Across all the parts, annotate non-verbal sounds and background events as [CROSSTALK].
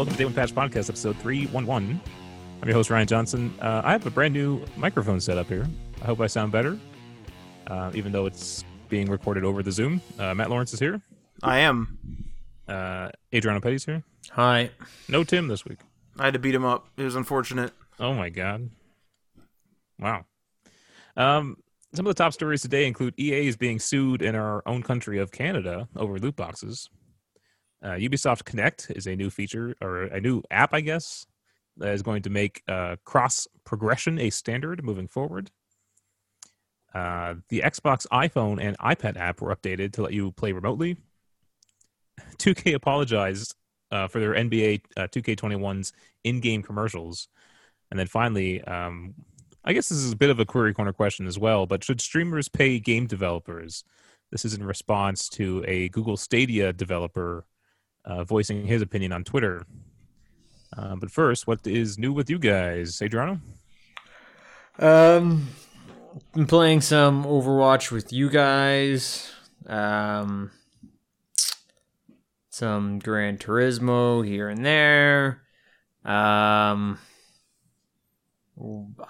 Hello, welcome to Day One Patch Podcast, episode 311. I'm your host, Ryan Johnson. Uh, I have a brand new microphone set up here. I hope I sound better, uh, even though it's being recorded over the Zoom. Uh, Matt Lawrence is here. I am. Uh, Adriano Petty's here. Hi. No Tim this week. I had to beat him up. It was unfortunate. Oh my god. Wow. Um, some of the top stories today include EA is being sued in our own country of Canada over loot boxes. Uh, Ubisoft Connect is a new feature or a new app, I guess, that is going to make uh, cross progression a standard moving forward. Uh, the Xbox iPhone and iPad app were updated to let you play remotely. [LAUGHS] 2K apologized uh, for their NBA uh, 2K21's in-game commercials, and then finally, um, I guess this is a bit of a query corner question as well. But should streamers pay game developers? This is in response to a Google Stadia developer uh, voicing his opinion on Twitter. Uh, but first, what is new with you guys, Adriano? Um, been playing some Overwatch with you guys. Um, some Gran Turismo here and there. Um,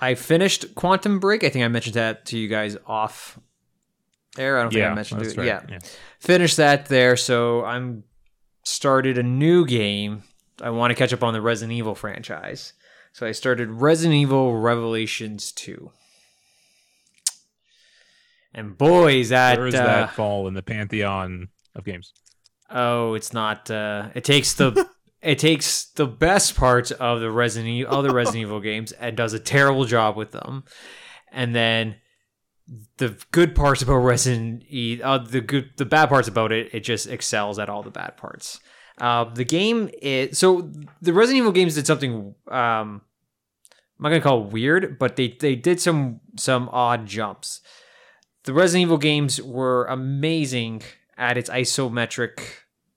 I finished Quantum Break. I think I mentioned that to you guys off air. I don't think I mentioned it. right. Yeah. finished that there. So I'm started a new game. I want to catch up on the Resident Evil franchise. So I started Resident Evil Revelations 2. And boy, is that, Where does uh, that fall in the pantheon of games? oh, it's not uh it takes the [LAUGHS] it takes the best parts of the Resident Evil, other Resident Evil games and does a terrible job with them. And then the good parts about Resident Evil, uh, the good, the bad parts about it, it just excels at all the bad parts. Uh, the game is so the Resident Evil games did something. Um, I'm not gonna call it weird, but they they did some some odd jumps. The Resident Evil games were amazing at its isometric,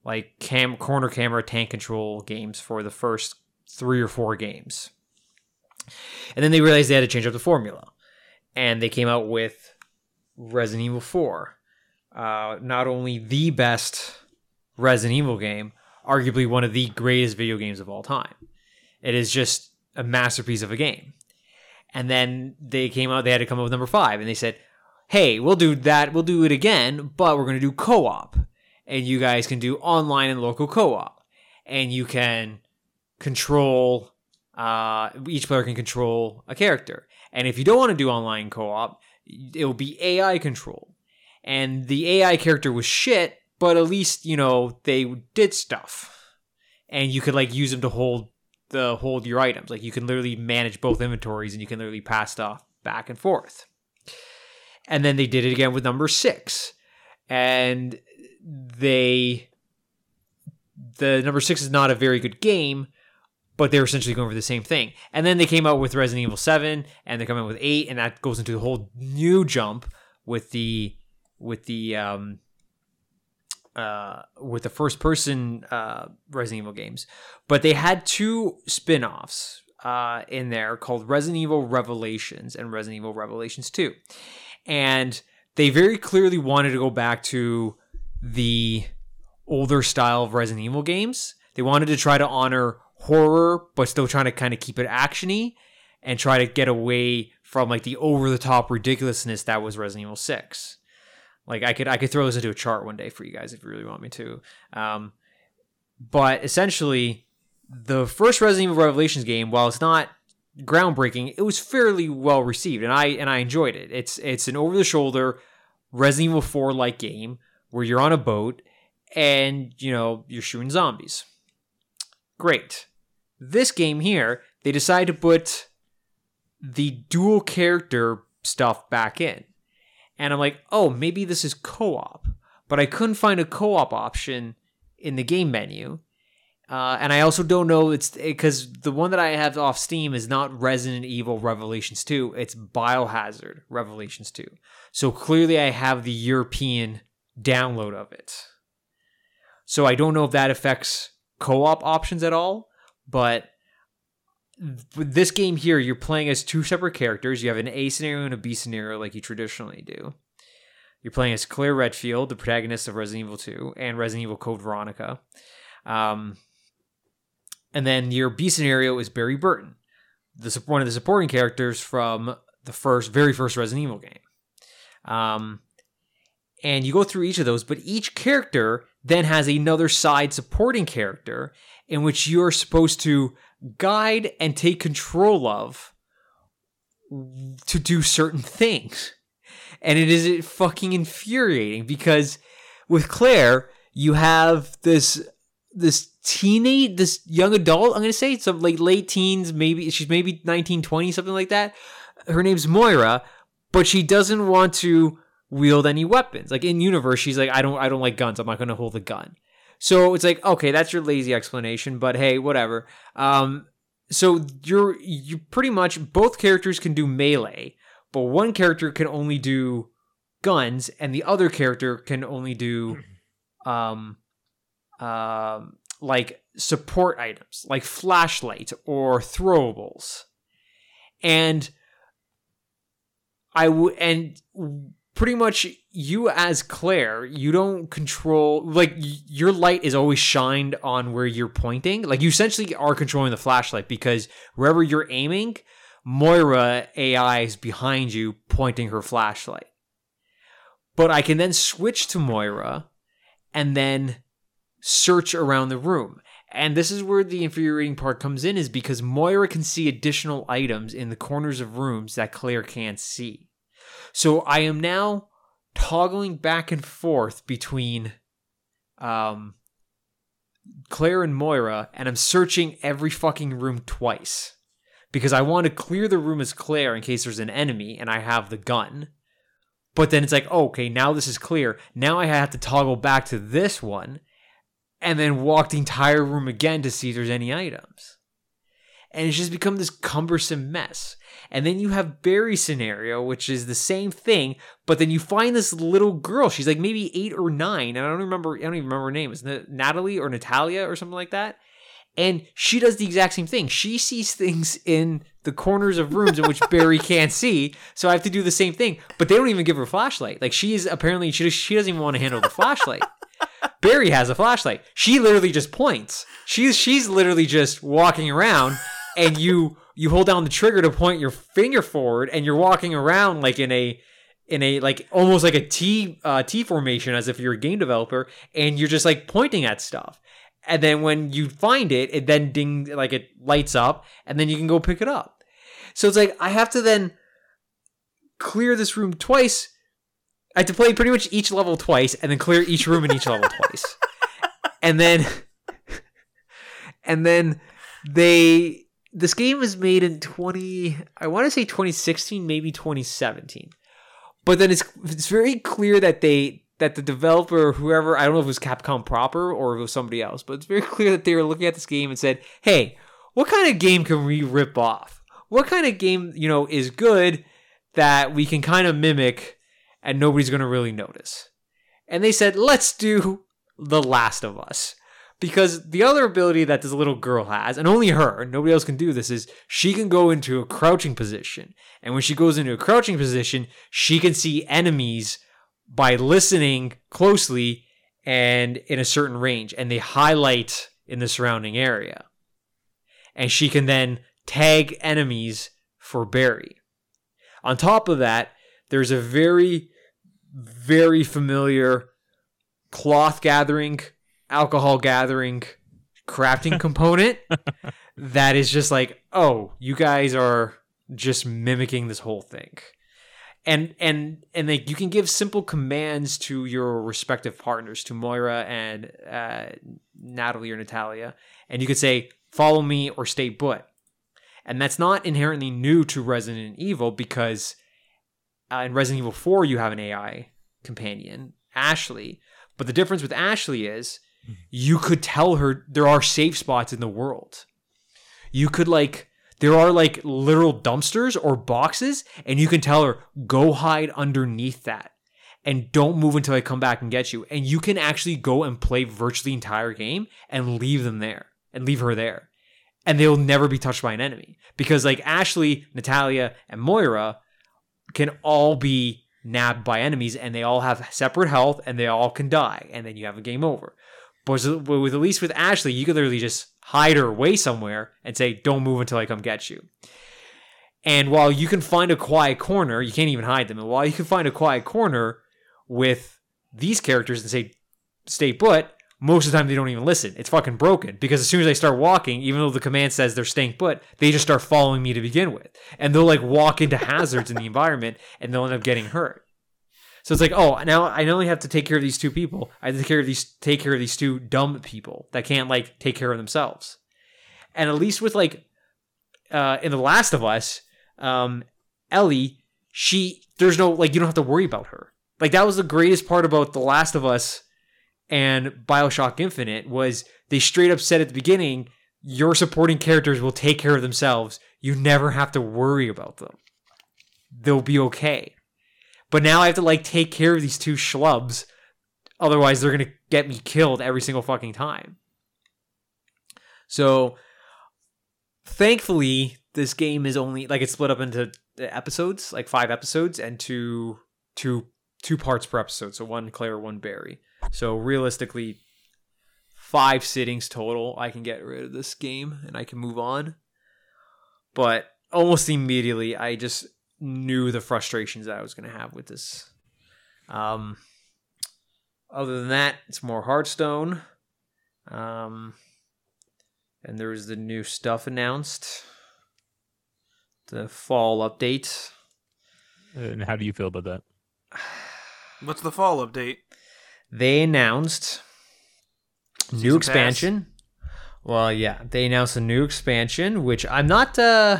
like cam corner camera tank control games for the first three or four games, and then they realized they had to change up the formula and they came out with Resident Evil 4. Uh, not only the best Resident Evil game, arguably one of the greatest video games of all time. It is just a masterpiece of a game. And then they came out, they had to come up with number five, and they said, hey, we'll do that, we'll do it again, but we're going to do co op. And you guys can do online and local co op. And you can control, uh, each player can control a character. And if you don't want to do online co-op, it will be AI control. And the AI character was shit, but at least, you know, they did stuff. And you could like use them to hold the hold your items. Like you can literally manage both inventories and you can literally pass stuff back and forth. And then they did it again with number 6. And they the number 6 is not a very good game, but they were essentially going for the same thing. And then they came out with Resident Evil 7 and they're coming out with 8 and that goes into a whole new jump with the with the um uh with the first person uh Resident Evil games. But they had two spin-offs uh in there called Resident Evil Revelations and Resident Evil Revelations 2. And they very clearly wanted to go back to the older style of Resident Evil games. They wanted to try to honor horror, but still trying to kind of keep it actiony and try to get away from like the over the top ridiculousness that was Resident Evil Six. Like I could I could throw this into a chart one day for you guys if you really want me to. Um, but essentially, the first Resident Evil Revelations game, while it's not groundbreaking, it was fairly well received, and I and I enjoyed it. It's it's an over the shoulder Resident Evil Four like game where you're on a boat and you know you're shooting zombies. Great. This game here, they decide to put the dual character stuff back in. And I'm like, oh, maybe this is co op. But I couldn't find a co op option in the game menu. Uh, and I also don't know it's because the one that I have off Steam is not Resident Evil Revelations 2, it's Biohazard Revelations 2. So clearly I have the European download of it. So I don't know if that affects co op options at all, but this game here, you're playing as two separate characters. You have an A scenario and a B scenario, like you traditionally do. You're playing as Claire Redfield, the protagonist of Resident Evil 2, and Resident Evil Code Veronica. Um, and then your B scenario is Barry Burton, the one of the supporting characters from the first, very first Resident Evil game. Um, and you go through each of those, but each character then has another side supporting character in which you're supposed to guide and take control of to do certain things. And it is fucking infuriating because with Claire, you have this this teenage this young adult, I'm gonna say, some like late teens, maybe she's maybe 19, 20, something like that. Her name's Moira, but she doesn't want to wield any weapons. Like in universe, she's like, I don't I don't like guns, I'm not gonna hold a gun. So it's like, okay, that's your lazy explanation, but hey, whatever. Um, so you're you pretty much both characters can do melee, but one character can only do guns, and the other character can only do um, um, like support items, like flashlight or throwables, and I would and pretty much you as Claire, you don't control like y- your light is always shined on where you're pointing. Like you essentially are controlling the flashlight because wherever you're aiming, Moira AI is behind you pointing her flashlight. But I can then switch to Moira and then search around the room. And this is where the infuriating part comes in is because Moira can see additional items in the corners of rooms that Claire can't see. So I am now toggling back and forth between um, Claire and Moira, and I'm searching every fucking room twice because I want to clear the room as Claire in case there's an enemy and I have the gun. But then it's like, okay, now this is clear. Now I have to toggle back to this one and then walk the entire room again to see if there's any items. And it's just become this cumbersome mess. And then you have Barry's scenario, which is the same thing, but then you find this little girl. She's like maybe eight or nine, and I don't remember. I don't even remember her name. Is it Natalie or Natalia or something like that? And she does the exact same thing. She sees things in the corners of rooms in which [LAUGHS] Barry can't see. So I have to do the same thing. But they don't even give her a flashlight. Like she is apparently she she doesn't even want to handle the flashlight. Barry has a flashlight. She literally just points. She's she's literally just walking around and you you hold down the trigger to point your finger forward and you're walking around like in a in a like almost like a T uh, T formation as if you're a game developer and you're just like pointing at stuff. And then when you find it, it then ding like it lights up and then you can go pick it up. So it's like I have to then clear this room twice. I have to play pretty much each level twice and then clear each room in each level [LAUGHS] twice. And then [LAUGHS] and then they this game was made in 20 i want to say 2016 maybe 2017 but then it's it's very clear that they that the developer whoever i don't know if it was capcom proper or if it was somebody else but it's very clear that they were looking at this game and said hey what kind of game can we rip off? What kind of game you know is good that we can kind of mimic and nobody's going to really notice? And they said let's do the last of us because the other ability that this little girl has, and only her, nobody else can do this, is she can go into a crouching position. And when she goes into a crouching position, she can see enemies by listening closely and in a certain range, and they highlight in the surrounding area. And she can then tag enemies for Barry. On top of that, there's a very, very familiar cloth gathering alcohol gathering crafting component [LAUGHS] that is just like, oh, you guys are just mimicking this whole thing. And and and like you can give simple commands to your respective partners, to Moira and uh, Natalie or Natalia, and you could say, "Follow me" or "Stay put." And that's not inherently new to Resident Evil because uh, in Resident Evil Four you have an AI companion, Ashley. But the difference with Ashley is Mm-hmm. you could tell her there are safe spots in the world. You could like there are like literal dumpsters or boxes and you can tell her go hide underneath that and don't move until I come back and get you. And you can actually go and play virtually the entire game and leave them there and leave her there. And they'll never be touched by an enemy because like Ashley, Natalia, and Moira can all be nabbed by enemies and they all have separate health and they all can die and then you have a game over. But with, at least with Ashley, you could literally just hide her away somewhere and say, "Don't move until I come get you." And while you can find a quiet corner, you can't even hide them. And while you can find a quiet corner with these characters and say, "Stay put," most of the time they don't even listen. It's fucking broken because as soon as I start walking, even though the command says they're staying put, they just start following me to begin with, and they'll like walk into hazards in the [LAUGHS] environment and they'll end up getting hurt. So it's like, oh, now I only have to take care of these two people, I have to take care of these take care of these two dumb people that can't like take care of themselves. And at least with like uh in The Last of Us, um Ellie, she there's no like you don't have to worry about her. Like that was the greatest part about The Last of Us and BioShock Infinite was they straight up said at the beginning, your supporting characters will take care of themselves. You never have to worry about them. They'll be okay. But now I have to like take care of these two schlubs. Otherwise, they're gonna get me killed every single fucking time. So, thankfully, this game is only like it's split up into episodes, like five episodes, and two two two parts per episode. So one Claire, one Barry. So realistically, five sittings total. I can get rid of this game and I can move on. But almost immediately, I just knew the frustrations that I was going to have with this. Um, other than that, it's more Hearthstone. Um, and there was the new stuff announced, the fall update. And how do you feel about that? What's the fall update? They announced new Season expansion. Well, yeah, they announced a new expansion, which I'm not. uh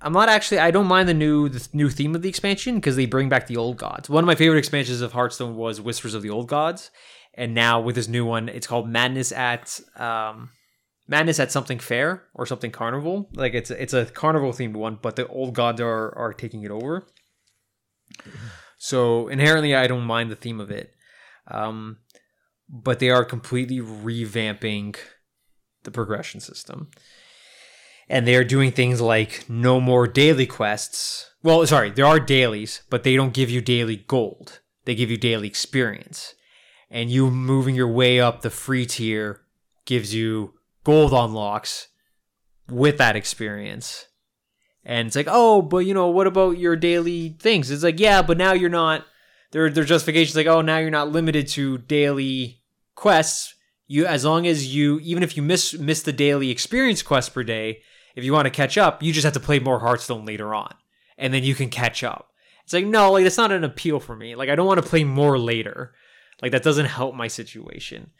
I'm not actually. I don't mind the new the new theme of the expansion because they bring back the old gods. One of my favorite expansions of Hearthstone was Whispers of the Old Gods, and now with this new one, it's called Madness at um, Madness at something fair or something carnival. Like it's it's a carnival themed one, but the old gods are are taking it over. So inherently, I don't mind the theme of it, um, but they are completely revamping the progression system and they are doing things like no more daily quests. Well, sorry, there are dailies, but they don't give you daily gold. They give you daily experience. And you moving your way up the free tier gives you gold unlocks with that experience. And it's like, oh, but you know, what about your daily things? It's like, yeah, but now you're not. Their their justifications like, oh, now you're not limited to daily quests. You as long as you even if you miss miss the daily experience quest per day, if you want to catch up, you just have to play more Hearthstone later on, and then you can catch up. It's like no, like that's not an appeal for me. Like I don't want to play more later. Like that doesn't help my situation.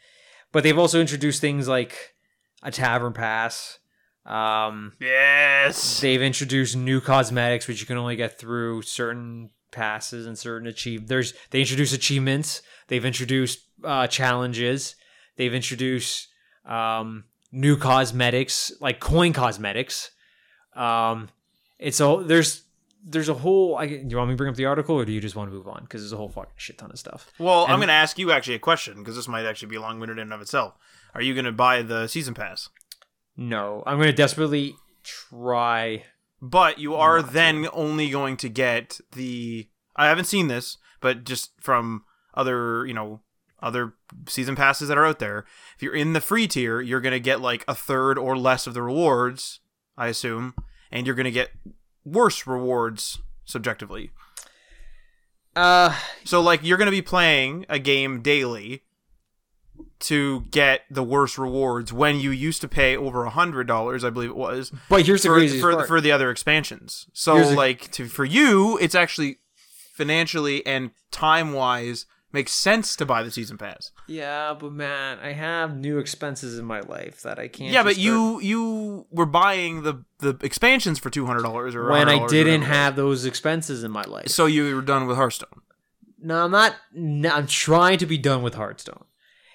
But they've also introduced things like a tavern pass. Um, Yes. they've introduced new cosmetics, which you can only get through certain passes and certain achieve. There's they introduce achievements. They've introduced uh, challenges. They've introduced um, new cosmetics like coin cosmetics. Um, it's all there's there's a whole. I, do you want me to bring up the article, or do you just want to move on? Because there's a whole fucking shit ton of stuff. Well, I'm going to ask you actually a question because this might actually be long-winded in and of itself. Are you going to buy the season pass? No, I'm going to desperately try. But you are Not to. then only going to get the. I haven't seen this, but just from other, you know, other season passes that are out there. If you're in the free tier, you're going to get like a third or less of the rewards, I assume, and you're going to get worse rewards subjectively. Uh, So like you're going to be playing a game daily to get the worst rewards when you used to pay over a hundred dollars, I believe it was, but here's the for, craziest for, part. for the other expansions. So Here's like to for you, it's actually financially and time wise makes sense to buy the season pass. Yeah, but man, I have new expenses in my life that I can't. yeah, but start- you you were buying the the expansions for two hundred dollars or when I didn't have those expenses in my life. So you were done with Hearthstone. No, I'm not. No, I'm trying to be done with Hearthstone.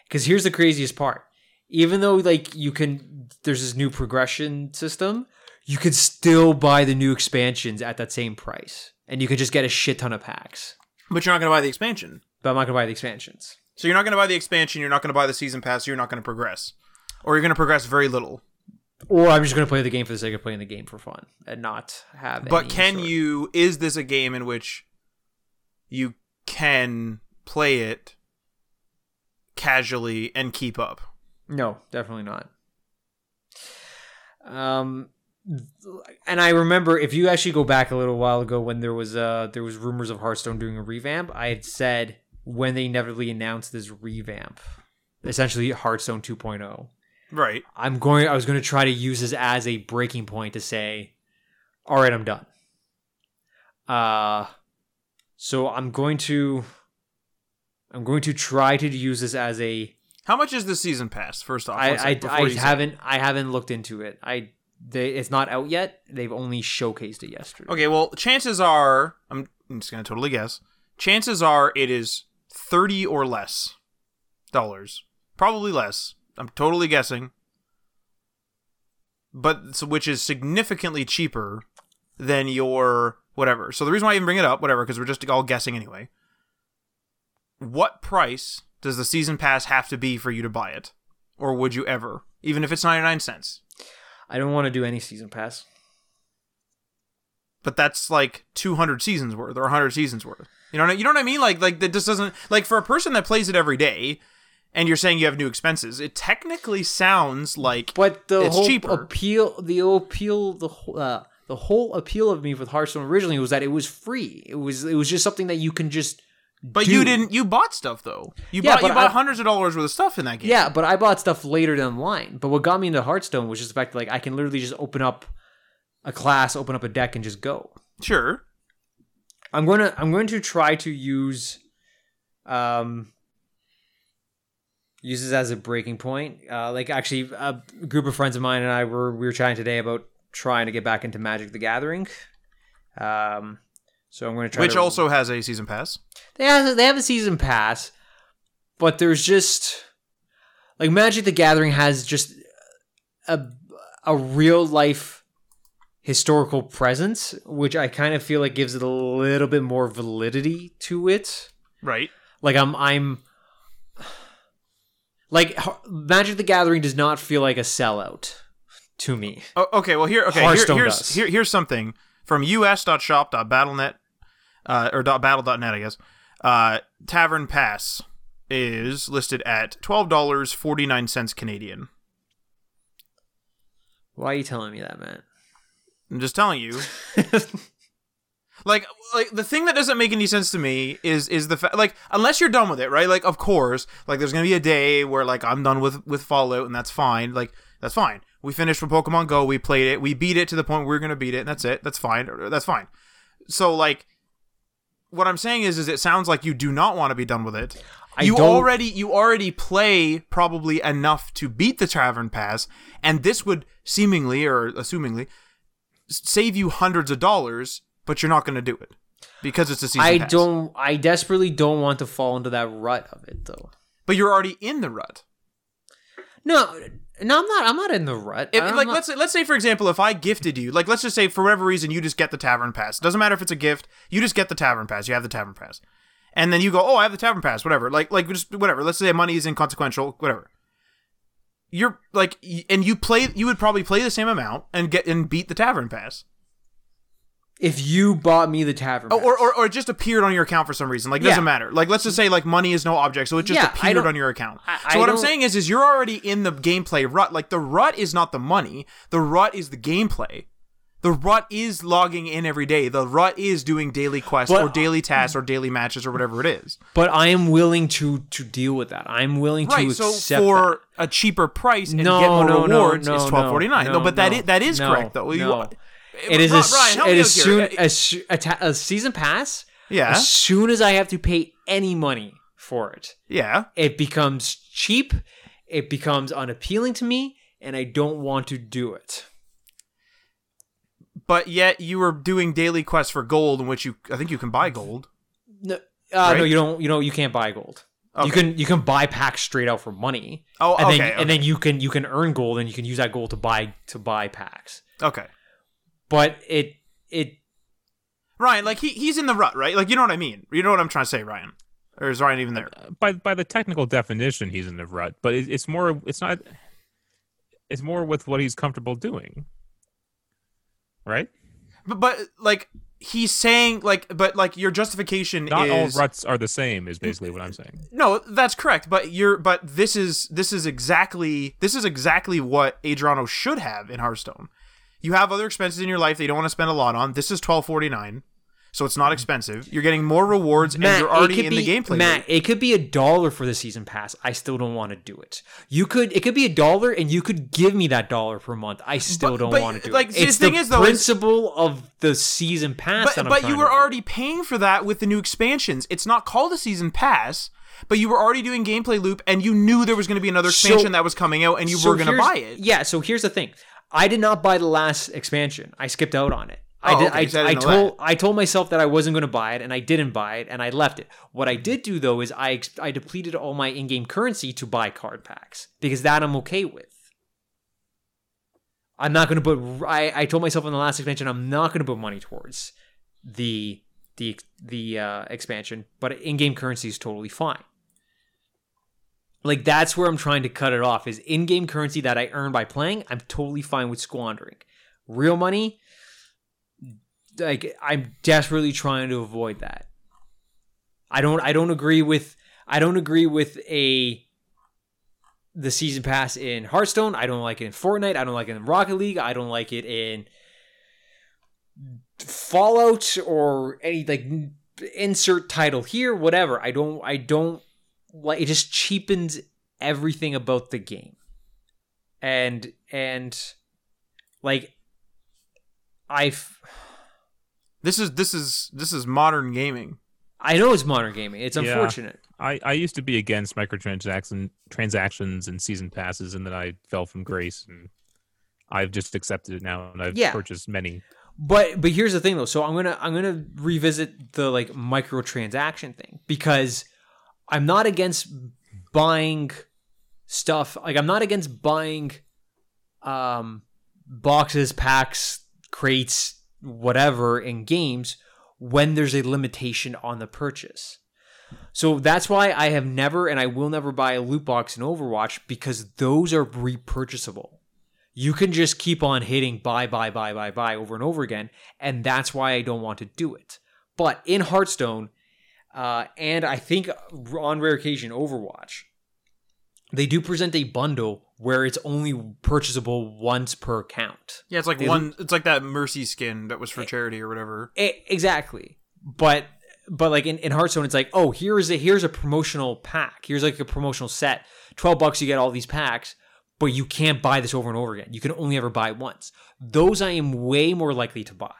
Because here's the craziest part. Even though like you can, there's this new progression system. You could still buy the new expansions at that same price, and you could just get a shit ton of packs. But you're not going to buy the expansion. But I'm not gonna buy the expansions. So you're not going to buy the expansion. You're not going to buy the season pass. You're not going to progress, or you're going to progress very little. Or I'm just gonna play the game for the sake of playing the game for fun and not have. But can sort- you? Is this a game in which you can play it casually and keep up. No, definitely not. Um, and I remember if you actually go back a little while ago when there was uh there was rumors of Hearthstone doing a revamp, I had said when they inevitably announced this revamp, essentially Hearthstone 2.0. Right. I'm going. I was going to try to use this as a breaking point to say, all right, I'm done. Uh, so I'm going to. I'm going to try to use this as a. How much is the season pass? First off, I I, I haven't I haven't looked into it. I they it's not out yet. They've only showcased it yesterday. Okay, well, chances are I'm I'm just gonna totally guess. Chances are it is thirty or less dollars, probably less. I'm totally guessing, but which is significantly cheaper than your whatever. So the reason why I even bring it up, whatever, because we're just all guessing anyway. What price does the season pass have to be for you to buy it, or would you ever, even if it's ninety nine cents? I don't want to do any season pass. but that's like 200 seasons worth or 100 seasons worth. You know what I, you know what I mean? Like like that just doesn't like for a person that plays it every day and you're saying you have new expenses, it technically sounds like But the It's whole cheaper. appeal, the appeal, the whole, uh, the whole appeal of me with Hearthstone originally was that it was free. It was it was just something that you can just. but do. you didn't you bought stuff though. You Yeah, bought you bought I- hundreds of dollars worth of stuff in that game. Yeah, but I bought stuff later down the line. But what got me into Hearthstone was just the fact that like I can literally just open up a class, open up a deck, and just go. Sure. I'm going to I'm going to try to use um use this as a breaking point. Uh, like actually, a group of friends of mine and I were we were chatting today about trying to get back into Magic the Gathering. Um, so I'm going to try. Which to, also has a season pass. they have they have a season pass, but there's just like Magic the Gathering has just a a real life historical presence, which I kind of feel like gives it a little bit more validity to it. Right. Like I'm I'm like Magic the Gathering does not feel like a sellout to me. Oh, okay, well here okay, here, here's here, here's something from us.shop.battlenet uh or dot .battle.net, I guess. Uh Tavern Pass is listed at $12.49 Canadian. Why are you telling me that, man? I'm just telling you. [LAUGHS] like like the thing that doesn't make any sense to me is is the fact like unless you're done with it, right? Like of course, like there's going to be a day where like I'm done with with Fallout and that's fine. Like that's fine. We finished with Pokemon Go, we played it, we beat it to the point where we are going to beat it and that's it. That's fine. That's fine. So like what I'm saying is is it sounds like you do not want to be done with it. I you don't- already you already play probably enough to beat the Tavern Pass and this would seemingly or assumingly save you hundreds of dollars, but you're not going to do it because it's a season I pass. don't I desperately don't want to fall into that rut of it though. But you're already in the rut. No, no, I'm not. I'm not in the rut. If, like not- let's say, let's say for example, if I gifted you, like let's just say for whatever reason you just get the tavern pass. Doesn't matter if it's a gift, you just get the tavern pass. You have the tavern pass, and then you go, oh, I have the tavern pass, whatever. Like like just whatever. Let's say money is inconsequential, whatever. You're like, and you play, you would probably play the same amount and get and beat the tavern pass, if you bought me the tavern, Oh, or, or or it just appeared on your account for some reason. Like Yeah. doesn't matter. Like let's just say like money is no object, so it just Yeah, appeared on your account. I- so I what I'm saying is, is you're already in the gameplay rut. Like the rut is not the money. The rut is the gameplay. The rut is logging in every day. The rut is doing daily quests But- or daily tasks or daily matches or whatever it is. but I am willing to to deal with that. I'm willing to Right. So accept for a cheaper price and No, get more no, rewards, no, it's twelve forty nine. No, but that is, that is correct though. You- that. It is Ri- a, Ryan, it is soon here. a, s- a, ta- a season pass. Yeah. As soon as I have to pay any money for it, Yeah. it becomes cheap. It becomes unappealing to me, and I don't want to do it. But yet you were doing daily quests for gold, in which you I think you can buy gold. No, uh, Right? no, you don't. You know, you can't buy gold. You can you can buy packs straight out for money. Oh, and okay, then okay. and then you can you can earn gold and you can use that gold to buy to buy packs. Okay. But it it Ryan, like he he's in the rut, right? Like you know what I mean. You know what I'm trying to say, Ryan. Or is Ryan even there? by by the technical definition, he's in the rut, but it, it's more. It's not. It's more with what he's comfortable doing, right? But but like he's saying like, but like your justification Not all ruts are the same. Is basically what I'm saying. no, that's correct. But you're but this is this is exactly this is exactly what Adriano should have in Hearthstone. You have other expenses in your life that you don't want to spend a lot on. This is twelve forty nine, so it's not expensive. You're getting more rewards, and you're already in be, the gameplay. Matt, it could be a dollar for the season pass. I still don't want to do it. You could, it could be a dollar, and you could give me that dollar per month. I still But- don't but, want to do like, it. the It's thing the is, though, principle of the season pass. but that I'm but you were already paying for that with the new expansions. It's not called a season pass. But you were already doing gameplay loop, and you knew there was going to be another So- expansion that was coming out, and you So were going to buy it. Yeah. So here's the thing. I did not buy the last expansion. I skipped out on it. I Oh, did. okay, I I, told I told myself that I wasn't going to buy it, and I didn't buy it, and I left it. What I did do though is I I depleted all my in-game currency to buy card packs because that I'm okay with. I'm not going to put. I, I told myself in the last expansion I'm not going to put money towards the the the uh, expansion, but in-game currency is totally fine. Like that's where I'm trying to cut it off. Is in-game currency that I earn by playing, I'm totally fine with squandering. Real money, like I'm desperately trying to avoid that. I don't. I don't agree with. I don't agree with a the season pass in Hearthstone. I don't like it in Fortnite. I don't like it in Rocket League. I don't like it in Fallout or any like insert title here, whatever. I don't. I don't like. It just cheapens everything about the game, and and like I've. This is this is this is modern gaming. I know it's modern gaming. It's Yeah. unfortunate. I, I used to be against microtransaction transactions and season passes, and then I fell from grace, and I've just accepted it now, and I've Yeah. purchased many. But but here's the thing though. So I'm gonna I'm gonna revisit the like microtransaction thing because I'm not against buying stuff. Like I'm not against buying um boxes, packs, crates, whatever in games when there's a limitation on the purchase. So that's why I have never and I will never buy a loot box in Overwatch because those are repurchasable. You can just keep on hitting buy, buy, buy, buy, buy over and over again, and that's why I don't want to do it. But in Hearthstone, uh, and I think on rare occasion Overwatch, they do present a bundle where it's only purchasable once per account. Yeah, it's like They- one. It's like that Mercy skin that was for eh, charity or whatever. E- exactly. But but like in, in Hearthstone, it's like, oh, here's a here's a promotional pack. Here's like a promotional set. Twelve bucks, you get all these packs, but you can't buy this over and over again. You can only ever buy once. Those I am way more likely to buy.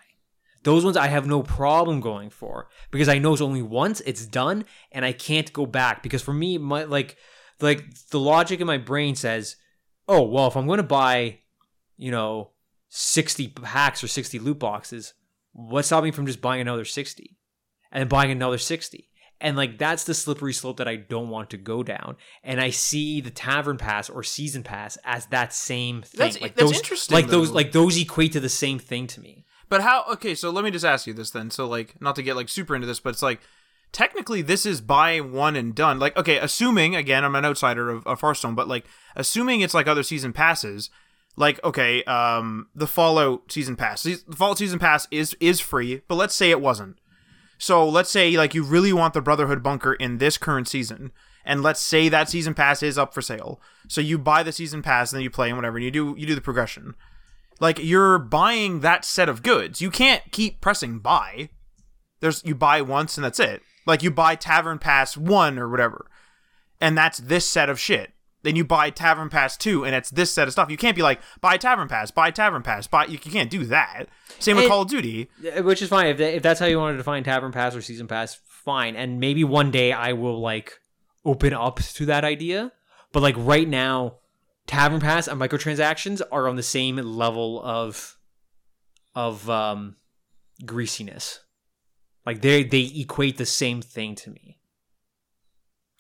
Those ones I have no problem going for because I know it's only once, it's done, and I can't go back. Because for me, my like like the logic in my brain says, oh well, if I'm going to buy, you know, sixty packs or sixty loot boxes, what's stopping me from just buying another 60 and buying another 60 and like that's the slippery slope that i don't want to go down and i see the tavern pass or season pass as that same thing That's- like that's those interesting, like those like those equate to the same thing to me But how? Okay, so let me just ask you this then. So like, not to get like super into this, but it's like technically this is buy one and done. Like, okay, assuming again, I'm an outsider of, of Hearthstone, but like assuming it's like other season passes. Like, okay, um, the Fallout season pass. The Fallout season pass is is free, but let's say it wasn't. So let's say like you really want the Brotherhood bunker in this current season, and let's say that season pass is up for sale. So you buy the season pass and then you play and whatever, and you do you do the progression. Like you're buying that set of goods. You can't keep pressing buy. There's you buy once and that's it. Like you buy Tavern Pass 1 or whatever. And that's this set of shit. Then you buy Tavern Pass 2 and it's this set of stuff. You can't be like buy Tavern Pass, buy Tavern Pass, buy you, you can't do that. Same with And- Call of Duty. Which is fine if, that, if that's how you want to define tavern pass or season pass fine and maybe one day i will like open up to that idea but like right now tavern pass and microtransactions are on the same level of of um greasiness like they they equate the same thing to me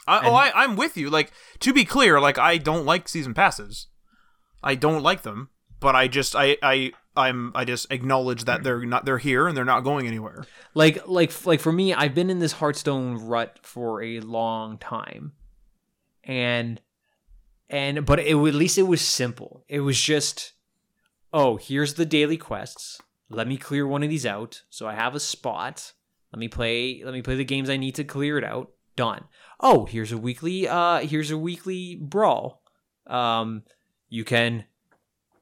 I, oh, I, I'm with you. Like to be clear, like I don't like season passes. I don't like them, but I just I I I'm I just acknowledge that they're not they're here and they're not going anywhere. like like like for me i've been in this hearthstone rut for a long time and and but it at least it was simple it was just oh here's the daily quests let me clear one of these out. So I have a spot. Let me play. Let me play the games I need to clear it out. Done. Oh, here's a weekly. Uh, here's a weekly brawl. Um, you can,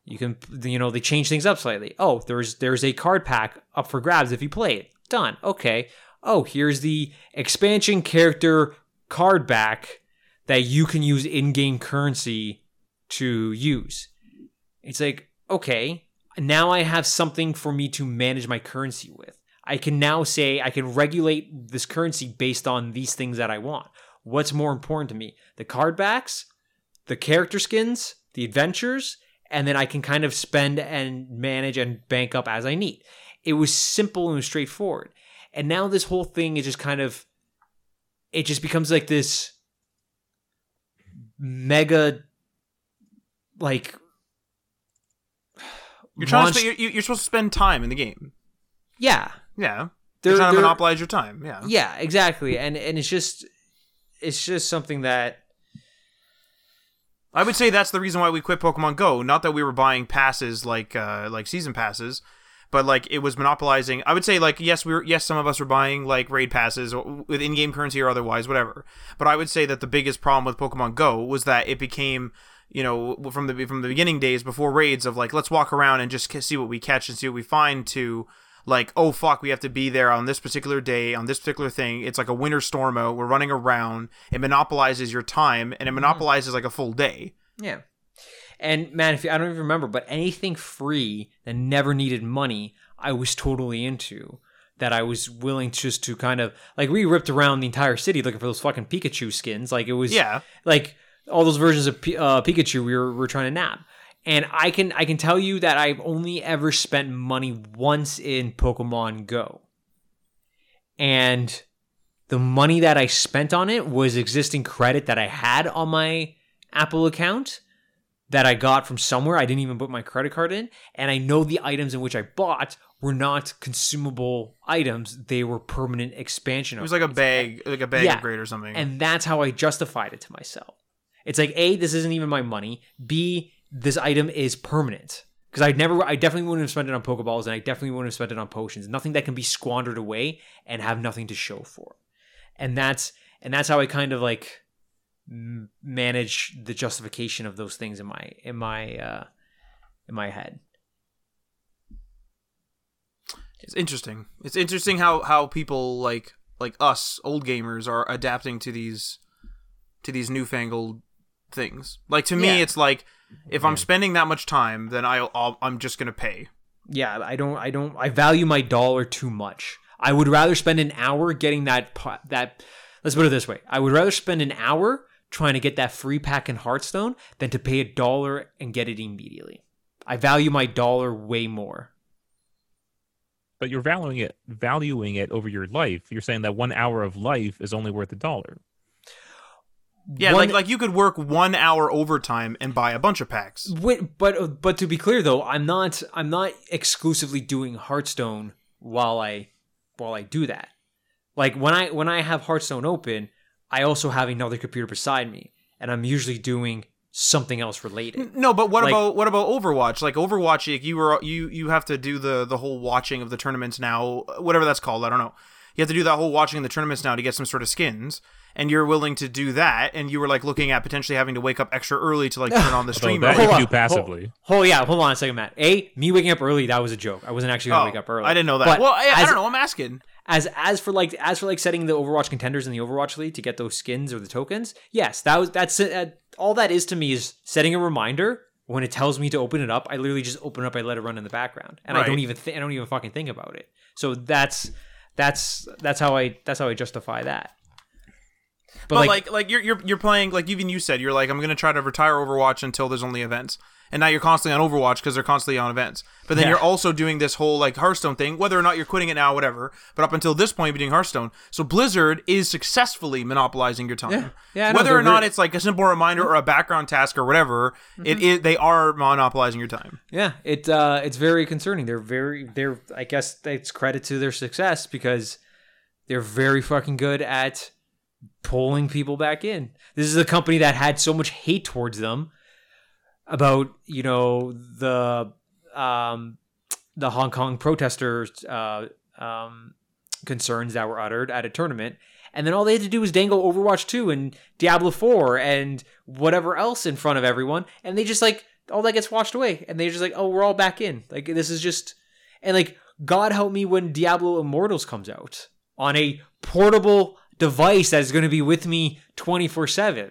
you can, you know, they change things up slightly. Oh, there's there's a card pack up for grabs if you play it. Done. Okay. Oh, here's the expansion character card back that you can use in-game currency to use. It's like, okay, now I have something for me to manage my currency with. I can now say I can regulate this currency based on these things that I want. What's more important to me? The card backs, the character skins, the adventures, and then I can kind of spend and manage and bank up as I need. It was simple and straightforward. And now this whole thing is just kind of it just becomes like this mega like You're trying monst- to. Sp- you're, you're supposed to spend time in the game. yeah Yeah. they're, trying to monopolize your time. Yeah. yeah exactly and and it's just it's just something that I would say that's the reason why we quit Pokemon Go. Not that we were buying passes like uh, like season passes, but like it was monopolizing. I would say like yes, we were yes, some of us were buying like raid passes with in-game currency or otherwise, whatever. But I would say that the biggest problem with Pokemon Go was that it became you know from the from the beginning days before raids of like let's walk around and just see what we catch and see what we find to like oh fuck we have to be there on this particular day on this particular thing. It's like a winter storm out. We're running around. It monopolizes your time and it monopolizes like a full day. Yeah. And man if you, i don't even remember but anything free that never needed money i was totally into that i was willing just to kind of like we ripped around the entire city looking for those fucking pikachu skins. Like it was yeah. like all those versions of P- uh, Pikachu we were, we were trying to nab. And I can I can tell you that I've only ever spent money once in Pokemon Go. And the money that I spent on it was existing credit that I had on my Apple account that I got from somewhere. I didn't even put my credit card in. And I know the items in which I bought were not consumable items. They were permanent expansion. It was like a bag, like a bag Yeah. upgrade or something. And that's how I justified it to myself. It's like A, this isn't even my money. B, this item is permanent. Because I'd never I definitely wouldn't have spent it on Pokeballs and I definitely wouldn't have spent it on potions. Nothing that can be squandered away and have nothing to show for. And that's and that's how I kind of like manage the justification of those things in my in my uh in my head. it's interesting. It's interesting how how people like like us old gamers are adapting to these to these newfangled things. Like to me, Yeah. it's like if I'm spending that much time, then I'll, I'll I'm just gonna pay. yeah i don't i don't i value my dollar too much i would rather spend an hour getting that that let's put it this way i would rather spend an hour trying to get that free pack in hearthstone than to pay a dollar and get it immediately i value my dollar way more But you're valuing it, valuing it over your life. You're saying that one hour of life is only worth a dollar. Yeah, One- like like you could work one hour overtime and buy a bunch of packs. Wait, but but to be clear though, I'm not I'm not exclusively doing Hearthstone while I while I do that. Like when I when I have Hearthstone open, I also have another computer beside me, and I'm usually doing something else related. No, but what Like- about what about Overwatch? Like Overwatch, like you were you you have to do the the whole watching of the tournaments now, whatever that's called. I don't know. You have to do that whole watching of the tournaments now to get some sort of skins, and you're willing to do that. And you were like looking at potentially having to wake up extra early to like turn on the [SIGHS] So stream. that mode. you Hold can on, do passively. Oh yeah, hold on a second, Matt. A me waking up early that was a joke. I wasn't actually gonna Oh, wake up early. I didn't know that. But well, I, I don't know. I'm asking. as as for like as for like setting the Overwatch contenders in the Overwatch League to get those skins or the tokens, yes, that was that's uh, all that is to me is setting a reminder when it tells me to open it up. I literally just open it up, I let it run in the background, and I don't even th- I don't even fucking think about it. So that's that's that's how I that's how I justify that. But, But like, like, like you're you're you're playing like even you said you're like I'm gonna try to retire Overwatch until there's only events, and now you're constantly on Overwatch because they're constantly on events. But then Yeah. you're also doing this whole like Hearthstone thing, whether or not you're quitting it now, whatever. But up until this point, you're doing Hearthstone. So Blizzard is successfully monopolizing your time. Yeah. Yeah, know, whether or not it's like a simple reminder or a background task or whatever, it is they are monopolizing your time. Yeah, it uh, it's very concerning. They're very they're I guess it's credit to their success because they're very fucking good at pulling people back in. This is a company that had so much hate towards them about you know the um the Hong Kong protesters uh, um, concerns that were uttered at a tournament. And then all they had to do was dangle Overwatch 2 and Diablo 4 and whatever else in front of everyone. And they just like, all that gets washed away. And they're just like, oh, we're all back in. Like, this is just. And like, God help me when Diablo Immortals comes out on a portable device that's going to be with me 24 7.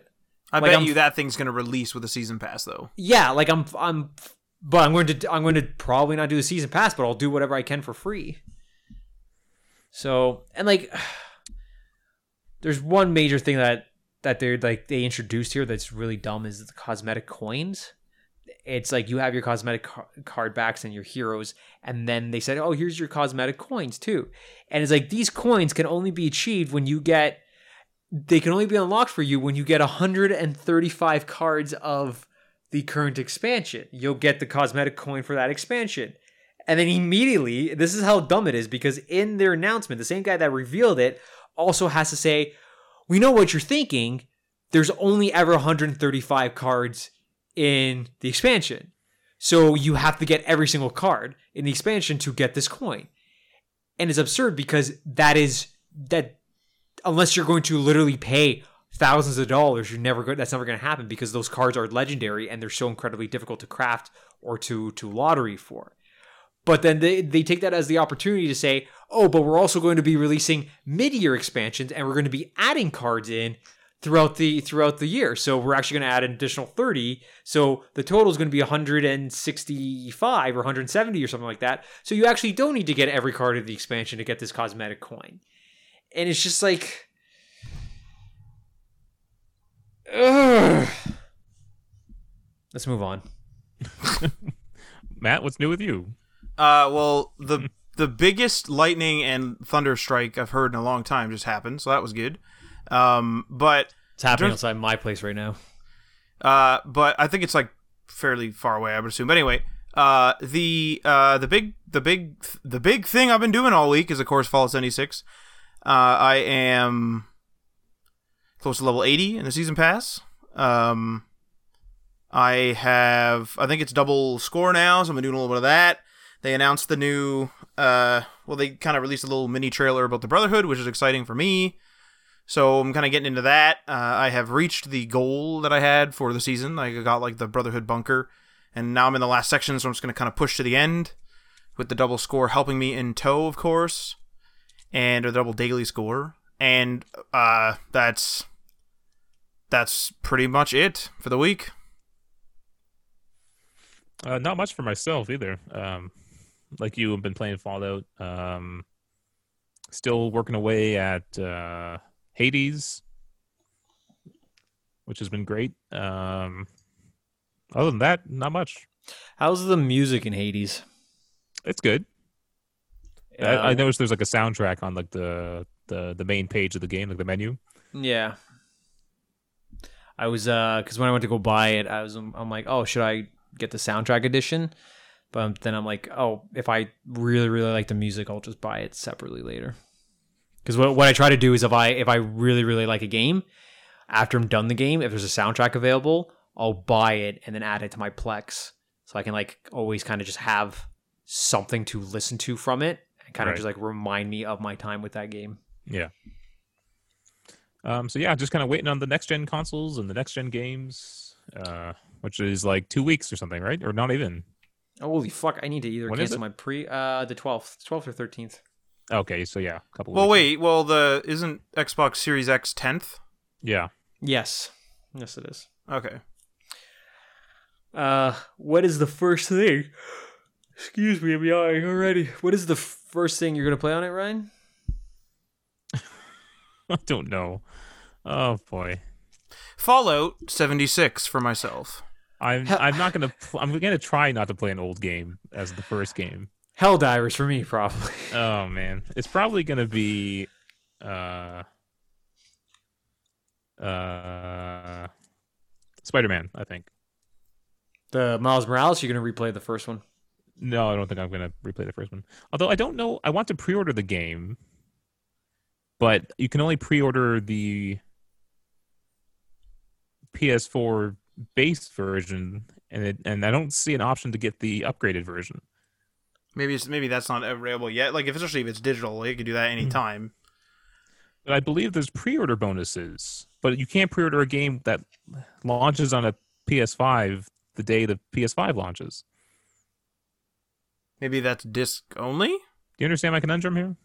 I Like, bet I'm- you that thing's going to release with a season pass though. Yeah, like I'm, I'm, but I'm going to, I'm going to probably not do the season pass, but I'll do whatever I can for free. So, and like, [SIGHS] there's one major thing that that they're like they introduced here that's really dumb is the cosmetic coins. It's like you have your cosmetic car- card backs and your heroes, and then they said, "Oh, here's your cosmetic coins too." And it's like these coins can only be achieved when you get they can only be unlocked for you when you get 135 cards of the current expansion. You'll get the cosmetic coin for that expansion. And then immediately, this is how dumb it is because in their announcement, the same guy that revealed it also has to say, We know what you're thinking. There's only ever 135 cards in the expansion. So you have to get every single card in the expansion to get this coin. And it's absurd because that is that unless you're going to literally pay thousands of dollars, you're never going that's never going to happen because those cards are legendary and they're so incredibly difficult to craft or to to lottery for. But then they, they take that as the opportunity to say, oh, but we're also going to be releasing mid-year expansions and we're going to be adding cards in throughout the throughout the year. So we're actually going to add an additional 30. So the total is going to be 165 or 170 or something like that. So you actually don't need to get every card of the expansion to get this cosmetic coin. And it's just like Ugh. Let's move on. [LAUGHS] Matt, what's new with you? Uh, well, the the biggest lightning and thunder strike I've heard in a long time just happened, so that was good. Um, but It's happening outside my place right now. uh, but I think it's like fairly far away, I would assume. But anyway, uh, the uh, the big the big the big thing I've been doing all week is of course Fallout 76. Uh, I am close to level 80 in the season pass. Um, I have I think it's double score now, so I'm doing a little bit of that. They announced the new uh, well, they kind of released a little mini trailer about the Brotherhood, which is exciting for me. So I'm kind of getting into that. Uh, I have reached the goal that I had for the season. I got like the Brotherhood bunker, and now I'm in the last section, so I'm just going to kind of push to the end with the double score helping me in tow, of course, and a double daily score. And uh, that's that's pretty much it for the week. Uh, not much for myself either. Um, like you, have been playing Fallout. Um, still working away at uh, Hades, which has been great. Um, other than that, not much. How's the music in Hades? It's good. I, I noticed there's like a soundtrack on like the, the the main page of the game, like the menu. Yeah. I was uh because when I went to go buy it, I was I'm like, oh, should I get the soundtrack edition? But then I'm like, oh, if I really really like the music, I'll just buy it separately later. Because what what I try to do is if I if I really really like a game, after I'm done the game, if there's a soundtrack available, I'll buy it and then add it to my Plex, so I can like always kind of just have something to listen to from it and kind of Right. just like remind me of my time with that game. Yeah. Um, so yeah, just kind of waiting on the next gen consoles and the next gen games, uh, which is like two weeks or something, right? Or not even. Holy fuck! I need to either When cancel my pre uh the twelfth, twelfth or thirteenth. Okay, so yeah, a couple. Well, weeks. wait. Well, the isn't Xbox Series X 10th? Yeah. Yes, yes, it is. Okay. Uh, what is the first thing? Excuse me, I'm yawning already. What is the first thing you're gonna play on it, Ryan? [LAUGHS] I don't know. Oh boy. Fallout 76 for myself. I'm I'm not gonna pl- I'm gonna try not to play an old game as the first game. Helldivers for me, probably. [LAUGHS] Oh man, it's probably gonna be uh uh Spider Man. I think. The Miles Morales, you're gonna replay the first one. No, I don't think I'm gonna replay the first one. Although I don't know, I want to pre-order the game, but you can only pre-order the PS4 base version, and it, and I don't see an option to get the upgraded version. Maybe it's, maybe that's not available yet. Like, if, especially if it's digital, you can do that Hmm. anytime. But I believe there's pre-order bonuses, but you can't pre-order a game that launches on a PS5 the day the PS5 launches. Maybe that's disc only. Do you understand my conundrum here?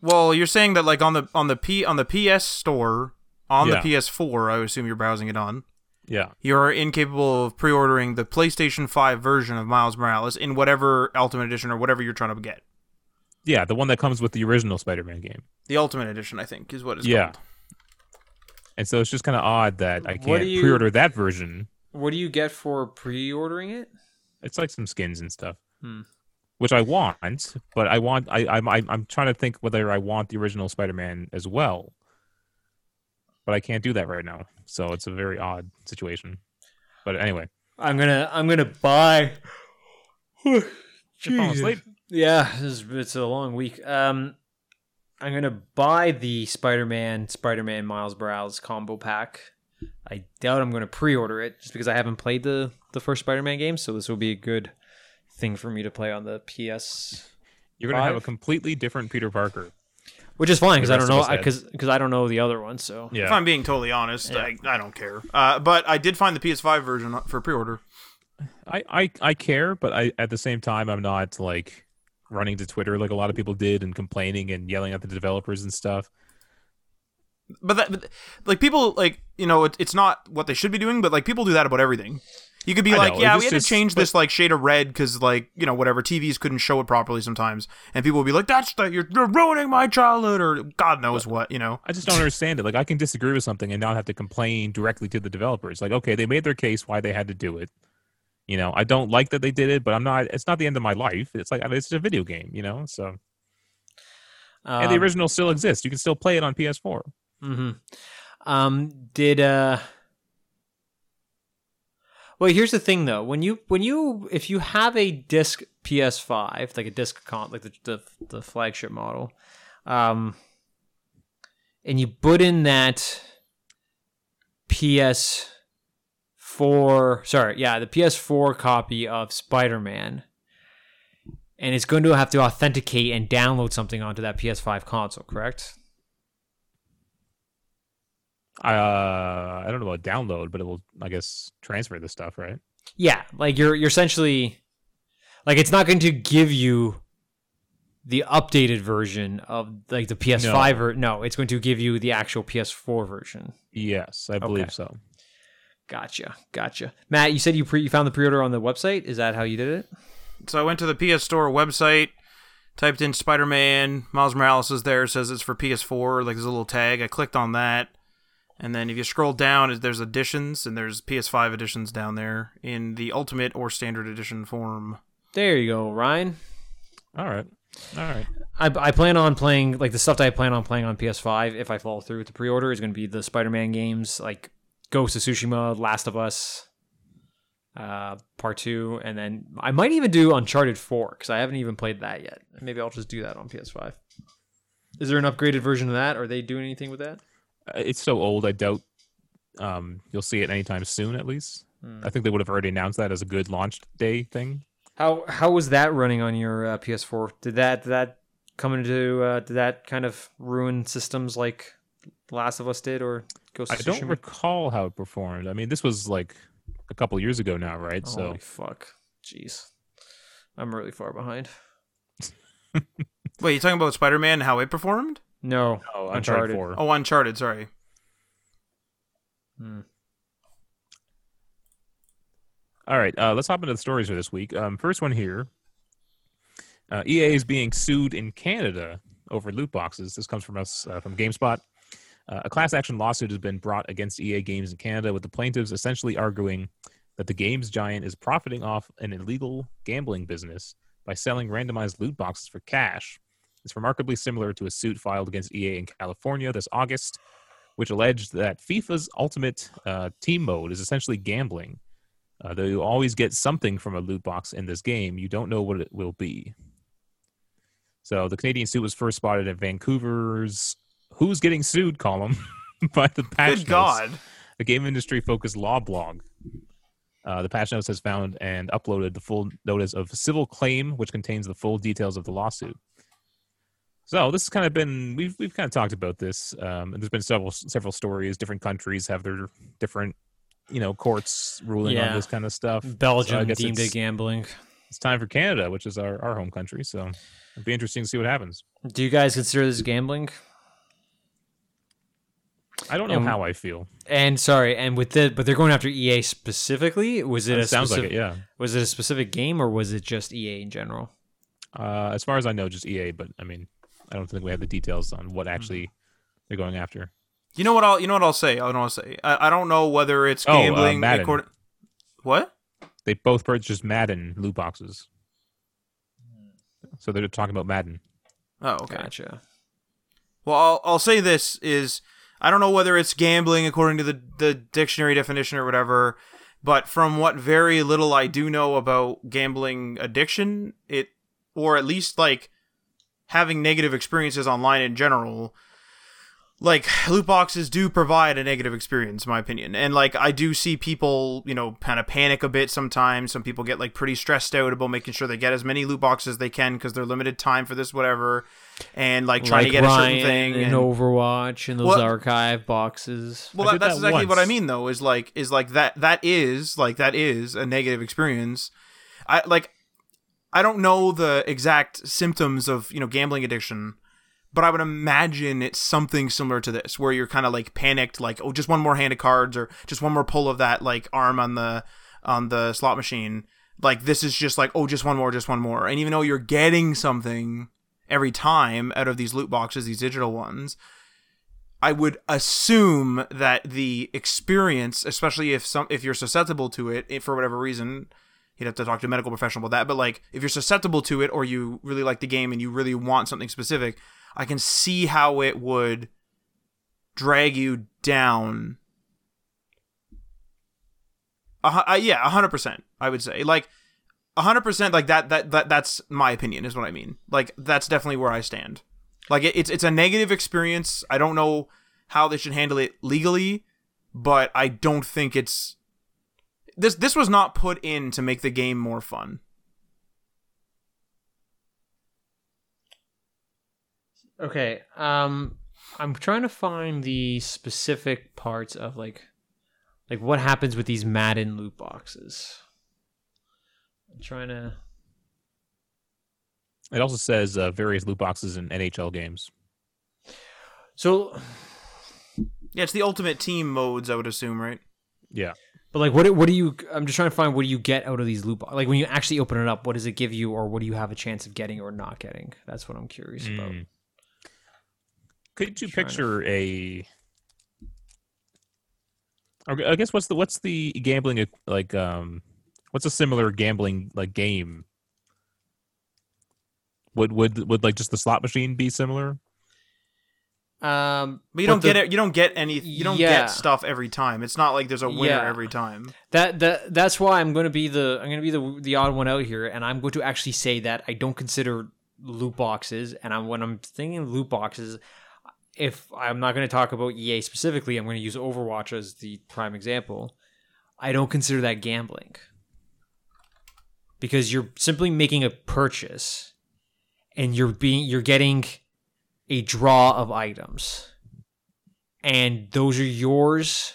Well, you're saying that like on the on the P on the PS store on Yeah. the PS4, I assume you're browsing it on. Yeah. You're incapable of pre-ordering the PlayStation 5 version of Miles Morales in whatever Ultimate Edition or whatever you're trying to get. Yeah, the one that comes with the original Spider-Man game. The Ultimate Edition, I think, is what it's Yeah. called. And so it's just kind of odd that I can't you- pre-order that version. What do you get for pre-ordering it? It's like some skins and stuff, Hmm. which I want, but I want. I, I'm I'm trying to think whether I want the original Spider-Man as well, but I can't do that right now. So it's a very odd situation. But anyway, I'm gonna I'm gonna buy. [SIGHS] Jesus. Yeah, is, it's a long week. Um, I'm gonna buy the Spider-Man Spider-Man Miles Morales combo pack. I doubt I'm gonna pre-order it just because I haven't played the the first Spider-Man game, so this will be a good thing for me to play on the PS, You're gonna have a completely different Peter Parker. Which is fine because I don't know because because I don't know the other one. So Yeah. If I'm being totally honest, Yeah. I, I don't care. Uh, but I did find the PS5 version for pre-order. I, I I care, but I at the same time I'm not like running to Twitter like a lot of people did and complaining and yelling at the developers and stuff. But that, but, like people, like you know, it, it's not what they should be doing. But like people do that about everything. You could be I like, know, yeah, we had to change but- this like shade of red because like you know whatever TVs couldn't show it properly sometimes, and people would be like, that's the you're, you're ruining my childhood or God knows what, you know. I just don't understand it. Like I can disagree with something and not have to complain directly to the developers. Like okay, they made their case why they had to do it. You know, I don't like that they did it, but I'm not. It's not the end of my life. It's like it's a video game. You know, so and the Um, original still exists. You can still play it on PS4. Mm-hmm. Um, did uh Well, here's the thing though. When you when you if you have a disc PS5, like a disc con like the the, the flagship model, um and you put in that PS4 sorry, yeah, the PS4 copy of Spider-Man and it's going to have to authenticate and download something onto that PS5 console, correct? Uh, I don't know about download, but it will, I guess, transfer the stuff, right? Yeah, like you're you're essentially like it's not going to give you the updated version of like the PS5 No. or no, it's going to give you the actual PS4 version. Yes, I believe Okay. so. Gotcha, gotcha. Matt, you said you pre you found the pre-order on the website. Is that how you did it? So I went to the PS Store website, typed in Spider Man, Miles Morales is there, says it's for PS4, like there's a little tag. I clicked on that. And then if you scroll down, there's editions, and there's PS5 editions down there in the Ultimate or Standard Edition form. There you go, Ryan. All right, all right. I, I plan on playing like the stuff that I plan on playing on PS5 if I follow through with the pre-order is going to be the Spider-Man games like Ghost of Tsushima, Last of Us, uh, Part Two, and then I might even do Uncharted Four because I haven't even played that yet. Maybe I'll just do that on PS5. Is there an upgraded version of that? Are they doing anything with that? It's so old. I doubt um, you'll see it anytime soon. At least Hmm. I think they would have already announced that as a good launch day thing. How how was that running on your uh, PS4? Did that did that come into uh, did that kind of ruin systems like Last of Us did or Ghost I don't recall how it performed. I mean, this was like a couple years ago now, right? so fuck. Jeez. I'm really far behind. [LAUGHS] Wait, you're talking about Spider Man how it performed? No. oh, Uncharted. Uncharted Four. Oh, Uncharted, sorry. Hmm. All right, uh, let's hop into the stories for this week. Um, first one here. Uh, EA is being sued in Canada over loot boxes. This comes from us uh, from GameSpot. Uh, a class action lawsuit has been brought against EA Games in Canada, with the plaintiffs essentially arguing that the games giant is profiting off an illegal gambling business by selling randomized loot boxes for cash. It's remarkably similar to a suit filed against EA in California this August, which alleged that FIFA's Ultimate uh, Team Mode is essentially gambling. Uh, though you always get something from a loot box in this game, you don't know what it will be. So the Canadian suit was first spotted at Vancouver's "Who's Getting Sued" column [LAUGHS] by the Patch Good God. a game industry focused law blog. Uh, the patch notes has found and uploaded the full notice of civil claim, which contains the full details of the lawsuit. So this has kind of been we've we've kind of talked about this, um, and there's been several several stories. Different countries have their different, you know, courts ruling Yeah. on this kind of stuff. Belgium guess deemed it gambling. It's time for Canada, which is our, our home country. So it'd be interesting to see what happens. Do you guys consider this gambling? I don't know And- how I feel. And sorry, and with the but they're going after EA specifically. Was it It a sounds like specific, it, yeah. Was it a specific game or was it just EA in general? Uh, as far as I know, just EA, but I mean, I don't think we have the details on what actually they're going after. You know what I'll you know what I'll say. I don't know what I'll say. I, I don't know whether it's Oh, uh, gambling. Madden. according- what? They both purchased just Madden loot boxes, so they're talking about Madden. Oh, okay. Gotcha. Well, I'll, I'll say this is I don't know whether it's gambling according to the the dictionary definition or whatever, but from what very little I do know about gambling addiction, it or at least like having negative experiences online in general, like loot boxes do provide a negative experience in my opinion. And like i do see people you know kind of panic a bit sometimes. Some people get like pretty stressed out about making sure they get as many loot boxes as they can because they're limited time for this whatever and like trying like to get Ryan a certain thing in and, Overwatch and those Well- archive boxes. well that, that's that exactly what i mean though is like is like that that is like that is a negative experience. I like i don't know the exact symptoms of you know gambling addiction but I would imagine it's something similar to this, where you're kind of like panicked, like oh, just one more hand of cards or just one more pull of that like arm on the on the slot machine. Like this is just like oh, just one more, just one more, and even though you're getting something every time out of these loot boxes, these digital ones, I would assume that the experience, especially if some if you're susceptible to it if for whatever reason, you'd have to talk to a medical professional about that. But like if you're susceptible to it or you really like the game and you really want something specific, I can see how it would drag you down. Uh, uh, yeah, hundred percent. I would say like hundred percent. Like that. That that that's my opinion. Is what I mean. Like that's definitely where I stand. Like it, it's it's a negative experience. I don't know how they should handle it legally, but I don't think it's this. This was not put in to make the game more fun. Okay. Um I'm trying to find the specific parts of like like what happens with these Madden loot boxes. I'm trying to It also says uh, various loot boxes in NHL games. So Yeah, it's the ultimate team modes. I would assume, right? Yeah, but like what do- what do you I'm just trying to find what do you get out of these loot boxes? Like when you actually open it up, what does it give you or what do you have a chance of getting or not getting? That's what I'm curious about. Mm. Could you Trying to- picture a? Okay, I guess what's the what's the gambling like? Um, what's a similar gambling like game? Would would would like just the slot machine be similar? Um But you But don't the- get it. You don't get any. You don't Yeah. get stuff every time. It's not like there's a winner Yeah. every time. That that that's why I'm going to be the I'm going to be the the odd one out here, and I'm going to actually say that I don't consider loot boxes, and I'm when I'm thinking loot boxes, if I'm not going to talk about EA specifically, I'm going to use Overwatch as the prime example. I don't consider that gambling because you're simply making a purchase, and you're being you're getting a draw of items, and those are yours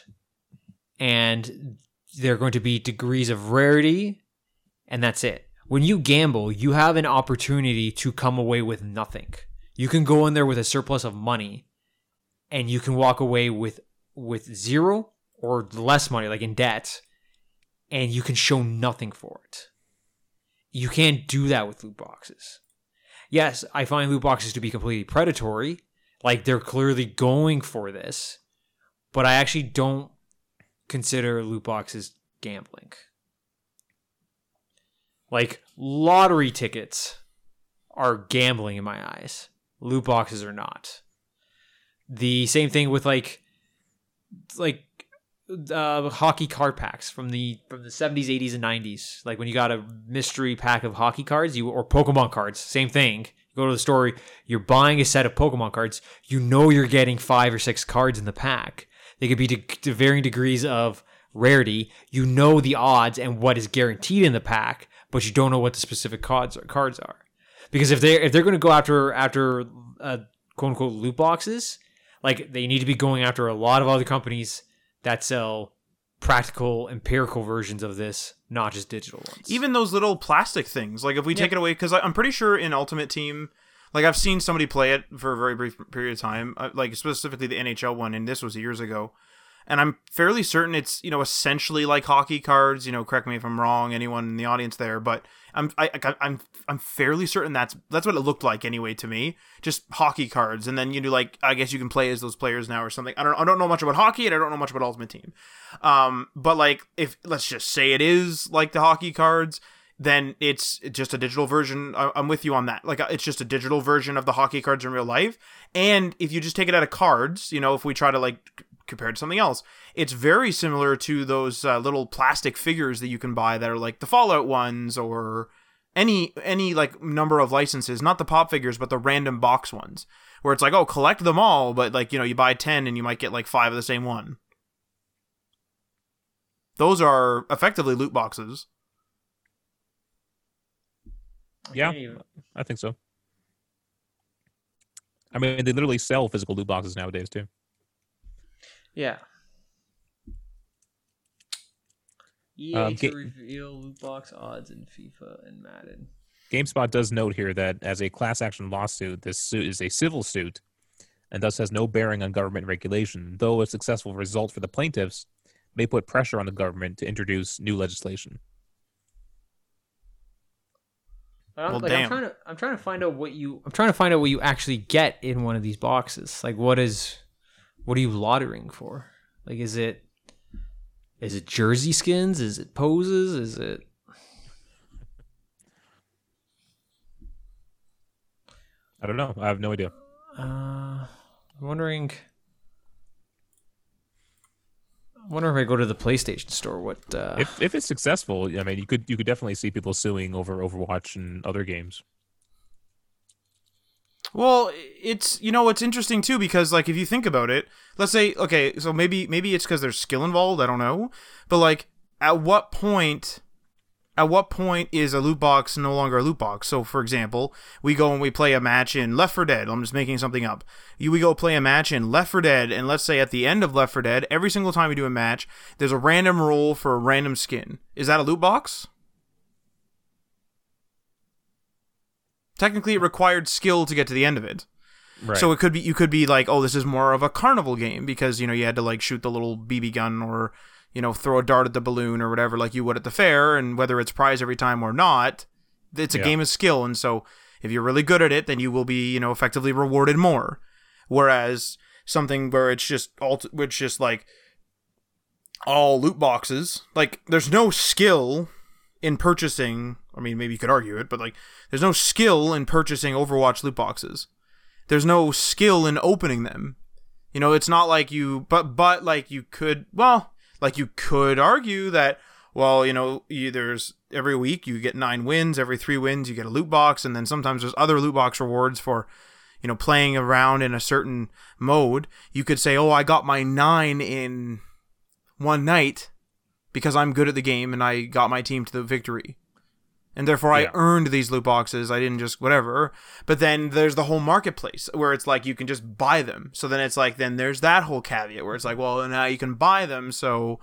and they're going to be degrees of rarity, and that's it. When you gamble, you have an opportunity to come away with nothing. You can go in there with a surplus of money, and you can walk away with with zero or less money, like in debt, and you can show nothing for it. You can't do that with loot boxes. Yes, I find loot boxes to be completely predatory. Like they're clearly going for this, but I actually don't consider loot boxes gambling. Like lottery tickets are gambling in my eyes. Loot boxes are not. The same thing with like like uh, hockey card packs from the from the 70s, 80s and 90s. Like when you got a mystery pack of hockey cards, you or Pokemon cards, same thing. You go to the store, you're buying a set of Pokemon cards, you know you're getting 5 or 6 cards in the pack. They could be to, to varying degrees of rarity, you know the odds and what is guaranteed in the pack, but you don't know what the specific cards are, cards are. Because if they if they're going to go after after uh, quote unquote loot boxes, like they need to be going after a lot of other companies that sell practical empirical versions of this, not just digital ones. Even those little plastic things, like if we take it away, because I'm pretty sure in Ultimate Team, like I've seen somebody play it for a very brief period of time, uh, like specifically the NHL one, and this was years ago. And I'm fairly certain it's you know essentially like hockey cards. You know, correct me if I'm wrong, anyone in the audience there, but I'm I, I'm I'm fairly certain that's that's what it looked like anyway to me. Just hockey cards, and then you do like I guess you can play as those players now or something. I don't I don't know much about hockey, and I don't know much about Ultimate Team. Um, but like if let's just say it is like the hockey cards, then it's just a digital version. I'm with you on that. Like it's just a digital version of the hockey cards in real life. And if you just take it out of cards, you know, if we try to like c- compare it to something else, it's very similar to those uh, little plastic figures that you can buy that are like the Fallout ones or any any like number of licenses, not the pop figures, but the random box ones, where it's like, oh, collect them all, but like you know, you buy ten and you might get like five of the same one. Those are effectively loot boxes. Yeah, I think so. I mean, they literally sell physical loot boxes nowadays too. Yeah. EA Um, to ga- reveal loot box odds in FIFA and Madden. GameSpot does note here that as a class action lawsuit, this suit is a civil suit and thus has no bearing on government regulation, though a successful result for the plaintiffs may put pressure on the government to introduce new legislation. I'm, Well, like, damn. I'm trying to I'm trying to find out what you I'm trying to find out what you actually get in one of these boxes. Like what is what are you lottering for? Like is it is it jersey skins? Is it poses? Is it I don't know. I have no idea. uh I'm wondering I wonder if I go to the PlayStation store what uh If if it's successful, I mean, you could you could definitely see people suing over Overwatch and other games. Well, it's you know it's interesting too because like if you think about it, let's say okay, so maybe maybe it's because there's skill involved. I don't know, but like at what point, at what point is a loot box no longer a loot box? So for example, we go and we play a match in Left 4 Dead. I'm just making something up. You we go play a match in Left 4 Dead, and let's say at the end of Left 4 Dead, every single time we do a match, there's a random roll for a random skin. Is that a loot box? Technically, it required skill to get to the end of it. Right. So it could be you could be like, oh, this is more of a carnival game because you know you had to like shoot the little BB gun or you know throw a dart at the balloon or whatever like you would at the fair, and whether it's prize every time or not, it's a Yeah. game of skill, and so if you're really good at it, then you will be you know effectively rewarded more. Whereas something where it's just all which just like all loot boxes, like there's no skill in purchasing. I mean, maybe you could argue it, but like there's no skill in purchasing Overwatch loot boxes there's no skill in opening them. You know, it's not like you, but but like you could, well, like you could argue that, well, you know, you, there's every week you get nine wins, every three wins you get a loot box, and then sometimes there's other loot box rewards for, you know, playing around in a certain mode. You could say, oh, I got my nine in one night because I'm good at the game and I got my team to the victory and therefore Yeah. I earned these loot boxes. I didn't just whatever. But then there's the whole marketplace where it's like you can just buy them. So then it's like then there's that whole caveat where it's like, well, now you can buy them. So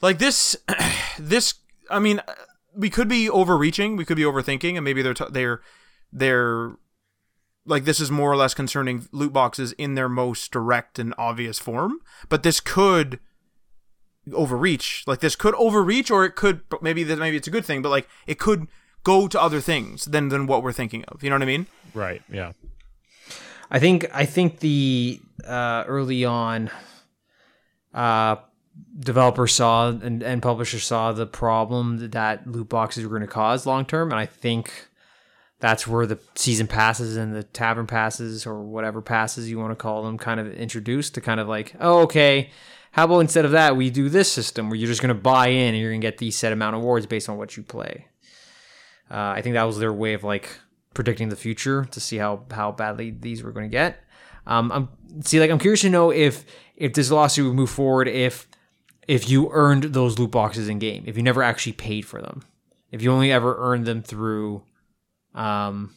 like this, [CLEARS THROAT] this. I mean, we could be overreaching. We could be overthinking, and maybe they're t- they're they're like this is more or less concerning loot boxes in their most direct and obvious form. But this could overreach. Like this could overreach, or it could maybe that maybe it's a good thing, but like it could go to other things than than what we're thinking of. You know what I mean? right. Yeah. I think I think the uh, early on uh, developers saw and, and publishers saw the problem that, that loot boxes were going to cause long term, and I think that's where the season passes and the tavern passes or whatever passes you want to call them kind of introduced to kind of like, oh, okay, how about instead of that we do this system where you're just going to buy in and you're going to get these set amount of awards based on what you play. Uh, I think that was their way of like predicting the future to see how how badly these were going to get. Um, I'm see like I'm curious to know if if this lawsuit would move forward if if you earned those loot boxes in game, if you never actually paid for them, if you only ever earned them through um,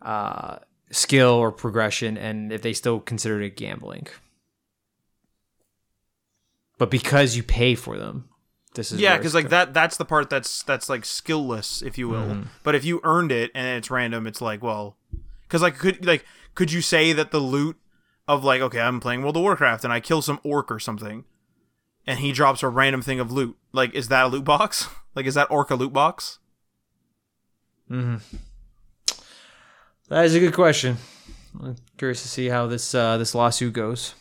uh, skill or progression, and if they still considered it gambling. But because you pay for them, this is yeah, because like that that's the part that's that's like skillless, if you will. Mhm. But if you earned it and it's random, it's like well, because like could like could you say that the loot of like okay, I'm playing World of Warcraft and I kill some orc or something, and he drops a random thing of loot. Like, is that a loot box? [LAUGHS] like, is that orc a loot box? mm-hmm. That is a good question. I'm curious to see how this uh, this lawsuit goes.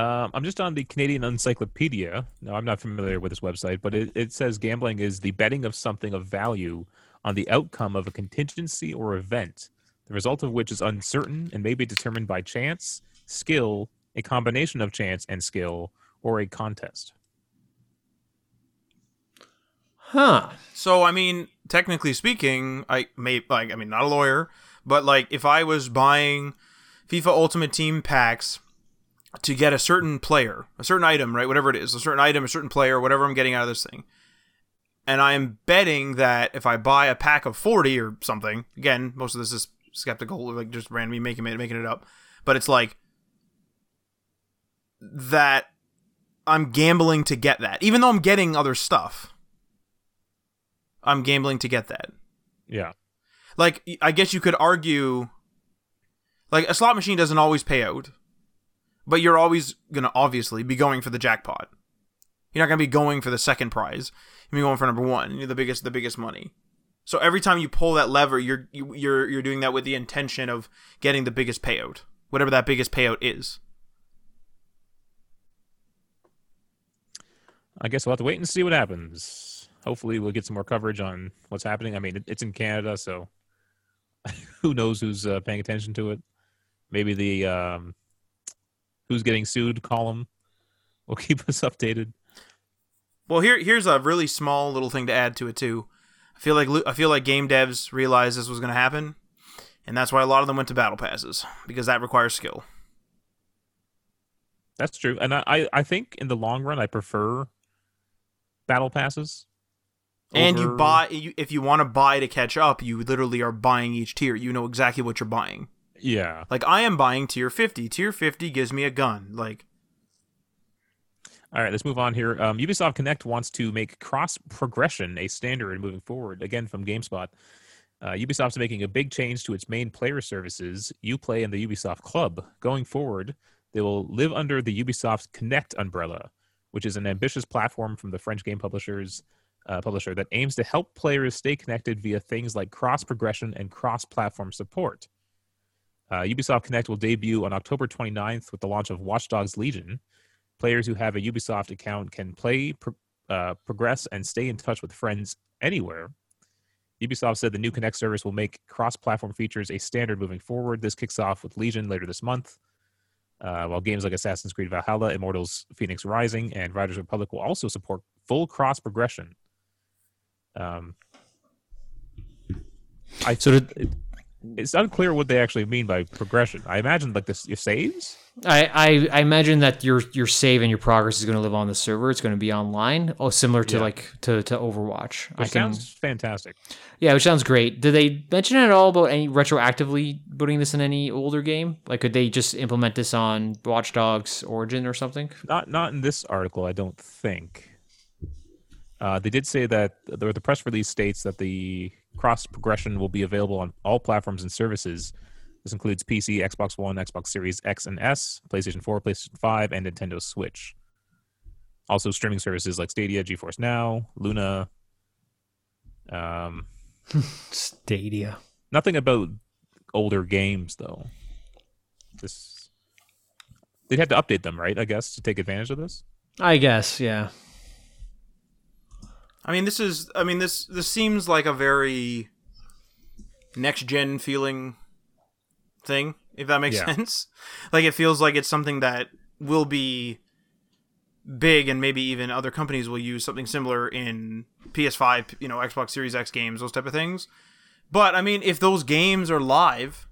Um, I'm just on the Canadian Encyclopedia. No, I'm not familiar with this website, but it, it says gambling is the betting of something of value on the outcome of a contingency or event, the result of which is uncertain and may be determined by chance, skill, a combination of chance and skill, or a contest. Huh. So I mean, technically speaking, I may like I mean not a lawyer, but like if I was buying FIFA Ultimate Team packs to get a certain player, a certain item, right, whatever it is, a certain item, a certain player, whatever I'm getting out of this thing. And I am betting that if I buy a pack of 40 or something, again, most of this is skeptical, like just randomly making it making it up, but it's like that I'm gambling to get that, even though I'm getting other stuff. I'm gambling to get that. Yeah. Like I guess you could argue like a slot machine doesn't always pay out. But you're always going to obviously be going for the jackpot. You're not going to be going for the second prize. You're going for number 1, you're the biggest the biggest money. So every time you pull that lever, you're you, you're you're doing that with the intention of getting the biggest payout, whatever that biggest payout is. I guess we'll have to wait and see what happens. Hopefully, we'll get some more coverage on what's happening. I mean, it's in Canada, so [LAUGHS] who knows who's uh, paying attention to it? Maybe the um, who's getting sued column will keep us updated. Well, here here's a really small little thing to add to it too. I feel like I feel like game devs realized this was going to happen, and that's why a lot of them went to battle passes because that requires skill. That's true, and I, I, think in the long run, I prefer battle passes. And you buy you, if you want to buy to catch up, you literally are buying each tier. You know exactly what you're buying. Yeah, Like I am buying tier 50. Tier 50 gives me a gun. Like All right, let's move on here. Um, Ubisoft Connect wants to make cross progression a standard moving forward. Again, from GameSpot, uh, Ubisoft's making a big change to its main player services, UPlay and the Ubisoft Club. Going forward, they will live under the Ubisoft Connect umbrella, which is an ambitious platform from the French game publishers uh, publisher that aims to help players stay connected via things like cross progression and cross platform support. Uh, Ubisoft Connect will debut on October 29th with the launch of Watch Dogs Legion. Players who have a Ubisoft account can play, pro- uh, progress, and stay in touch with friends anywhere. Ubisoft said the new Connect service will make cross platform features a standard moving forward. This kicks off with Legion later this month. Uh, while games like Assassin's Creed Valhalla, Immortals Phoenix Rising, and Riders Republic will also support full cross progression. Um, I So did, it's unclear what they actually mean by progression. I imagine like this your saves. I, I I imagine that your your save and your progress is going to live on the server. It's going to be online, oh, similar to Yeah. like to, to Overwatch. I Which can, sounds fantastic. yeah, which sounds great. Did they mention at all about any retroactively putting this in any older game? Like, could they just implement this on Watch Dogs Origin or something? Not not in this article, I don't think. Uh, they did say that the, the press release states that the cross progression will be available on all platforms and services. This includes PC, Xbox One, Xbox Series X and S, PlayStation 4, PlayStation 5, and Nintendo Switch. Also, streaming services like Stadia, GeForce Now, Luna. Um, [LAUGHS] Stadia. nothing about older games though. This they'd have to update them, right? I guess to take advantage of this. I guess, yeah. I mean, this is. I mean, this this seems like a very next gen feeling thing. If that makes Yeah. sense, [LAUGHS] like it feels like it's something that will be big, and maybe even other companies will use something similar in PS5, you know, Xbox Series X games, those type of things. But I mean, if those games are live,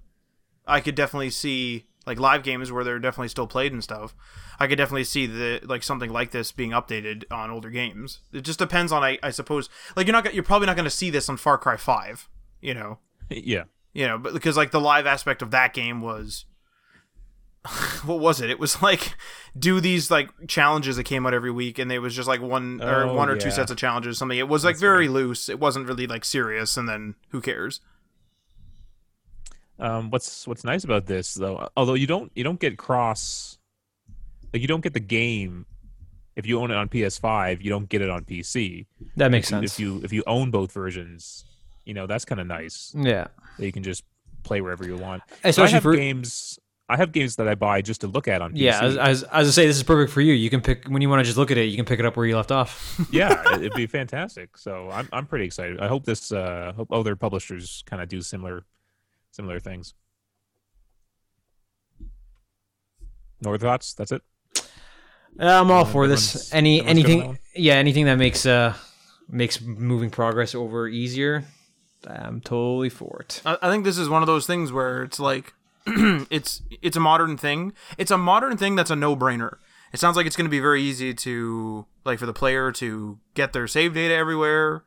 I could definitely see like live games where they're definitely still played and stuff. I could definitely see the like something like this being updated on older games. It just depends on I, I suppose like you're not you're probably not going to see this on Far Cry 5, you know. [LAUGHS] yeah. You know, but because like the live aspect of that game was [LAUGHS] what was it? It was like do these like challenges that came out every week and it was just like one or Oh, one or two sets of challenges something. It was like That's very loose. It wasn't really like serious and then who cares? Um, what's what's nice about this though, although you don't you don't get cross, like you don't get the game if you own it on PS5, you don't get it on PC. That makes If sense. If you if you own both versions, you know that's kind of nice yeah, that you can just play wherever you want. So I especially have for games. I have games that I buy just to look at on PC. yeah. As, as, as I say, this is perfect for you. You can pick when you want to just look at it. You can pick it up where you left off. [LAUGHS] yeah, it- it'd be fantastic. So I'm I'm pretty excited. I hope this uh hope other publishers kind of do similar similar things. No other thoughts? That's it. Yeah, I'm all Uh, for this. Any everyone's good on that anything, yeah, anything that makes uh makes moving progress over easier. I'm totally for it. I, I think this is one of those things where it's like [CLEARS THROAT] it's it's a modern thing. It's a modern thing that's a no-brainer. It sounds like it's going to be very easy to like for the player to get their save data everywhere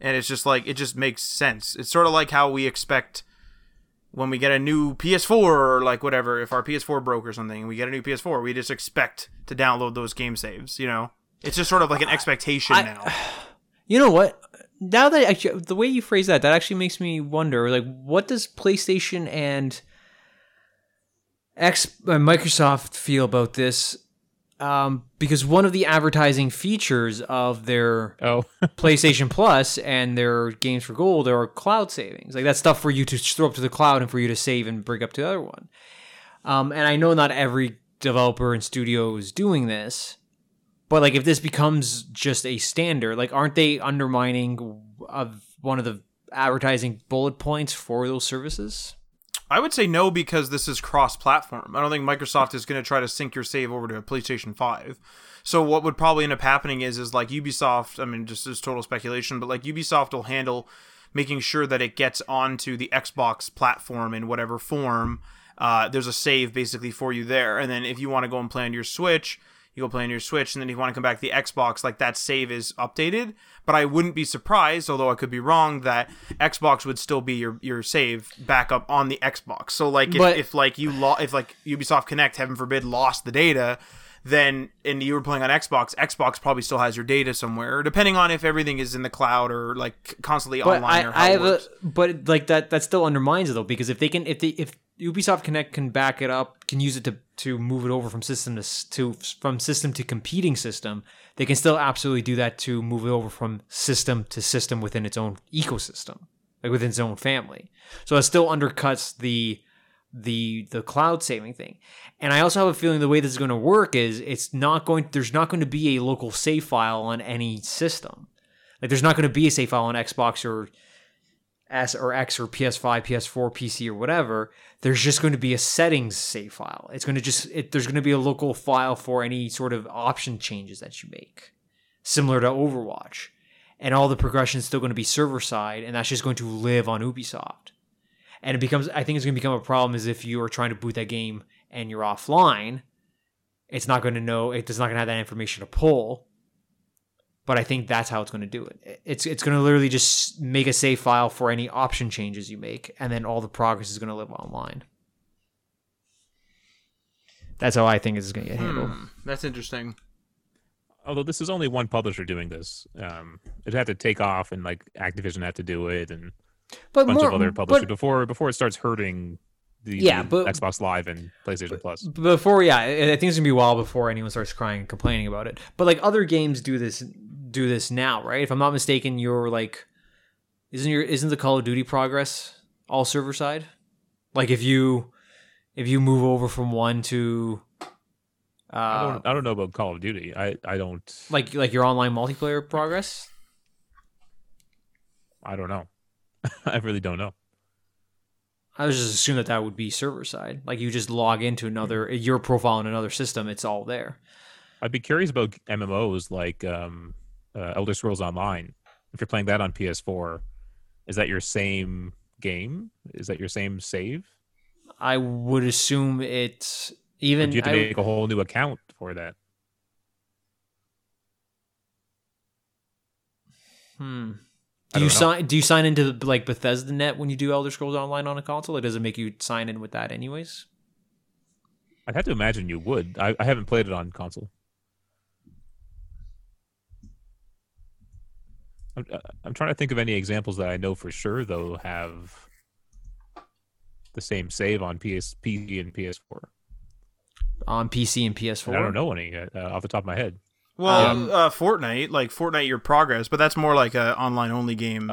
and it's just like it just makes sense. It's sort of like how we expect when we get a new PS4 or like whatever if our PS4 broke or something, we get a new PS4, we just expect to download those game saves, you know. It's just sort of like an expectation I- now. [SIGHS] You know what? Now that actually, the way you phrase that, that actually makes me wonder. Like, what does PlayStation and X uh, Microsoft feel about this? Um, because one of the advertising features of their Oh, [LAUGHS] PlayStation Plus and their games for gold are cloud savings. Like that's stuff for you to throw up to the cloud and for you to save and bring up to the other one. Um, and I know not every developer and studio is doing this, but like if this becomes just a standard, like aren't they undermining of one of the advertising bullet points for those services? I would say no because this is cross-platform. I don't think Microsoft is going to try to sync your save over to a PlayStation 5. So what would probably end up happening is is like Ubisoft, I mean just as total speculation, but like Ubisoft will handle making sure that it gets onto the Xbox platform in whatever form. Uh, there's a save basically for you there, and then if you want to go and play on your Switch, you go play on your Switch, and then if you want to come back to the Xbox, like that save is updated. But I wouldn't be surprised, although I could be wrong, that Xbox would still be your your save backup on the Xbox. So like if, But- if like you lo- if like Ubisoft Connect, heaven forbid, lost the data, then and you were playing on Xbox, Xbox probably still has your data somewhere, depending on if everything is in the cloud or like constantly But online I, or how I it have a, but like that that still undermines it though because if they can if they if Ubisoft Connect can back it up, can use it to to move it over from system to to from system to competing system, they can still absolutely do that to move it over from system to system within its own ecosystem, like within its own family. So it still undercuts the the the cloud saving thing. And I also have a feeling the way this is going to work is it's not going there's not going to be a local save file on any system. Like there's not going to be a save file on Xbox or S or X or PS5, PS4, PC or whatever. There's just going to be a settings save file. It's going to just it, there's going to be a local file for any sort of option changes that you make, similar to Overwatch. And all the progression is still going to be server side, and that's just going to live on Ubisoft. And it becomes I think it's going to become a problem is if you are trying to boot that game and you're offline, it's not going to know it's not going to have that information to pull but I think that's how it's going to do it. It's it's going to literally just make a save file for any option changes you make, and then all the progress is going to live online. That's how I think it's going to get handled. Hmm, that's interesting. although this is only one publisher doing this, um, it had to take off, and like Activision had to do it, and But a bunch more, of other publishers but before before it starts hurting the, Yeah, the but- Xbox Live and PlayStation Plus. before, yeah, I think it's going to be a while before anyone starts crying and complaining about it. But like other games do this do this now, right? If I'm not mistaken, you're like, isn't your isn't the Call of Duty progress all server side? Like if you if you move over from one to uh, I don't I don't know about Call of Duty. I I don't like like your online multiplayer progress I don't know. [LAUGHS] I really don't know. i was just assume that that would be server side like you just log into another your profile in another system it's all there I'd be curious about MMOs like um, uh, Elder Scrolls Online. If you're playing that on PS4, is that your same game? Is that your same save? I would assume it's Or even. do you have to I- make a whole new account for that? hmm. Do you know. sign? Do you sign into like Bethesda Net when you do Elder Scrolls Online on a console? Or does it make you sign in with that anyways? I'd have to imagine you would. I, I haven't played it on console. I'm, uh, I'm trying to think of any examples that I know for sure though have the same save on PS, PC and PS4. on PC and PS4. And I don't know any uh, off the top of my head. Well, Um, uh, Fortnite, like Fortnite, your progress, but that's more like an online only game.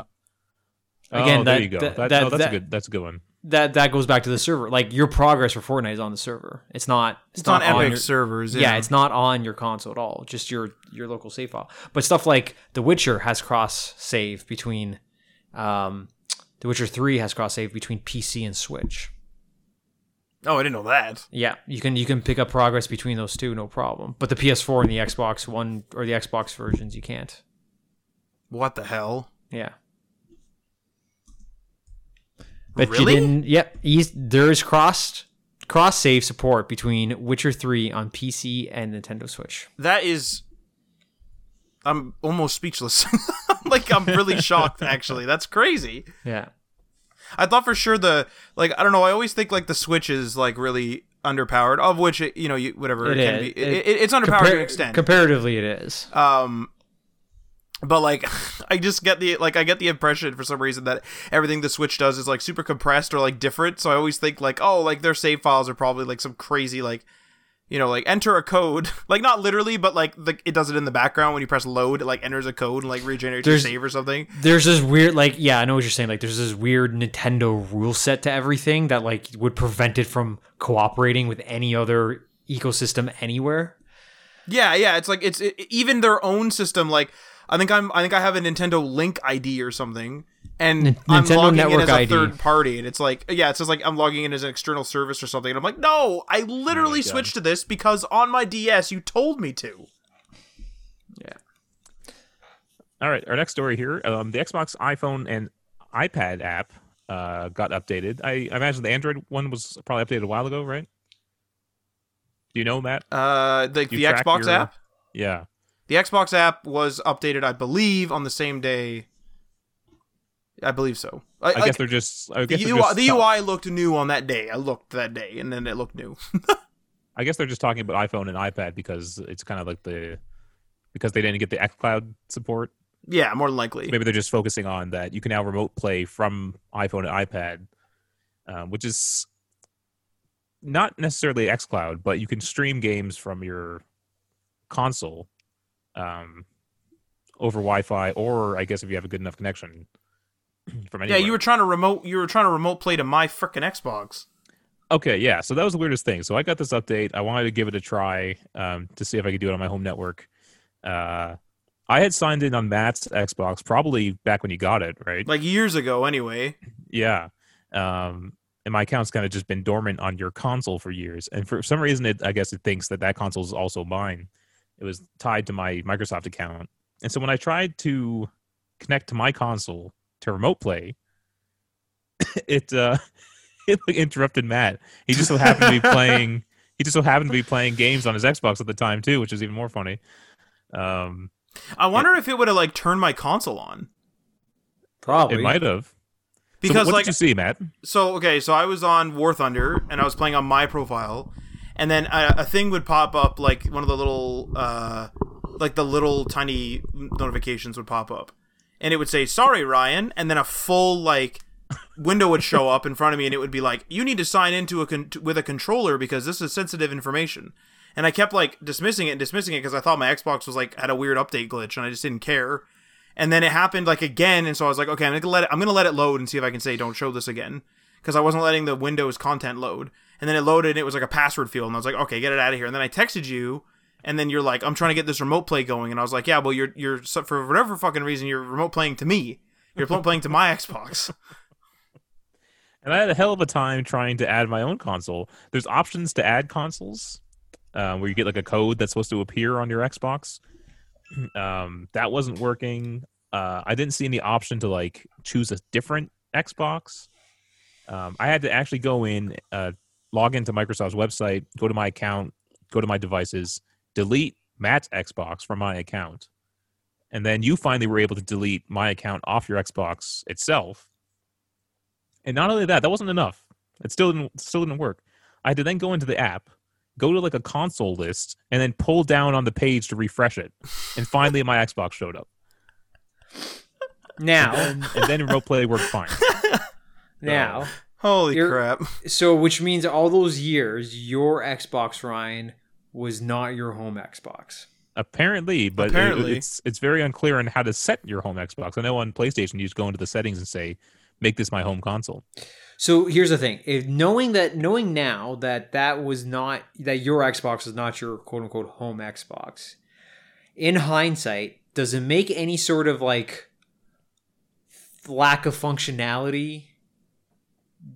Again, oh, that- there you go. that- That, that- no, that's that- a good. That's a good one. That that goes back to the server. Like your progress for Fortnite is on the server. It's not. It's, it's on Epic your- servers. yeah. Yeah, it's not on your console at all. Just your your local save file. But stuff like The Witcher has cross save between. Um, The Witcher Three has cross save between PC and Switch. Oh, I didn't know that. Yeah, you can you can pick up progress between those two, no problem. But the PS4 and the Xbox One or the Xbox versions, you can't. What the hell? Yeah. Oh, but Really? you didn't. Yep. Eas- there's cross cross save support between Witcher Three on PC and Nintendo Switch. That is. I'm almost speechless. [LAUGHS] like I'm really [LAUGHS] shocked. Actually, that's crazy. Yeah. I thought for sure the like I don't know. I always think like the Switch is like really underpowered. Of which it, you know you whatever it, It can is. be. It, It- it- it's underpowered to Compar- an extent. Comparatively, it is. Um, but like, [LAUGHS] I just get the like I get the impression for some reason that everything the Switch does is like super compressed or like different. So I always think like, oh, like their save files are probably like some crazy like, you know, like enter a code, [LAUGHS] like not literally, but like the it does it in the background when you press load, it like enters a code and like regenerates There's- your save or something. There's this weird, like, yeah, I know what you're saying. Like, there's this weird Nintendo rule set to everything that like would prevent it from cooperating with any other ecosystem anywhere. Yeah, yeah, it's like it's it, even their own system. Like I think I'm I think I have a Nintendo Link ID or something, and N- I'm Nintendo logging in as a ID. third party, and it's like yeah, it says like I'm logging in as an external service or something, and I'm like, no, I literally God. switched to this because on my DS you told me to. Yeah. All right, our next story here. Um, the Xbox, iPhone, and iPad app uh, got updated. I, I imagine the Android one was probably updated a while ago, right? Do you know that? Uh, the the Xbox your- app, Yeah. the Xbox app was updated, I believe, on the same day. I believe so. I, I like, guess they're just. I the guess they're UI, just the UI looked new on that day. I looked that day, and then it looked new. [LAUGHS] I guess they're just talking about iPhone and iPad because it's kind of like the because they didn't get the xCloud support. yeah, more than likely. Maybe they're just focusing on that you can now remote play from iPhone and iPad, um, which is not necessarily xCloud, but you can stream games from your console um, over Wi-Fi, or I guess if you have a good enough connection [CLEARS THROAT] from Yeah, you were trying to remote. You were trying to remote play to my freaking Xbox. Okay, yeah. So that was the weirdest thing. So I got this update. I wanted to give it a try um, to see if I could do it on my home network. Uh, I had signed in on Matt's Xbox probably back when you got it, right? Like years ago, anyway. yeah. Um, and my account's kind of just been dormant on your console for years. And for some reason, it I guess it thinks that that console is also mine. It was tied to my Microsoft account. And so when I tried to connect to my console to remote play, [COUGHS] it uh, [LAUGHS] it like, interrupted Matt. He just so happened to be [LAUGHS] playing. He just so happened to be playing games on his Xbox at the time too, which is even more funny. Um, I wonder if it would have like turned my console on Probably. it might have. because so what like did you see, Matt? so okay. So I was on War Thunder and I was playing on my profile, and then a, a thing would pop up like one of the little uh like the little tiny notifications would pop up, and it would say sorry Ryan, and then a full like window would show up in front of me and it would be like you need to sign into a con- with a controller because this is sensitive information. And i kept like dismissing it and dismissing it because i thought my xbox was like had a weird update glitch and i just didn't care. And then it happened like again and so i was like okay i'm gonna let it i'm gonna let it load and see if i can say don't show this again because i wasn't letting the windows content load. And then it loaded and it was like a password field and i was like okay get it out of here. And then i texted you and then you're like i'm trying to get this remote play going and i was like yeah well you're you're for whatever fucking reason you're remote playing to me you're playing to my xbox [LAUGHS] And I had a hell of a time trying to add my own console. There's options to add consoles um, where you get like a code that's supposed to appear on your Xbox. [CLEARS THROAT] Um, that wasn't working. Uh, I didn't see any option to like choose a different Xbox. Um, I had to actually go in, uh, log into Microsoft's website, go to my account, go to my devices, delete Matt's Xbox from my account, and then you finally were able to delete my account off your Xbox itself. And not only that, that wasn't enough. It still didn't still didn't work. I had to then go into the app, go to like a console list, and then pull down on the page to refresh it. And finally, my Xbox showed up. Now, And, and then remote play worked fine. [LAUGHS] now, Holy crap! so which means all those years, your Xbox Ryan was not your home Xbox. Apparently, but it- it's it's very unclear on how to set your home Xbox. I know on PlayStation you just go into the settings and say, "Make this my home console." So here's the thing: if knowing that, knowing now that that was not that your Xbox is not your quote unquote home Xbox, in hindsight, does it make any sort of like lack of functionality?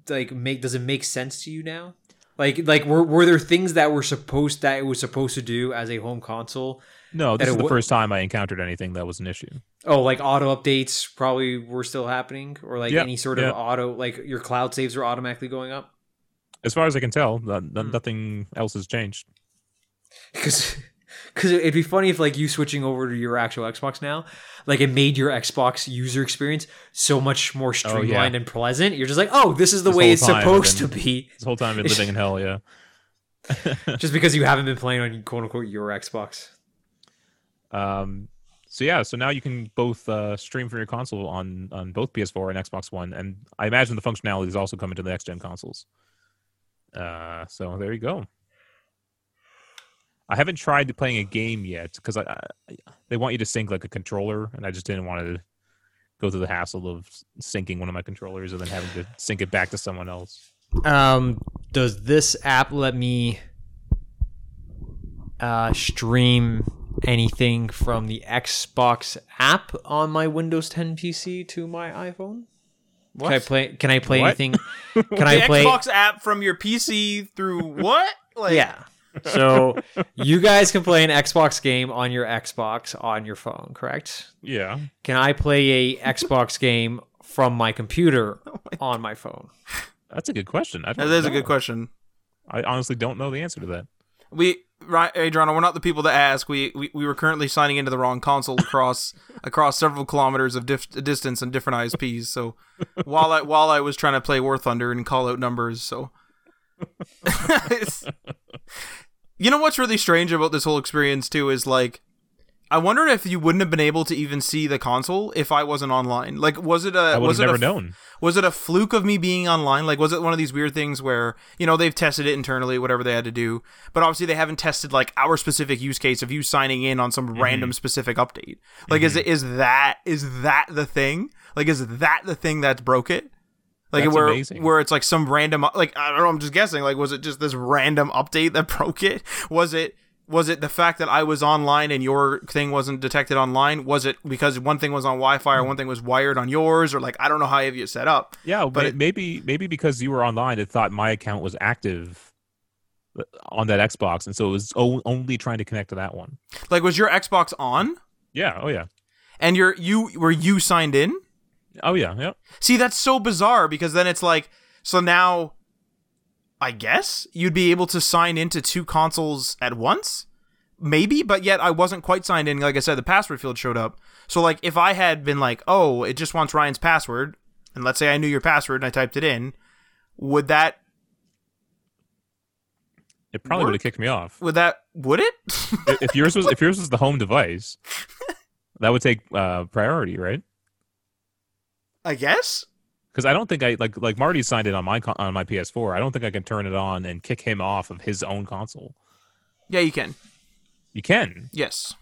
Like, make does it make sense to you now? Like, like were were there things that were supposed that it was supposed to do as a home console? No, this is the wa- first time I encountered anything that was an issue. Oh, like auto updates probably were still happening, or like Yeah, any sort yeah. of auto, like your cloud saves are automatically going up. As far as I can tell, Hmm. nothing else has changed. [LAUGHS] because because it'd be funny if like you switching over to your actual Xbox now, like it made your Xbox user experience so much more streamlined and pleasant. You're just like, oh, this is the This way it's supposed to be, This whole time I've been living in hell. Yeah. [LAUGHS] just because you haven't been playing on quote unquote your Xbox. Um, so yeah, so now you can both uh, stream from your console on on both PS4 and Xbox One, and I imagine the functionality is also coming to the next gen consoles. Uh, so there you go. I haven't tried playing a game yet because I, I they want you to sync like a controller, and I just didn't want to go through the hassle of syncing one of my controllers and then having to sync it back to someone else. Um, does this app let me uh, stream anything from the Xbox app on my Windows 10 PC to my iPhone? What? Can I play? Can I play What? anything? [LAUGHS] Can I play? Xbox app from your PC through what? Like, Yeah. So you guys can play an Xbox game on your Xbox on your phone, correct? Yeah, Can I play a Xbox game from my computer on my phone? that's a good question. I don't that is a know. good question. I honestly don't know the answer to that. We, right, Adriana, we're not the people to ask. We, we we were currently signing into the wrong console across [LAUGHS] across several kilometers of dif- distance and different ISPs. So while I while I was trying to play War Thunder and call out numbers, so [LAUGHS] It's- you know what's really strange about this whole experience too is like. I wonder if you wouldn't have been able to even see the console if I wasn't online. Like, was it a was it never a, known. was it a fluke of me being online? Like, was it one of these weird things where you know they've tested it internally, whatever they had to do, but obviously they haven't tested like our specific use case of you signing in on some Mm-hmm. random specific update. Like, is it is that is that the thing? Like, is that the thing that's broke it? Like That's where amazing. where it's like some random like I don't know. I'm just guessing. Like, was it just this random update that [LAUGHS] broke it? Was it? Was it the fact that I was online and your thing wasn't detected online? Was it because one thing was on Wi-Fi or one thing was wired on yours, or like I don't know how you have it set up. Yeah, But but it- maybe maybe because you were online, it thought my account was active uh, on that Xbox, and so it was o- only trying to connect to that one. Like, was your Xbox on Yeah. Oh yeah. and your you were you signed in? Oh yeah. Yep. See, that's so bizarre because then it's like, so now, I guess you'd be able to sign into two consoles at once, maybe, but yet I wasn't quite signed in. Like I said, the password field showed up. So like, if I had been like, oh, it just wants Ryan's password, and let's say I knew your password and I typed it in, would that It probably would have kicked me off. would that would it? If yours was if yours was the home device, [LAUGHS] that would take uh, priority, right? I guess. Because I don't think I like like Marty signed it on my on my PS4. I don't think I can turn it on and kick him off of his own console. Yeah, you can. You can. Yes.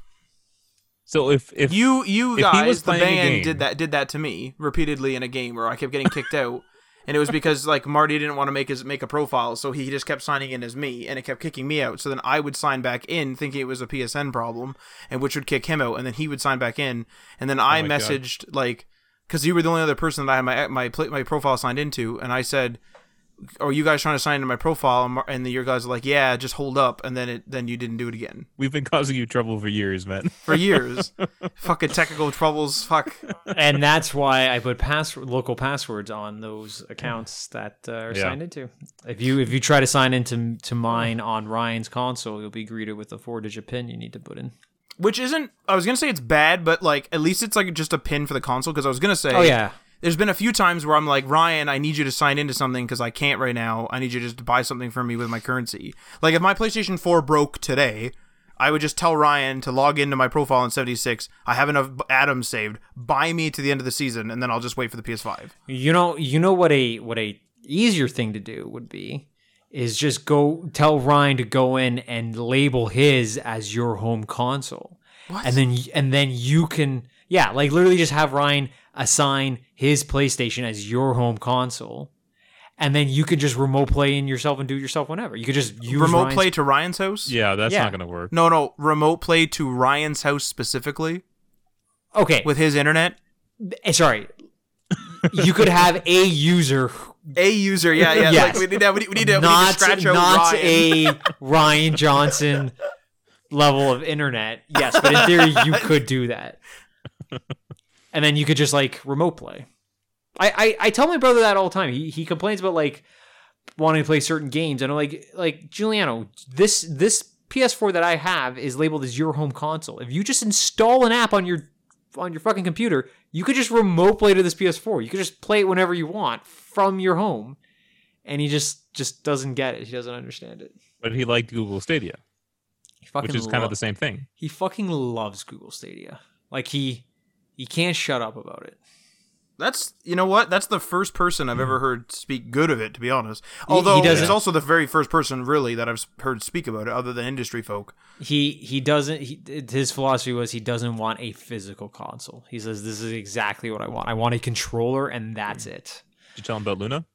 So if if you you if he guys was the band game- did that did that to me repeatedly in a game where I kept getting kicked out and it was because like Marty didn't want to make his make a profile so he just kept signing in as me and it kept kicking me out so then I would sign back in thinking it was a PSN problem and which would kick him out and then he would sign back in and then oh I Oh my God. messaged like cuz you were the only other person that I had my my my profile signed into and I said are you guys trying to sign into my profile?" And, and the, your guys are like, "Yeah, just hold up," and then it then you didn't do it again We've been causing you trouble for years, man. [LAUGHS] for years. Fucking technical troubles. Fuck. and that's why I put pass local passwords on those accounts that uh, are Yeah. signed into. If you if you try to sign into to mine on Ryan's console, you'll be greeted with a four digit pin you need to put in. Which isn't. I was gonna say it's bad, but like at least it's like just a pin for the console. Because I was gonna say. Oh yeah, There's been a few times where I'm like, Ryan, I need you to sign into something because I can't right now. I need you just to buy something for me with my currency. Like if my PlayStation 4 broke today, I would just tell Ryan to log into my profile in 76. I have enough atoms saved. Buy me to the end of the season, and then I'll just wait for the PS5. you know you know what a what a easier thing to do would be is just go tell Ryan to go in and label his as your home console. What? and then and then you can yeah like literally just have ryan assign his playstation as your home console and then you could just remote play in yourself and do it yourself whenever you could just use remote Ryan's- play to Ryan's house? Yeah, that's Yeah. not going to work. No, no, remote play to Ryan's house specifically okay with his internet. eh, sorry you could have a user A user, yeah, yeah. Yes. Like we need to, we need, we need to, we need to scratch out not Ryan. a ryan johnson level of internet. Yes but in theory you [LAUGHS] could do that. And then you could just like remote play. I, I i tell my brother that all the time. He he complains about like wanting to play certain games. And i'm like like giuliano this this ps4 that i have is labeled as your home console. If you just install an app on your on your fucking computer you could just remote play to this ps4 you could just play it whenever you want from your home and he just just doesn't get it. He doesn't understand it. But he liked Google Stadia, he fucking which is kind of the same thing. he fucking loves google stadia. Like he he can't shut up about it. That's you know what? That's the first person I've ever mm. heard speak good of it. To be honest, he although doesn't- he's also the very first person really that I've heard speak about it, other than industry folk. he he doesn't he, his philosophy was he doesn't want a physical console. He says this is exactly what i want. I want a controller and that's mm. it Did you tell him about Luna?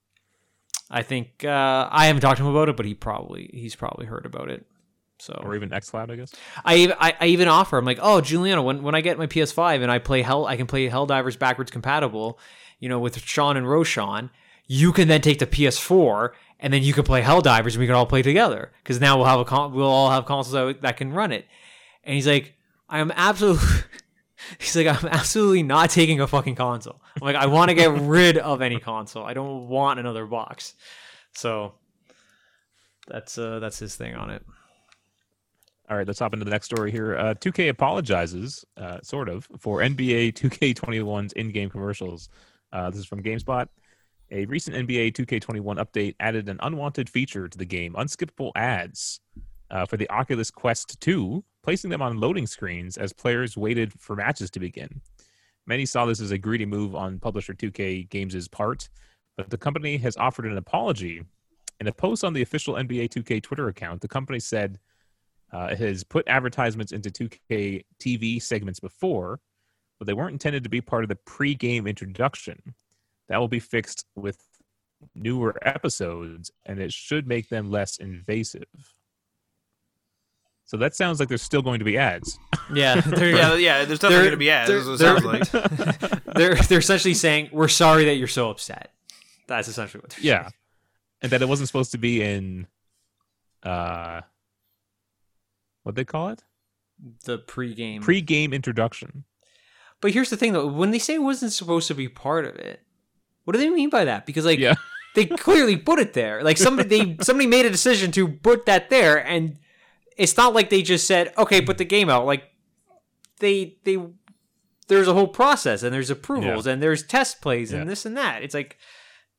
i think uh i haven't talked to him about it but he probably he's probably heard about it so Or even xCloud, I guess? I, I I even offer. I'm like, oh, Juliana, when when I get my PS5 and I play Hell, I can play Helldivers backwards compatible, you know, with Sean and Roshan. You can then take the PS4 and then you can play Helldivers and we can all play together because now we'll have a con- we'll all have consoles that, that can run it. And he's like, I am absolutely. [LAUGHS] He's like, I'm absolutely not taking a fucking console. I'm like, I want to get rid of any console. I don't want another box. So that's uh that's his thing on it. All right, let's hop into the next story here. Uh, 2K apologizes, uh, sort of, for NBA 2K21's in-game commercials. Uh, this is from GameSpot. A recent NBA 2K21 update added an unwanted feature to the game: unskippable ads uh, for the Oculus Quest 2, placing them on loading screens as players waited for matches to begin. Many saw this as a greedy move on publisher 2K Games' part, but the company has offered an apology. In a post on the official NBA 2K Twitter account, the company said uh, it has put advertisements into 2K TV segments before, but they weren't intended to be part of the pre-game introduction. That will be fixed with newer episodes, and it should make them less invasive. So that sounds like there's still going to be ads. Yeah, [LAUGHS] they're, Yeah, yeah. There's definitely going to be ads. they're- That's what they're- like. [LAUGHS] they're they're essentially saying we're sorry that you're so upset. That's essentially what they're yeah, and that it wasn't supposed to be in, uh, what they call it, saying. The pregame. pre-game introduction. but here's the thing though, when they say it wasn't supposed to be part of it, what do they mean by that? Because like Yeah, they clearly put it there. Like somebody they somebody made a decision to put that there, and it's not like they just said, "Okay, put the game out." Like they they there's a whole process, and there's approvals, and there's test plays, Yeah. and this and that. It's like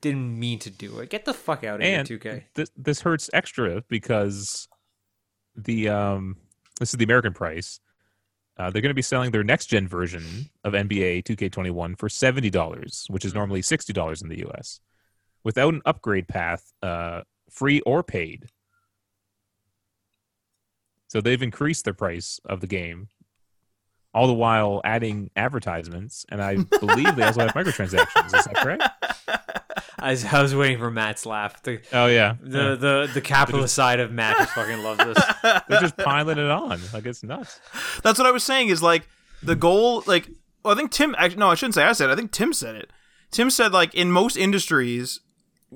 didn't mean to do it. Get the fuck out of and here, 2K. this this hurts extra because the um this is the American price. Uh, they're going to be selling their next gen version of NBA 2K21 for seventy dollars, which is normally sixty dollars in the U.S. Without an upgrade path, uh, free or paid. So they've increased the price of the game, all the while adding advertisements, and I believe they also have [LAUGHS] microtransactions. Is that correct? I was, I was waiting for Matt's laugh. The Oh yeah, the the, the capitalist side of Matt just fucking loves this. [LAUGHS] they're just piling it on like it's nuts. That's what I was saying. Is like the goal. Like, well, I think Tim. Actually, no, I shouldn't say I said. it. I think Tim said it. Tim said like in most industries,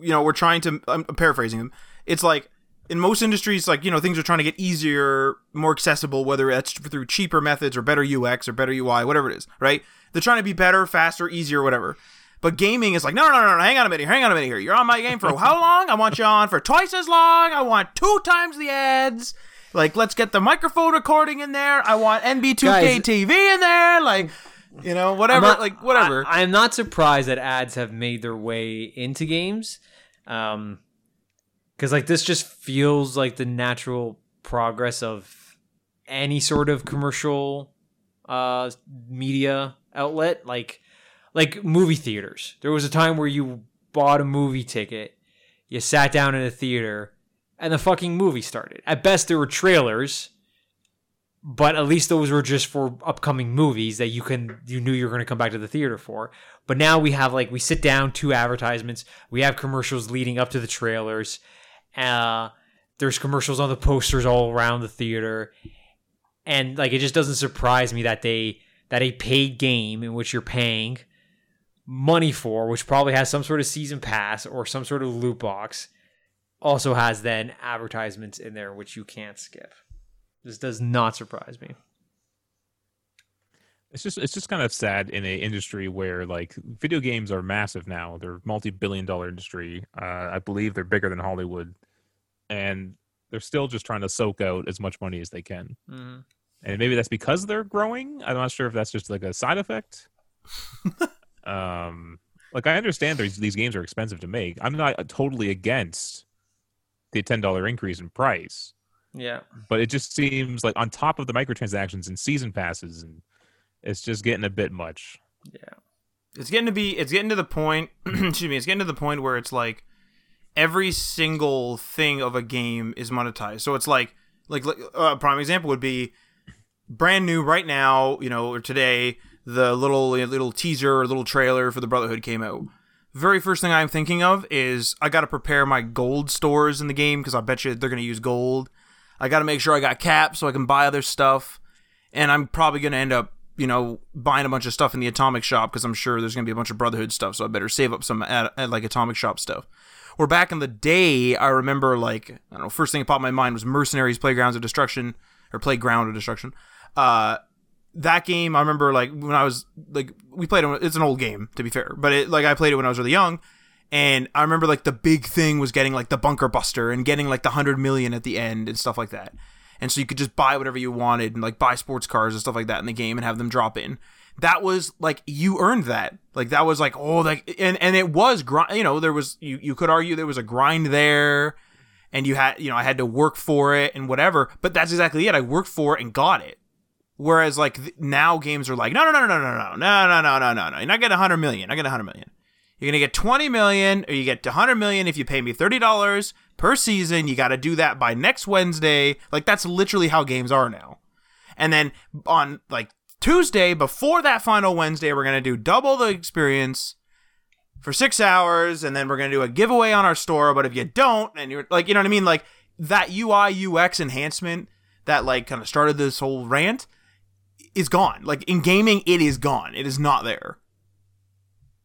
you know we're trying to I'm paraphrasing him. It's like in most industries, like you know things are trying to get easier, more accessible, whether that's through cheaper methods or better UX or better UI, whatever it is, right? They're trying to be better, faster, easier, whatever. But gaming is like, no, no, no, no, hang on a minute, hang on a minute here. You're on my game for how [LAUGHS] long? I want you on for twice as long. I want two times the ads. Like, let's get the microphone recording in there. I want NB2K Guys- TV in there. Like, you know, whatever. Not- like, whatever. I, am not surprised that ads have made their way into games, um, because like this just feels like the natural progress of any sort of commercial, uh, media outlet. Like, like movie theaters. There was a time where you bought a movie ticket, you sat down in a theater, and the fucking movie started. At best, there were trailers but at least those were just for upcoming movies that you can you knew you were going to come back to the theater for but now we have like we sit down two advertisements we have commercials leading up to the trailers uh there's commercials on the posters all around the theater and like it just doesn't surprise me that they that a paid game in which you're paying money for which probably has some sort of season pass or some sort of loot box also has then advertisements in there which you can't skip this does not surprise me. It's just it's just kind of sad in an industry where like video games are massive now. They're multi-billion dollar industry. Uh, I believe they're bigger than Hollywood, and they're still just trying to soak out as much money as they can. Mm-hmm. And maybe that's because they're growing. I'm not sure if that's just like a side effect. [LAUGHS] um, like I understand these these games are expensive to make. I'm not totally against the ten dollar increase in price Yeah. but it just seems like on top of the microtransactions and season passes and it's just getting a bit much Yeah. it's getting to be it's getting to the point [CLEARS THROAT] excuse me it's getting to the point where it's like every single thing of a game is monetized. So it's like like like, uh, a prime example would be brand new right now you know or today the little little teaser or little trailer for the brotherhood came out. Very first thing i'm thinking of is i got to prepare my gold stores in the game because i bet you they're going to use gold. I got to make sure i got caps so i can buy other stuff. And i'm probably going to end up you know, buying a bunch of stuff in the Atomic Shop because I'm sure there's going to be a bunch of Brotherhood stuff, so I better save up some at, at, like Atomic Shop stuff. Or back in the day, I remember like I don't know, first thing that popped my mind was Mercenaries: Playgrounds of Destruction or Playground of Destruction. Uh, that game, I remember like when I was like we played it. It's an old game to be fair, but it like I played it when I was really young. And I remember like the big thing was getting like the bunker buster and getting like the hundred million at the end and stuff like that and so you could just buy whatever you wanted and like buy sports cars and stuff like that in the game and have them drop in that was like you earned that like that was like oh like and and it was grind you know there was you you could argue there was a grind there and you had you know i had to work for it and whatever but that's exactly it i worked for it and got it whereas like th- now games are like no no no no no no no no no no no no you're not getting 100 million i get 100 million you're gonna get 20 million or you get 100 million if you pay me $30 per season. You got to do that by next Wednesday. Like that's literally how games are now. And then on like Tuesday before that final Wednesday, we're gonna do double the experience for six hours, and then we're gonna do a giveaway on our store. But if you don't, and you're like, you know what I mean, like that UI UX enhancement that like kind of started this whole rant is gone. Like in gaming, it is gone. It is not there.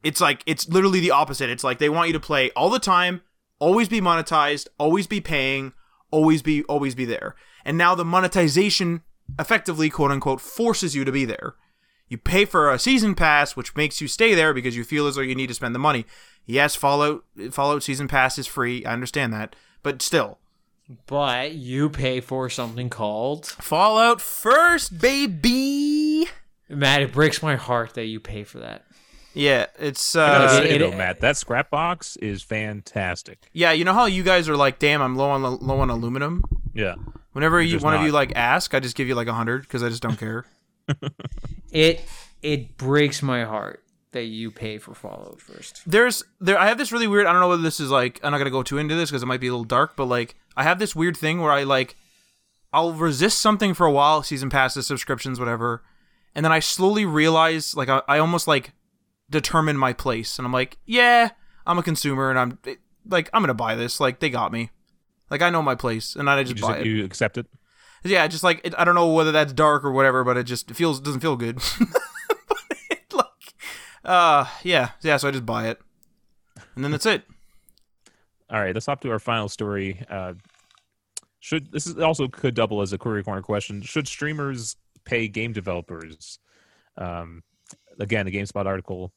It's like it's literally the opposite. It's like they want you to play all the time, always be monetized, always be paying, always be always be there. And now the monetization effectively quote unquote forces you to be there. You pay for a season pass which makes you stay there because you feel as though you need to spend the money. Yes, Fallout Fallout season pass is free. I understand that. But still, But you pay for something called Fallout first, baby. Matt. It breaks my heart that you pay for that. Yeah, it's I uh say it- though, Matt, that scrap box is fantastic. yeah, you know how you guys are like, "Damn, I'm low on low on aluminum." Yeah, Whenever you just one of you like ask, I just give you like a 100 cuz I just don't care. [LAUGHS] It it breaks my heart that you pay for Fallout first. there's there I have this really weird I don't know whether this is like I'm not gonna go too into this because it might be a little dark, but like I have this weird thing where I like I'll resist something for a while, season passes, subscriptions, whatever, and then I slowly realize like I, I almost like determine my place, and I'm like, yeah, I'm a consumer, and I'm it, like I'm gonna buy this, like they got me, like I know my place, and I just, just buy it. you accept it. Yeah, just like it, I don't know whether that's dark or whatever, but it just it feels doesn't feel good. [LAUGHS] but it, like, uh, yeah, yeah. So I just buy it, and then that's it. [LAUGHS] All right, let's hop to our final story. Uh, should this is also could double as a query corner question? Should streamers pay game developers? Um, again, a GameSpot article.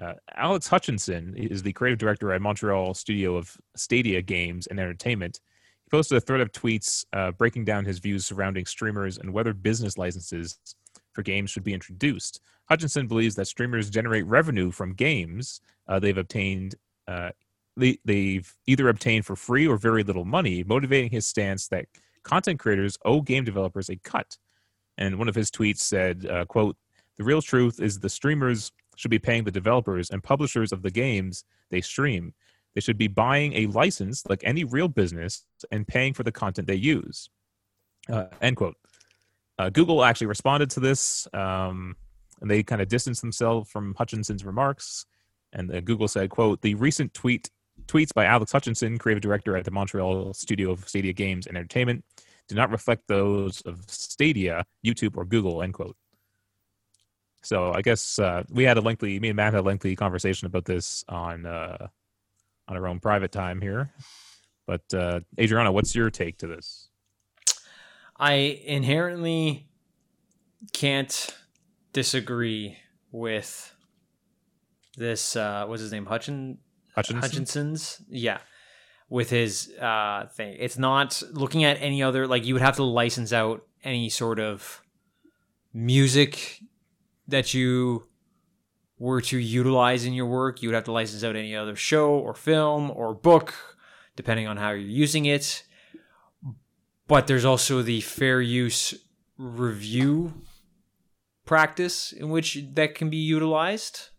Uh, Alex Hutchinson is the creative director at Montreal studio of Stadia Games and Entertainment. He posted a thread of tweets uh, breaking down his views surrounding streamers and whether business licenses for games should be introduced. Hutchinson believes that streamers generate revenue from games uh, they've obtained. Uh, they, they've either obtained for free or very little money, motivating his stance that content creators owe game developers a cut. And one of his tweets said, uh, "quote The real truth is the streamers should be paying the developers and publishers of the games they stream. They should be buying a license like any real business and paying for the content they use." Uh, end quote. Uh, Google actually responded to this, um, and they kind of distanced themselves from Hutchinson's remarks. And uh, Google said, "quote The recent tweet tweets by Alex Hutchinson, creative director at the Montreal studio of Stadia Games and Entertainment, do not reflect those of Stadia, YouTube, or Google." End quote. So I guess uh, we had a lengthy, me and Matt had a lengthy conversation about this on uh, on our own private time here. But uh, Adriana, what's your take to this? I inherently can't disagree with this. Uh, what's his name? Hutchin Hutchinson? Hutchinson's. Yeah, with his uh, thing. It's not looking at any other. Like you would have to license out any sort of music that you were to utilize in your work. You would have to license out any other show or film or book, depending on how you're using it. But there's also the fair use review practice in which that can be utilized.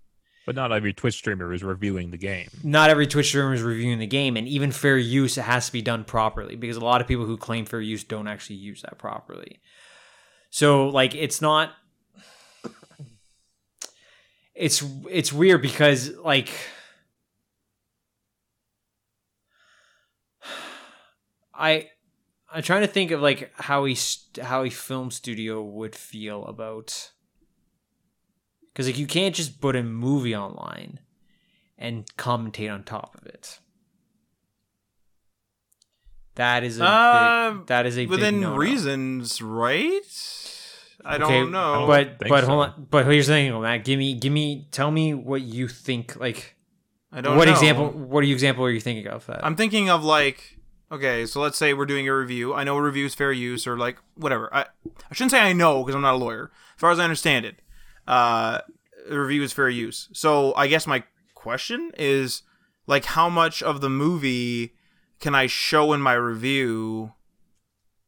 But not every Twitch streamer is reviewing the game. Not every Twitch streamer is reviewing the game, and even fair use it has to be done properly because a lot of people who claim fair use don't actually use that properly. So like it's not it's it's weird because like I I'm trying to think of like how he how a film studio would feel about because like you can't just put a movie online and commentate on top of it. That is a Uh, big, that is a Within reasons, right? I Okay, don't know. But think but so. hold on. But here's the thing, Matt. Give me give me tell me what you think. Like I don't what know. example? What example are you thinking of? That I'm thinking of like, okay, so let's say we're doing a review. I know a review is fair use or like whatever. I I shouldn't say I know because I'm not a lawyer. As far as I understand it, uh, a review is fair use. So I guess my question is like, how much of the movie can I show in my review?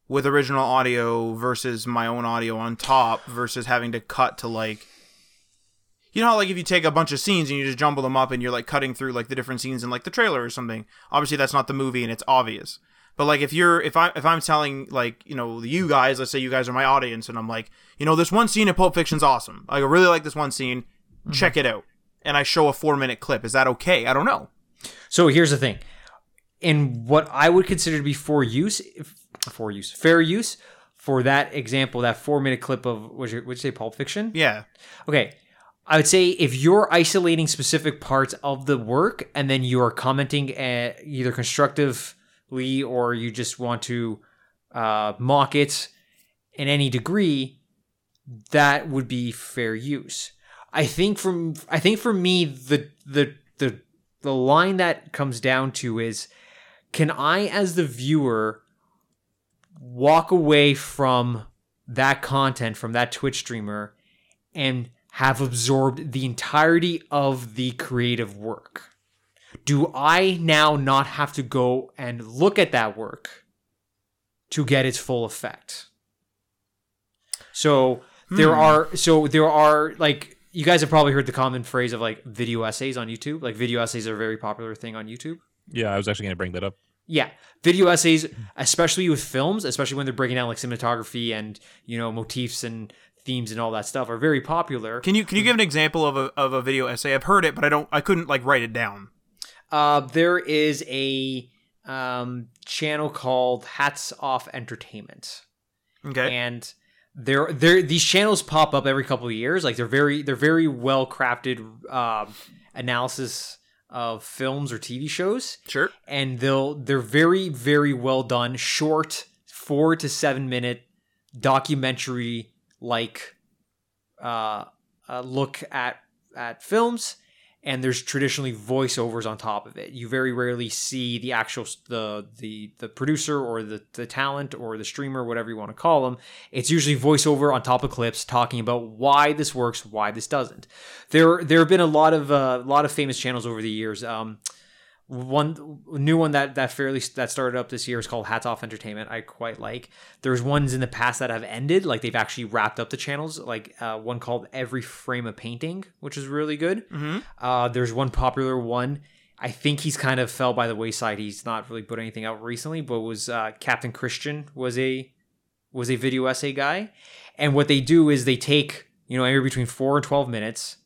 With original audio versus my own audio on top versus having to cut to like you know how like if you take a bunch of scenes and you just jumble them up and you're like cutting through like the different scenes in like the trailer or something obviously that's not the movie and it's obvious. But like if you're if i if i'm telling like you know you guys let's say you guys are my audience and i'm like you know this one scene in pulp fiction's awesome. Like, i really like this one scene. Check mm-hmm. it out. And i show a four minute clip. Is that okay? I don't know. So here's the thing. In what I would consider to be for use, for use, fair use, for that example, that four minute clip of, would you, would you say Pulp Fiction? yeah Okay. I would say if you're isolating specific parts of the work and then you are commenting uh, either constructively or you just want to uh, mock it in any degree, that would be fair use. I think from I think for me the the the the line that comes down to is can I as the viewer walk away from that content from that Twitch streamer and have absorbed the entirety of the creative work? Do I now not have to go and look at that work to get its full effect? So there Hmm. are so there are like you guys have probably heard the common phrase of like video essays on YouTube. Like video essays are a very popular thing on YouTube. Yeah, I was actually going to bring that up. Yeah, video essays, especially with films, especially when they're breaking down like cinematography and you know motifs and themes and all that stuff, are very popular. can you can you give an example of a, of a video essay i've heard it but i don't i couldn't like write it down Uh, there is a um, channel called Hats Off Entertainment, okay and there there these channels pop up every couple of years. Like they're very they're very well crafted um, analysis of films or TV shows, Sure. and they'll they're very very well done, short, four to seven minute documentary like uh, uh, look at at films and there's traditionally voiceovers on top of it. You very rarely see the actual the the the producer or the the talent or the streamer, whatever you want to call them. It's usually voiceover on top of clips talking about why this works, why this doesn't. There there have been a lot of a uh, lot of famous channels over the years. Um, one new one that that fairly that started up this year is called Hats Off Entertainment. I quite like. There's ones in the past that have ended, like they've actually wrapped up the channels. Like uh, one called Every Frame a Painting, which is really good. Mm-hmm. Uh, there's one popular one. I think he's kind of fell by the wayside. He's not really put anything out recently, but was uh, Kaptain Kristian was a was a video essay guy, and what they do is they take you know anywhere between four and twelve minutes,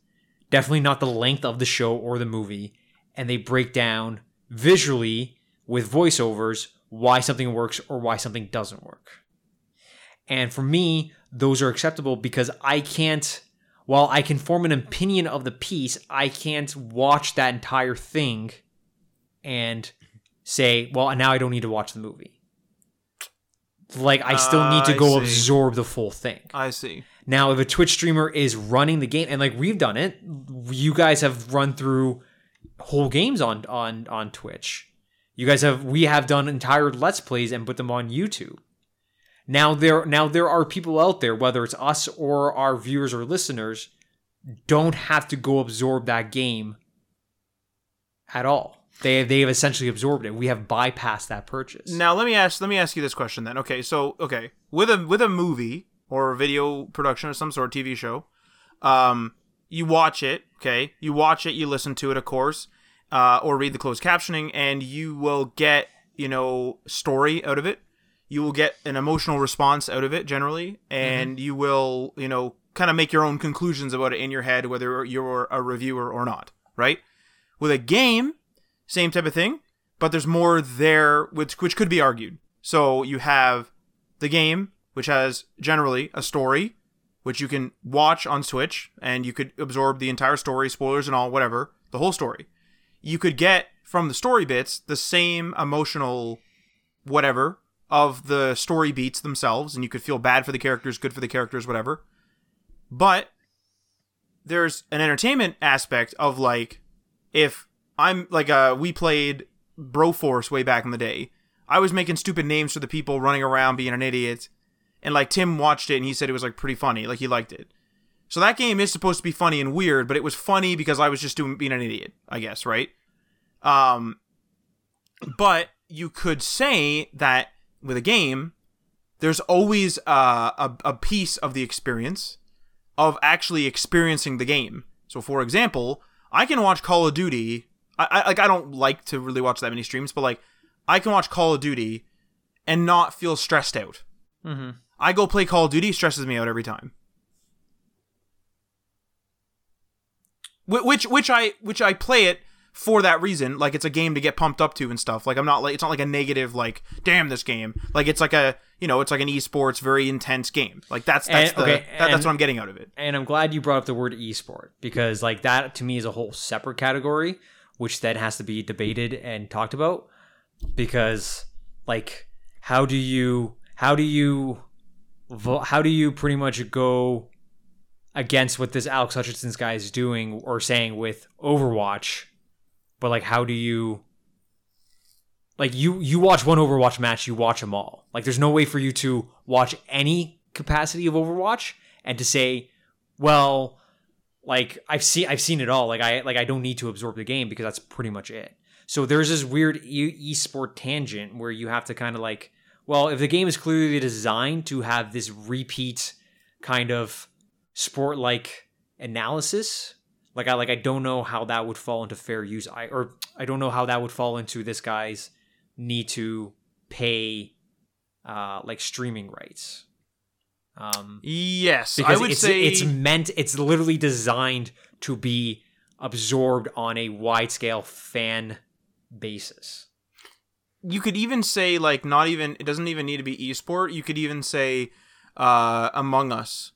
definitely not the length of the show or the movie, and they break down visually with voiceovers why something works or why something doesn't work. And for me, those are acceptable because I can't, while I can form an opinion of the piece, I can't watch that entire thing and say, well, now I don't need to watch the movie. Like, I still need to go absorb the full thing. I see. Now, if a Twitch streamer is running the game, and like we've done it, you guys have run through whole games on on on Twitch. You guys have we have done entire let's plays and put them on YouTube. Now there now there are people out there, whether it's us or our viewers or listeners, don't have to go absorb that game at all. They they have essentially absorbed it. We have bypassed that purchase. Now let me ask let me ask you this question then. Okay, so okay, with a with a movie or a video production of some sort, TV show, um, you watch it. Okay, you watch it, you listen to it, of course, uh, or read the closed captioning, and you will get you know story out of it. You will get an emotional response out of it generally, and you will you know kind of make your own conclusions about it in your head, whether you're a reviewer or not. Right? With a game, same type of thing, but there's more there which which could be argued. So you have the game, which has generally a story, which you can watch on Twitch, and you could absorb the entire story, spoilers and all, whatever, the whole story. You could get from the story bits the same emotional whatever of the story beats themselves, and you could feel bad for the characters, good for the characters, whatever. But there's an entertainment aspect of like if I'm like uh we played Broforce way back in the day. I was making stupid names for the people running around being an idiot. And like Tim watched it and he said it was like pretty funny, like he liked it. So that game is supposed to be funny and weird, but it was funny because I was just doing being an idiot, I guess, right? Um but you could say that with a game, there's always uh, a a piece of the experience of actually experiencing the game. So, for example, I can watch Call of Duty. I, I like I don't like to really watch that many streams, but like I can watch Call of Duty and not feel stressed out. Mm-hmm. I go play Call of Duty, stresses me out every time. Wh- Which which I which I play it for that reason. Like it's a game to get pumped up to and stuff. Like I'm not like it's not like a negative like damn this game. Like it's like a you know it's like an esports very intense game. Like that's that's And- the okay, that, that's what I'm getting out of it. and I'm glad you brought up the word esport because like that to me is a whole separate category which then has to be debated and talked about because like how do you how do you how do you pretty much go against what this Alex Hutchinson's guy is doing or saying with Overwatch? But like how do you like you you watch one Overwatch match you watch them all. Like there's no way for you to watch any capacity of Overwatch and to say well like I've seen I've seen it all. Like I like I don't need to absorb the game because that's pretty much it. So there's this weird e- esport tangent where you have to kind of like well if the game is clearly designed to have this repeat kind of sport like analysis like I like I don't know how that would fall into fair use I or I don't know how that would fall into this guy's need to pay uh like streaming rights um Yes, because I would it's say it's meant it's literally designed to be absorbed on a wide scale fan basis. You could even say like not even it doesn't even need to be esport. You could even say uh Among Us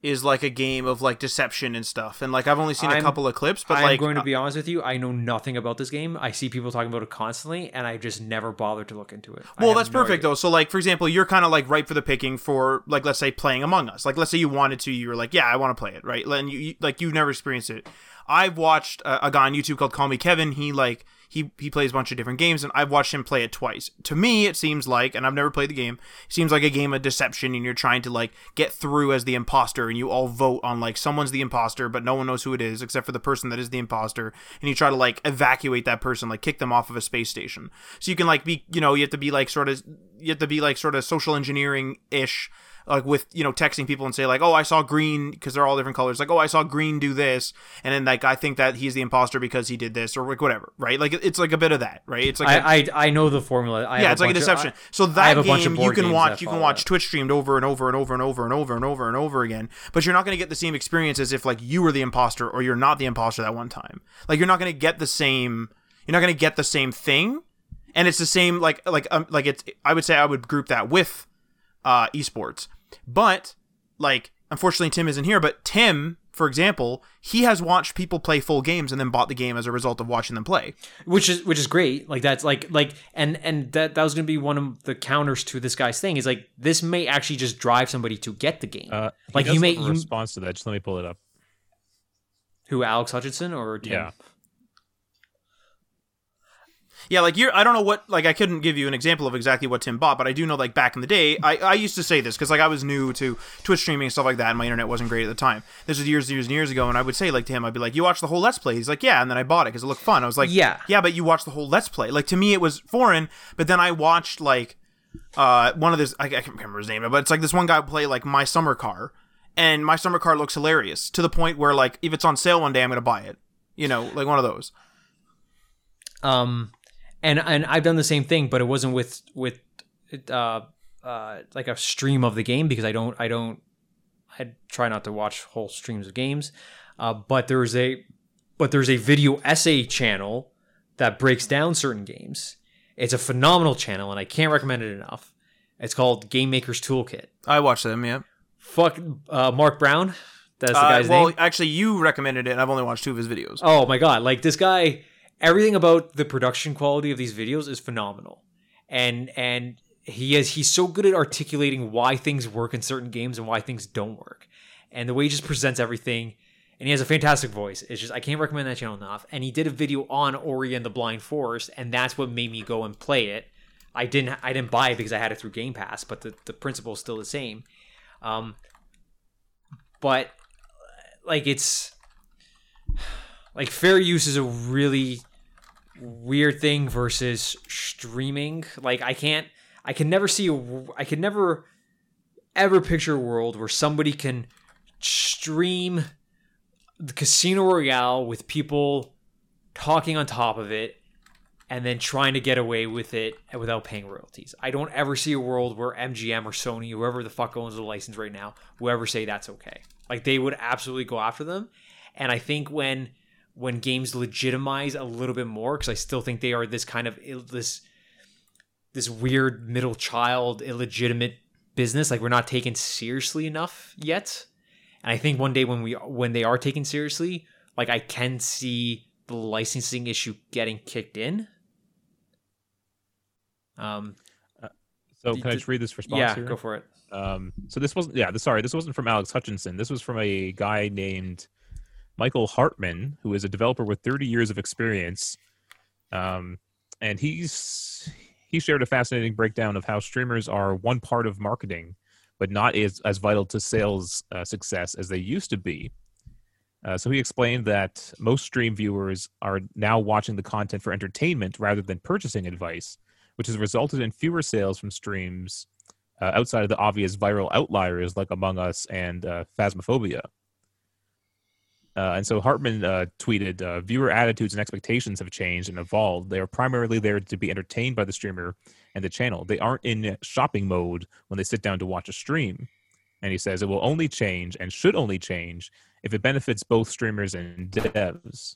is like a game of like deception and stuff. And like I've only seen a I'm- couple of clips, but I'm like going to uh, be honest with you. I know nothing about this game. I see people talking about it constantly, and I just never bothered to look into it. Well, that's no perfect idea. though. So, like for example, you're kind of like ripe for the picking for like let's say playing Among Us. Like let's say you wanted to, you were like, yeah, I want to play it, right? And you, you like you've never experienced it. I've watched a, a guy on YouTube called Call Me Kevin. He like he he plays a bunch of different games, and I've watched him play it twice. To me, it seems like, and I've never played the game. It seems like a game of deception, and you're trying to like get through as the imposter, and you all vote on like someone's the imposter, but no one knows who it is except for the person that is the imposter, and you try to like evacuate that person, like kick them off of a space station. So you can like be, you know, you have to be like sort of, you have to be like sort of social engineering ish like with you know texting people and say like oh i saw green because they're all different colors like oh i saw green do this and then like i think that he's the imposter because he did this or like whatever right like it's like a bit of that right it's like a- I, I I know the formula. I yeah, it's like a bunch of- deception. I- so that have bunch of game you can watch, you can watch that. Twitch streamed over and over and over and over and over and over and over again. But you're not going to get the same experience as if like you were the imposter or you're not the imposter that one time. Like you're not going to get the same. You're not going to get the same thing, and it's the same like like um, like it's. I would say I would group that with uh esports, but like unfortunately Tim isn't here. But Tim. For example, he has watched people play full games and then bought the game as a result of watching them play. which is which is great. Like that's like like and and that that was gonna be one of the counters to this guy's thing. Is like this may actually just drive somebody to get the game. Uh, Like, he you may- have a you- response to that. Just let me pull it up. Who Alex Hutchinson or Tim? Yeah. Yeah, like you're. I don't know what. Like, I couldn't give you an example of exactly what Tim bought, but I do know. Like back in the day, I, I used to say this because like I was new to Twitch streaming and stuff like that, and my internet wasn't great at the time. This was years, and years, and years ago, and I would say like to him, I'd be like, "You watched the whole Let's Play?" He's like, "Yeah," and then I bought it because it looked fun. I was like, Yeah. yeah, but you watched the whole Let's Play." Like to me, it was foreign, but then I watched like uh one of this. I, I can't remember his name, but it's like this one guy play like My Summer Car, and My Summer Car looks hilarious to the point where like if it's on sale one day, I'm gonna buy it. You know, like one of those. Um, and and I've done the same thing, but it wasn't with with uh uh like a stream of the game because I don't I don't I try not to watch whole streams of games. Uh, but there's a but there's a video essay channel that breaks down certain games. It's a phenomenal channel, and I can't recommend it enough. It's called Game Maker's Toolkit. I watch them. Yeah. Fuck uh, Mark Brown. That's the Uh, guy's well, name. actually, you recommended it, and I've only watched two of his videos. Oh my god! Like this guy, everything about the production quality of these videos is phenomenal, and and he is he's so good at articulating why things work in certain games and why things don't work, and the way he just presents everything. And he has a fantastic voice. It's just I can't recommend that channel enough. And he did a video on Ori and the Blind Forest, and that's what made me go and play it. I didn't I didn't buy it because I had it through Game Pass, but the the principle is still the same. Um, but like it's like fair use is a really weird thing versus streaming like i can't i can never see i can never ever picture a world where somebody can stream the casino royale with people talking on top of it and then trying to get away with it without paying royalties. I don't ever see a world where MGM or Sony, whoever the fuck owns the license right now, whoever say that's okay. Like they would absolutely go after them. And I think when when games legitimize a little bit more, because I still think they are this kind of this this weird middle child illegitimate business. Like we're not taken seriously enough yet. And I think one day when we when they are taken seriously, like I can see the licensing issue getting kicked in. Um, So D- can I just read this response yeah, here? go for it. Um, so this wasn't yeah, this, sorry, this wasn't from Alex Hutchinson. This was from a guy named Michael Hartman, who is a developer with 30 years of experience. Um, and he's he shared a fascinating breakdown of how streamers are one part of marketing, but not as as vital to sales uh, success as they used to be. Uh, so he explained that most stream viewers are now watching the content for entertainment rather than purchasing advice, which has resulted in fewer sales from streams uh, outside of the obvious viral outliers like Among Us and uh, Phasmophobia. Uh, and so Hartman uh, tweeted, uh, "Viewer attitudes and expectations have changed and evolved. They are primarily there to be entertained by the streamer and the channel. They aren't in shopping mode when they sit down to watch a stream." And he says it will only change and should only change if it benefits both streamers and devs.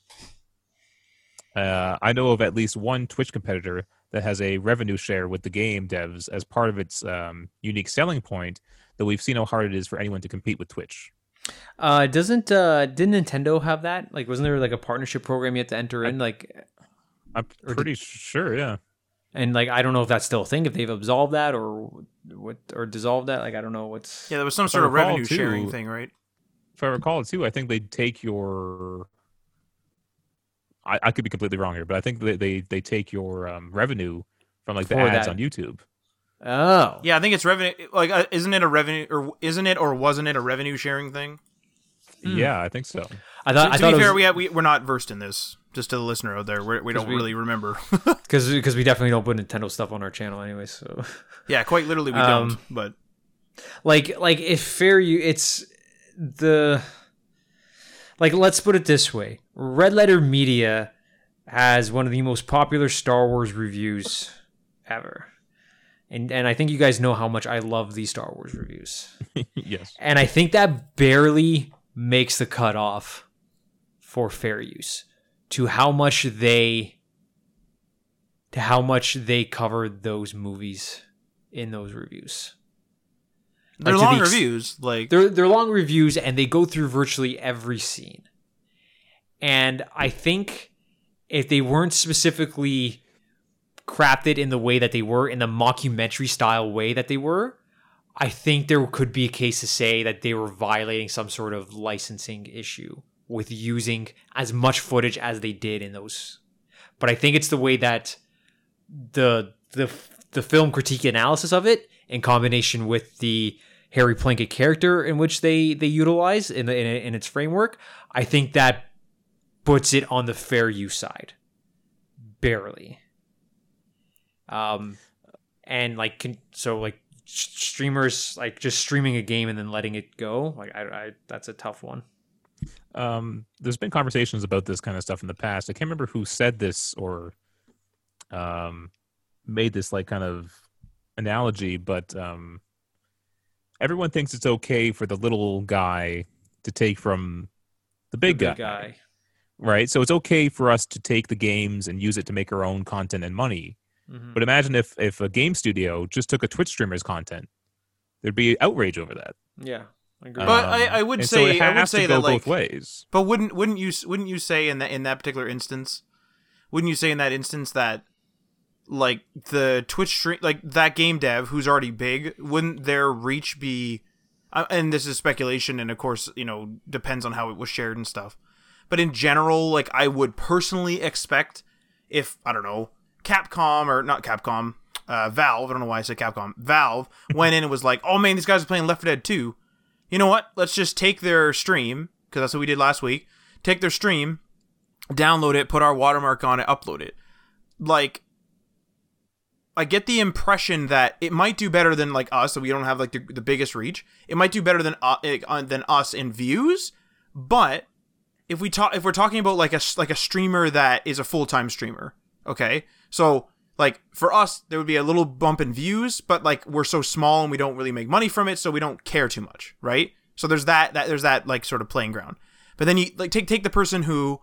Uh, I know of at least one Twitch competitor that has a revenue share with the game devs as part of its um, unique selling point, though we've seen how hard it is for anyone to compete with Twitch. Uh, doesn't uh, didn't Nintendo have that? Like, wasn't there like a partnership program you had to enter in? Like, I'm Or pretty sure. Yeah. and like I don't know if that's still a thing. If they've absolved that or what or dissolved that. Like, I don't know what's. Yeah, there was some sort of recall, revenue sharing thing, right? If I recall too, I think they take your. I, I could be completely wrong here, but I think they they, they take your um, revenue from like the For ads that. on YouTube. Oh, Yeah, I think it's revenue. Like, uh, isn't it a revenue, or isn't it, or wasn't it a revenue sharing thing? Hmm. Yeah, I think so. I thought to I to thought be fair, was we, have, we we're not versed in this. Just to the listener out there, we're, we don't we- really remember. [LAUGHS] because because we definitely don't put Nintendo stuff on our channel anyway. So. yeah, quite literally, we Um, don't. But like like if fair you it's the like let's put it this way red letter media has one of the most popular star wars reviews ever and and i think you guys know how much i love these star wars reviews [LAUGHS] yes. and i think that barely makes the cutoff for fair use to how much they to how much they cover those movies in those reviews they're the long ex- reviews. Like, they're they're long reviews and they go through virtually every scene. And I think if they weren't specifically crafted in the way that they were, in the mockumentary style way that they were, I think there could be a case to say that they were violating some sort of licensing issue with using as much footage as they did in those. But I think it's the way that the the the film critique analysis of it in combination with the Harry Plinkett character in which they they utilize in the, in, in its framework, I think that puts it on the fair use side, barely. Um, and like can, so like streamers like just streaming a game and then letting it go like I, I that's a tough one. um, there's been conversations about this kind of stuff in the past. I can't remember who said this or um, made this like kind of analogy, but um, everyone thinks it's okay for the little guy to take from the big, The guy, big guy. right? So it's okay for us to take the games and use it to make our own content and money. Mhm. But imagine if if a game studio just took a Twitch streamer's content, there'd be outrage over that. Yeah, I agree. But I- I would and so say- it I would say to that, go like- both ways. but wouldn't wouldn't you wouldn't you say in that in that particular instance, wouldn't you say in that instance that like the Twitch stream like that game dev who's already big, wouldn't their reach be? uh, And this is speculation, and of course, you know, depends on how it was shared and stuff. But in general, like I would personally expect if I don't know Capcom or not Capcom, uh, Valve. I don't know why I said Capcom. Valve went in and was like, "Oh man, these guys are playing Left 4 Dead 2. You know what? Let's just take their stream because that's what we did last week. Take their stream, download it, put our watermark on it, upload it. Like, I get the impression that it might do better than like us, so we don't have like the, the biggest reach. It might do better than uh, uh, than us in views, but if we talk if we're talking about like a like a streamer that is a full time streamer, okay, so like for us there would be a little bump in views, but like we're so small and we don't really make money from it, so we don't care too much, right? So there's that that there's that like sort of playing ground. But then you like take take the person who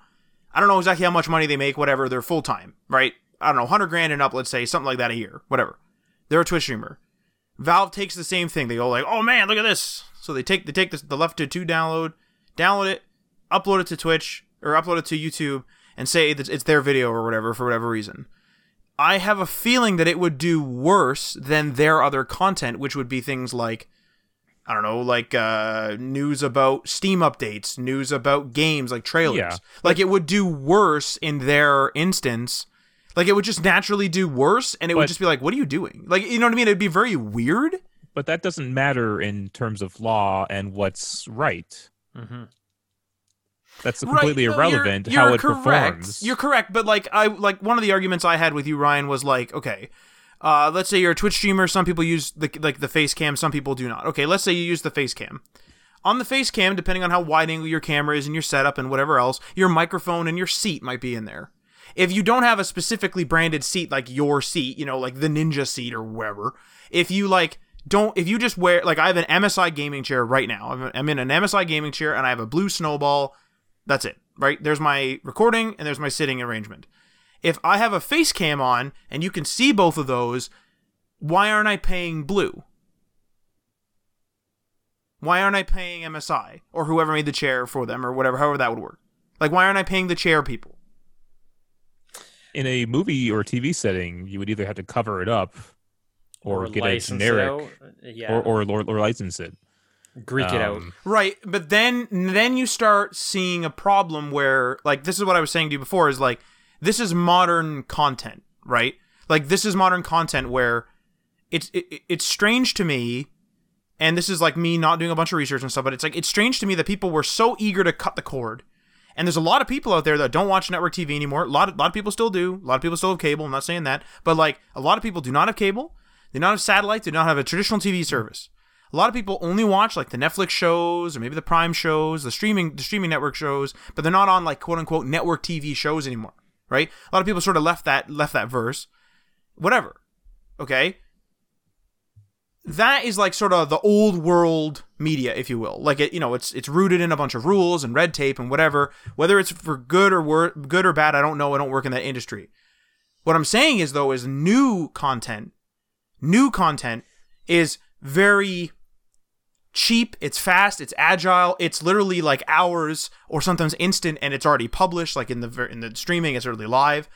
I don't know exactly how much money they make, whatever, they're full time, right? I don't know, 100 grand and up, let's say, something like that a year, whatever. They're a Twitch streamer. Valve takes the same thing. They go like, "Oh man, look at this." So they take they take this, the Left to 2 download, download it, upload it to Twitch or upload it to YouTube and say that it's their video or whatever for whatever reason. I have a feeling that it would do worse than their other content, which would be things like I don't know, like uh, news about Steam updates, news about games, like trailers. Yeah. Like it would do worse in their instance. Like it would just naturally do worse, and it would just be like, "What are you doing?" Like you know what I mean? It'd be very weird. But that doesn't matter in terms of law and what's right. Mhm. That's Right, completely no, irrelevant you're- how you're it correct. performs. You're correct, but like I like one of the arguments I had with you, Ryan, was like, okay, uh, let's say you're a Twitch streamer. Some people use the like the face cam, some people do not. Okay, let's say you use the face cam. On the face cam, depending on how wide angle your camera is and your setup and whatever else, your microphone and your seat might be in there. If you don't have a specifically branded seat like your seat, you know, like the Ninja seat or wherever, if you like don't if you just wear like I have an MSI gaming chair right now. I'm in an MSI gaming chair and I have a blue snowball. That's it, right? There's my recording and there's my sitting arrangement. If I have a face cam on and you can see both of those, why aren't I paying blue? Why aren't I paying MSI or whoever made the chair for them or whatever, however that would work? Like, why aren't I paying the chair people? In a movie or TV setting, you would either have to cover it up or, get a generic. Yeah, or, or, or, or license it. Greek it out. Um, Right, but then then you start seeing a problem where like this is what I was saying to you before is like this is modern content, right? Like this is modern content where it's it, it- it's strange to me and this is like me not doing a bunch of research and stuff, but it's like it's strange to me that people were so eager to cut the cord. And there's a lot of people out there that don't watch network TV anymore. A lot of, lot of people still do. A lot of people still have cable. I'm not saying that, but like a lot of people do not have cable. They do not have satellite. They do not have a traditional TV service. A lot of people only watch like the Netflix shows or maybe the Prime shows, the streaming the streaming network shows, but they're not on like quote unquote network TV shows anymore, right? A lot of people sort of left that left that verse. Whatever. Okay? That is like sort of the old world media, if you will. Like it, you know, it's it's rooted in a bunch of rules and red tape and whatever. Whether it's for good or wor- good or bad, I don't know. I don't work in that industry. What I'm saying is though is new content new content is very cheap it's fast it's agile it's literally like hours or sometimes instant and it's already published like in the in the streaming it's already live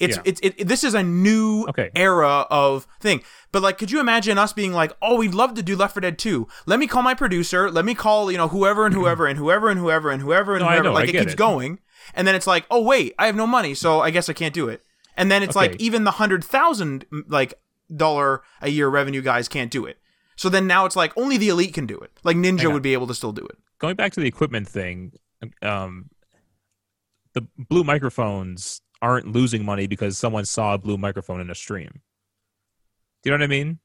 it's Yeah. it's it, this is a new Okay. era of thing but like could you imagine us being like oh we'd love to do left 4 dead 2 let me call my producer let me call you know whoever and whoever and whoever and whoever and whoever and No, I whoever know, like it keeps it. going and then it's like oh wait i have no money so i guess i can't do it and then it's like even the hundred thousand like dollar a year revenue guys can't do it. So then now it's like only the elite can do it. Like Ninja would be able to still do it. going back to the equipment thing, um, the blue microphones aren't losing money because someone saw a blue microphone in a stream. Do you know what I mean?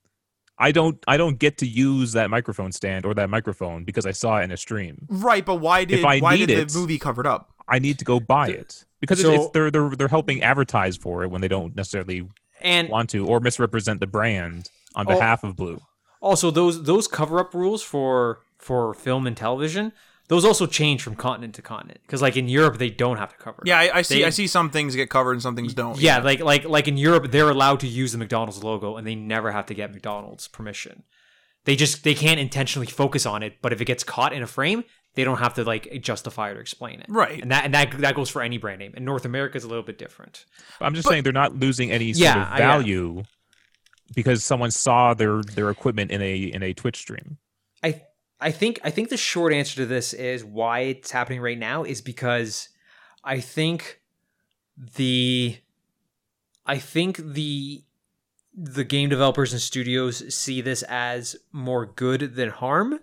I don't I don't get to use that microphone stand or that microphone because I saw it in a stream. Right, but why did I why need did it- the movie cover it up? I need to go buy it because So- it's, it's they're they're they're helping advertise for it when they don't necessarily And want to or misrepresent the brand on Oh. behalf of Blue. Also those those cover up rules for for film and television, those also change from continent to continent. Because like in Europe, they don't have to cover. it. Yeah, I, I see They- I see some things get covered and some things don't. Yeah, like like like in Europe, they're allowed to use the McDonald's logo, and they never have to get McDonald's permission. They just they can't intentionally focus on it, but if it gets caught in a frame, they don't have to like justify it or explain it. Right. and that and that that goes for any brand name. and North America, is a little bit different. I'm just But- saying they're not losing any sort Yeah, of I- yeah. Because someone saw their their equipment in a in a Twitch stream. I I think I think the short answer to this is why it's happening right now is because I think the I think the the game developers and studios see this as more good than harm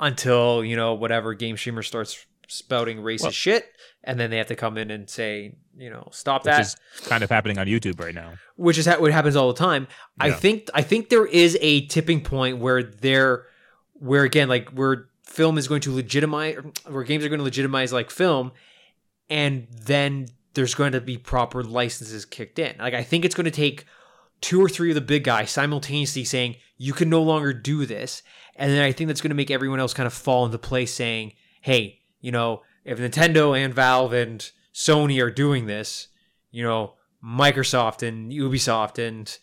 until, you know, whatever game streamer starts spouting racist Well- shit and then they have to come in and say, you know, stop that. which that is kind of happening on YouTube right now. which is ha- what happens all the time. I think I think there is a tipping point where there, where again, like where film is going to legitimize, where games are going to legitimize like film, and then there's going to be proper licenses kicked in. Like I think it's going to take two or three of the big guys simultaneously saying you can no longer do this, and then I think that's going to make everyone else kind of fall into place saying, hey, you know, if Nintendo and Valve and Sony are doing this, you know, Microsoft and Ubisoft and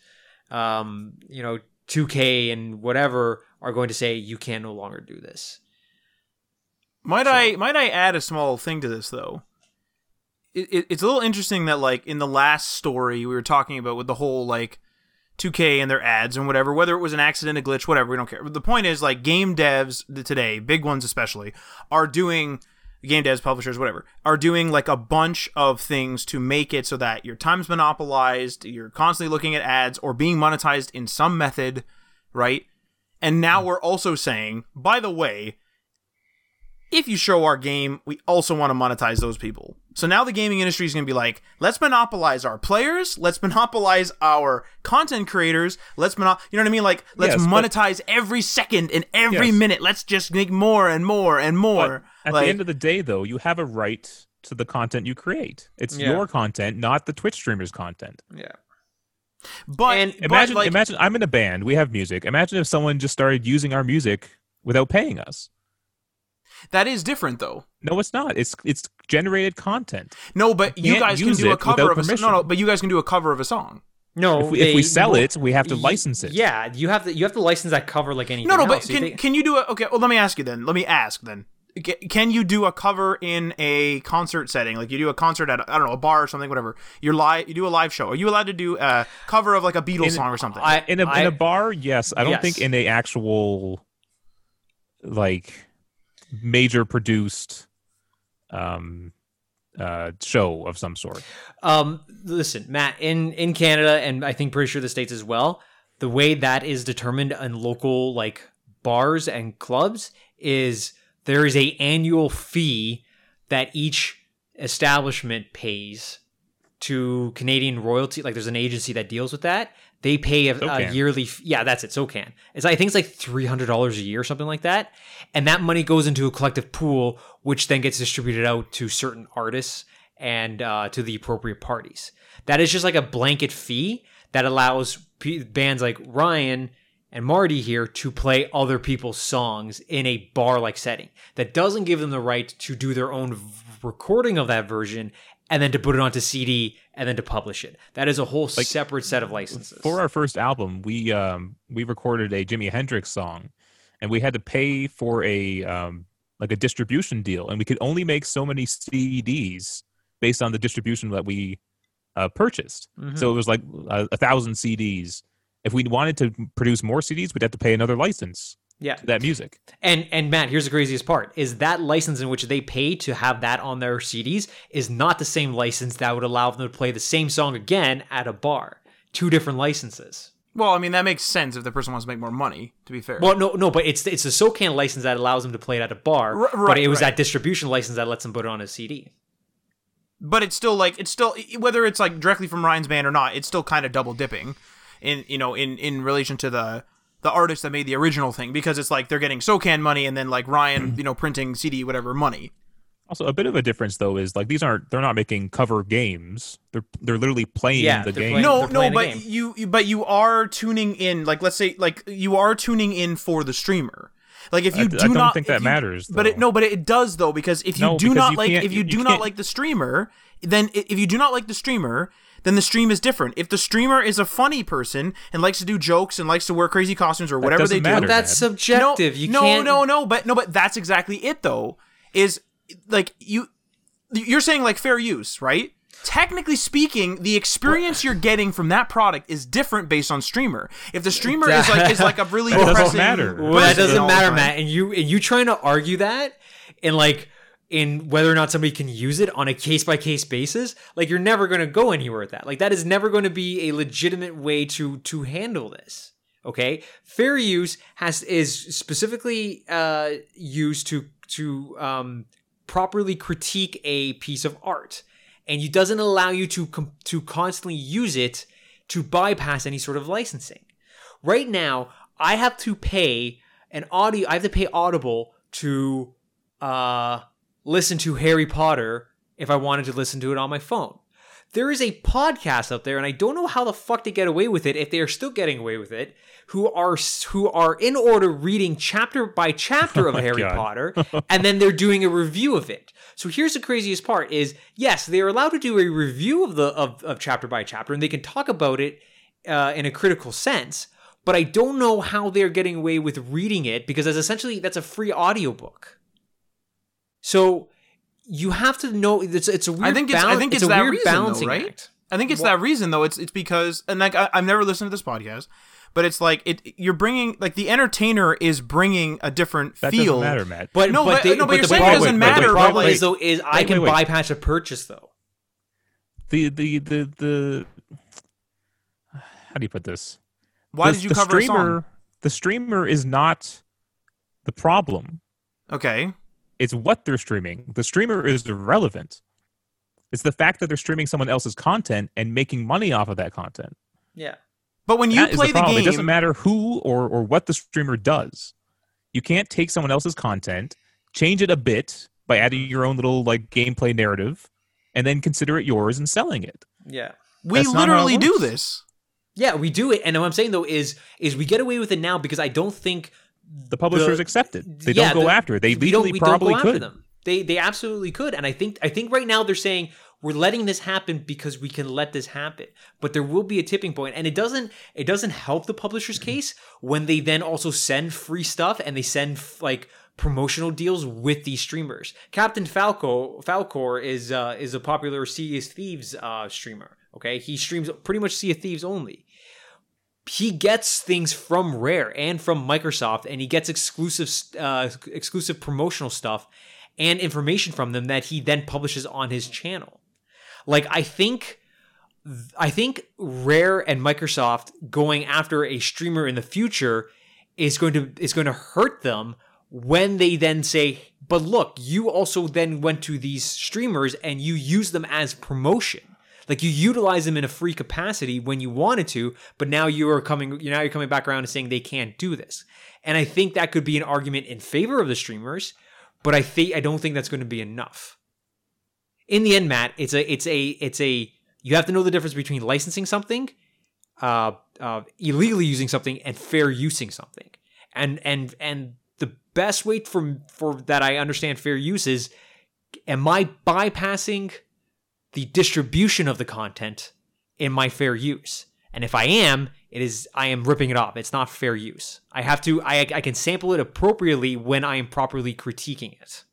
um, you know 2K and whatever are going to say you can no longer do this. Might I might I add a small thing to this though? It, it, it's a little interesting that like in the last story we were talking about with the whole like 2K and their ads and whatever, whether it was an accident, a glitch, whatever, we don't care. But the point is like game devs today, big ones especially, are doing game devs, publishers, whatever, are doing like a bunch of things to make it so that your time's monopolized, you're constantly looking at ads or being monetized in some method, right? And now hmm. we're also saying, by the way, if you show our game, we also want to monetize those people. So now the gaming industry is going to be like, let's monopolize our players, let's monopolize our content creators, let's mono- you know what I mean? Like let's Yes, but- monetize every second and every Yes. minute. Let's just make more and more and more. At like, the end of the day, though, you have a right to the content you create. It's Yeah. your content, not the Twitch streamer's content. Yeah. but, and but, Imagine, like, imagine I'm in a band. We have music. Imagine if someone just started using our music without paying us. that is different though. No, it's not. It's it's generated content. No, but you can't guys can do a cover of a song. permission. No, no, but you guys can do a cover of a song. No, if we, if we sell well, it, we have to license it. Yeah, you have to you have to license that cover like anything. No, no, but else. You can think- can you do it? okay? Well, let me ask you then. Let me ask then. Ca- Can you do a cover in a concert setting? Like you do a concert at I don't know a bar or something, whatever. You're live. You do a live show. Are you allowed to do a cover of like a Beatles In- song or something? I, In a I- in a bar, yes. I don't Yes. think in a actual like major produced um uh show of some sort. Um, listen, Matt, in in Canada and I think pretty sure the states as well, the way that is determined in local like bars and clubs is there is a annual fee that each establishment pays to Canadian royalty. Like there's an agency that deals with that. They pay a, a yearly. f- Yeah, that's it. SOCAN. It's I think it's like three hundred dollars a year, or something like that, and that money goes into a collective pool, which then gets distributed out to certain artists and uh, to the appropriate parties. That is just like a blanket fee that allows p- bands like Ryan and Marty here to play other people's songs in a bar like setting. That doesn't give them the right to do their own v- recording of that version and then to put it onto CD and then to publish it. That is a whole separate set of licenses. For our first album, we um we recorded a Jimi Hendrix song and we had to pay for a um like a distribution deal and we could only make so many CDs based on the distribution that we uh, purchased. Mhm. So it was like a, a thousand CDs. If we wanted to produce more CDs, we'd have to pay another license yeah. to that music. And and Matt, here's the craziest part: is that license in which they pay to have that on their CDs is not the same license that would allow them to play the same song again at a bar. Two different licenses. well, I mean that makes sense if the person wants to make more money. To be fair. Well, no, no, but it's it's the SOCAN license that allows them to play it at a bar, R- but it was right. that distribution license that lets them put it on a CD. but it's still like it's still whether it's like directly from Ryan's band or not, it's still kind of double dipping in you know in in relation to the the artist that made the original thing because it's like they're getting SOCAN money and then like Ryan you know printing CD whatever money. Also, a bit of a difference though is like these aren't they're not making cover games. They're they're literally playing Yeah, the game. playing- no, no, but game. you, you but you are tuning in like let's say like you are tuning in for the streamer. Like if you I- do I don't not think that you- matters, But it no, but it does though because if you No, do not you like if you, you- do you not like the streamer, then if you do not like the streamer, then the stream is different. If the streamer is a funny person and likes to do jokes and likes to wear crazy costumes or whatever they do, matter. That's man. subjective. no, you no, can't. no, no, but no, but that's exactly it though. Is like you, you're saying like fair use, right? Technically speaking, the experience you're getting from that product is different based on streamer. If the streamer is like is like a [LAUGHS] really That doesn't depressing, matter. Well, that doesn't matter. Matt. And you and you trying to argue that and like in whether or not somebody can use it on a case by case basis, like you're never going to go anywhere with that. Like that is never going to be a legitimate way to to handle this. Okay, fair use has is specifically uh, used to to um, properly critique a piece of art, and it doesn't allow you to com- to constantly use it to bypass any sort of licensing. Right now, I have to pay an audio. I have to pay Audible to uh, listen to Harry Potter if I wanted to listen to it on my phone. There is a podcast out there, and I don't know how the fuck they get away with it if they are still getting away with it. Who are who are in order reading chapter by chapter of my Harry God. Potter, [LAUGHS] and then they're doing a review of it. So here's the craziest part: is yes, they are allowed to do a review of the of, of chapter by chapter, and they can talk about it uh, in a critical sense. But I don't know how they're getting away with reading it because that's essentially that's a free audiobook. So you have to know it's it's a weird. I think it's I think it's, a that weird reason though, balancing right? act. I think it's Wha- that reason though. It's it's because and like I, I've never listened to this podcast, but it's like it you're bringing like the entertainer is bringing a different That feel. doesn't matter, Matt. But No, but- they- no, but you're the saying it problem- doesn't but matter, The problem like- is though is I can wait, wait. bypass a purchase though. the the the the how do you put this? Why the, did you cover the cover streamer, a song? The streamer is not the problem. Okay, It's what they're streaming. The streamer is irrelevant. It's the fact that they're streaming someone else's content and making money off of that content. Yeah. but when you That is play the the, game, It doesn't matter who or, or what the streamer does. You can't take someone else's content, change it a bit by adding your own little like gameplay narrative, and then consider it yours and selling it. Yeah. we That's not how it literally do this. Yeah, we do it, and what I'm saying though is is we get away with it now because I don't think The publishers The- accept it. They yeah, don't go the- after it. They legally probably could. them. They they absolutely could, and I think I think right now they're saying we're letting this happen because we can let this happen. But there will be a tipping point, and it doesn't it doesn't help the publisher's case when they then also send free stuff and they send like promotional deals with these streamers. Captain Falco Falcore is uh, is a popular Sea of Thieves uh, streamer. Okay, he streams pretty much Sea of Thieves only he gets things from Rare and from Microsoft, and he gets exclusive uh, exclusive promotional stuff and information from them that he then publishes on his channel. Like I think I think Rare and Microsoft going after a streamer in the future is going to is going to hurt them when they then say, "But look, you also then went to these streamers and you use them as promotion." Like you utilize them in a free capacity when you wanted to, but now you are coming now you're coming back around and saying they can't do this. And I think that could be an argument in favor of the streamers, but I think I don't think that's going to be enough. In the end, Matt, it's a it's a it's a you have to know the difference between licensing something, uh, uh, illegally using something, and fair using something. And and and the best way for for that I understand fair use is, am I bypassing the distribution of the content in my fair use. And if I am, it is I am ripping it off. It's not fair use. I have to I I can sample it appropriately when I am properly critiquing it.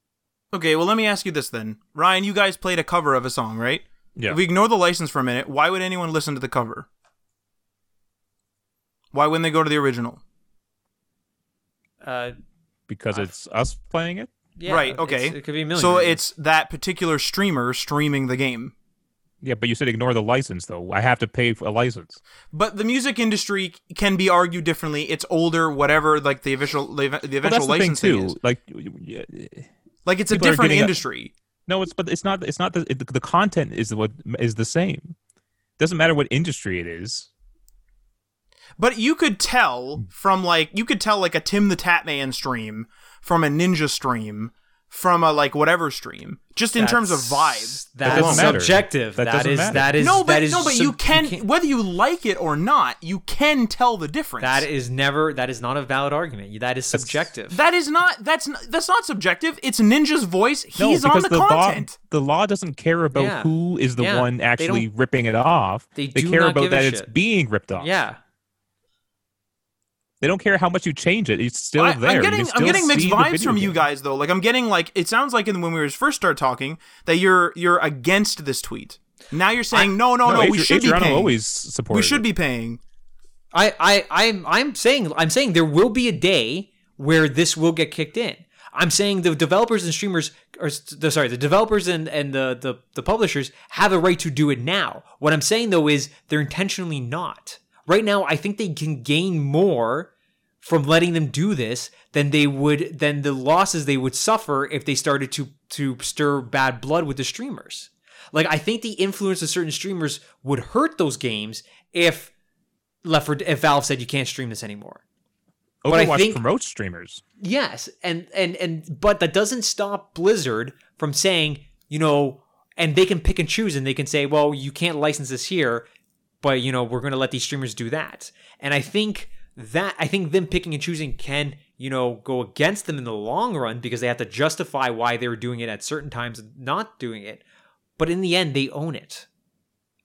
Okay, well let me ask you this then. Ryan, you guys played a cover of a song, right? Yeah. If we ignore the license for a minute, why would anyone listen to the cover? Why wouldn't they go to the original? Uh because it's us playing it. Yeah, right, okay. It could be a million. So it's that particular streamer streaming the game. Yeah, but you said ignore the license though. I have to pay for a license. But the music industry can be argued differently. It's older, whatever. Like the official, the, the Well, eventual that's the thing licensing too. is. Like, y- y- eh. Like it's a People are different getting a- industry. no, it's but it's not. It's not the it, the content is what is the same. Doesn't matter what industry it is. But you could tell from like you could tell like a Tim the Tatman stream from a Ninja stream from a like whatever stream just in terms of vibe. That's doesn't subjective. That that doesn't is matter. that is no, but that is no, but sub- you can can't- whether you like it or not, you can tell the difference. that is never that is not a valid argument. That is subjective. that is not that's not, that's not subjective. It's Ninja's voice. No, He's on because the, law content. the law doesn't care about Yeah. who is the Yeah. one actually ripping it off. they do care not about give that it's being ripped off. yeah. They don't care how much you change it. It's still I, there. am getting I'm getting mixed vibes video from you guys though. Like I'm getting like it sounds like in when we were first started talking that you're you're against this tweet. Now you're saying no, no, no, we Adri- should be paying. always supported. we should it. be paying. I, I, I'm, I'm saying, I'm saying there will be a day where this will get kicked in. I'm saying the developers and streamers, or the, sorry, the developers and, and the, the, the publishers have a right to do it now. What I'm saying though is they're intentionally not. Right now, I think they can gain more from letting them do this than they would than the losses they would suffer if they started to to stir bad blood with the streamers. Like I think the influence of certain streamers would hurt those games if Left 4 if Valve said you can't stream this anymore. but I think- promotes streamers. Yes, and and and but that doesn't stop Blizzard from saying, you know, and they can pick and choose and they can say, well, you can't license this here, but you know, we're going to let these streamers do that. And I think that I think them picking and choosing can, you know, go against them in the long run because they have to justify why they were doing it at certain times and not doing it. But in the end, they own it.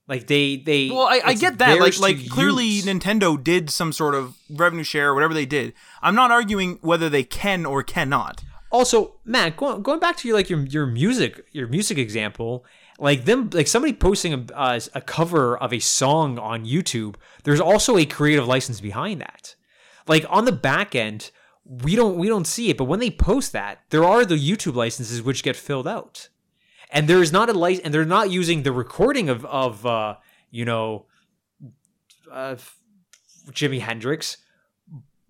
Like they they Well, I, I get that. Like, like clearly use. Nintendo did some sort of revenue share or whatever they did. I'm not arguing whether they can or cannot. Also, Matt, going, going back to your like your your music your music example, like them like somebody posting a, uh, a cover of a song on YouTube. There's also a creative license behind that. Like on the back end, we don't we don't see it, but when they post that, there are the YouTube licenses which get filled out, and there is not a license, and they're not using the recording of of uh, you know uh, Jimi Hendrix,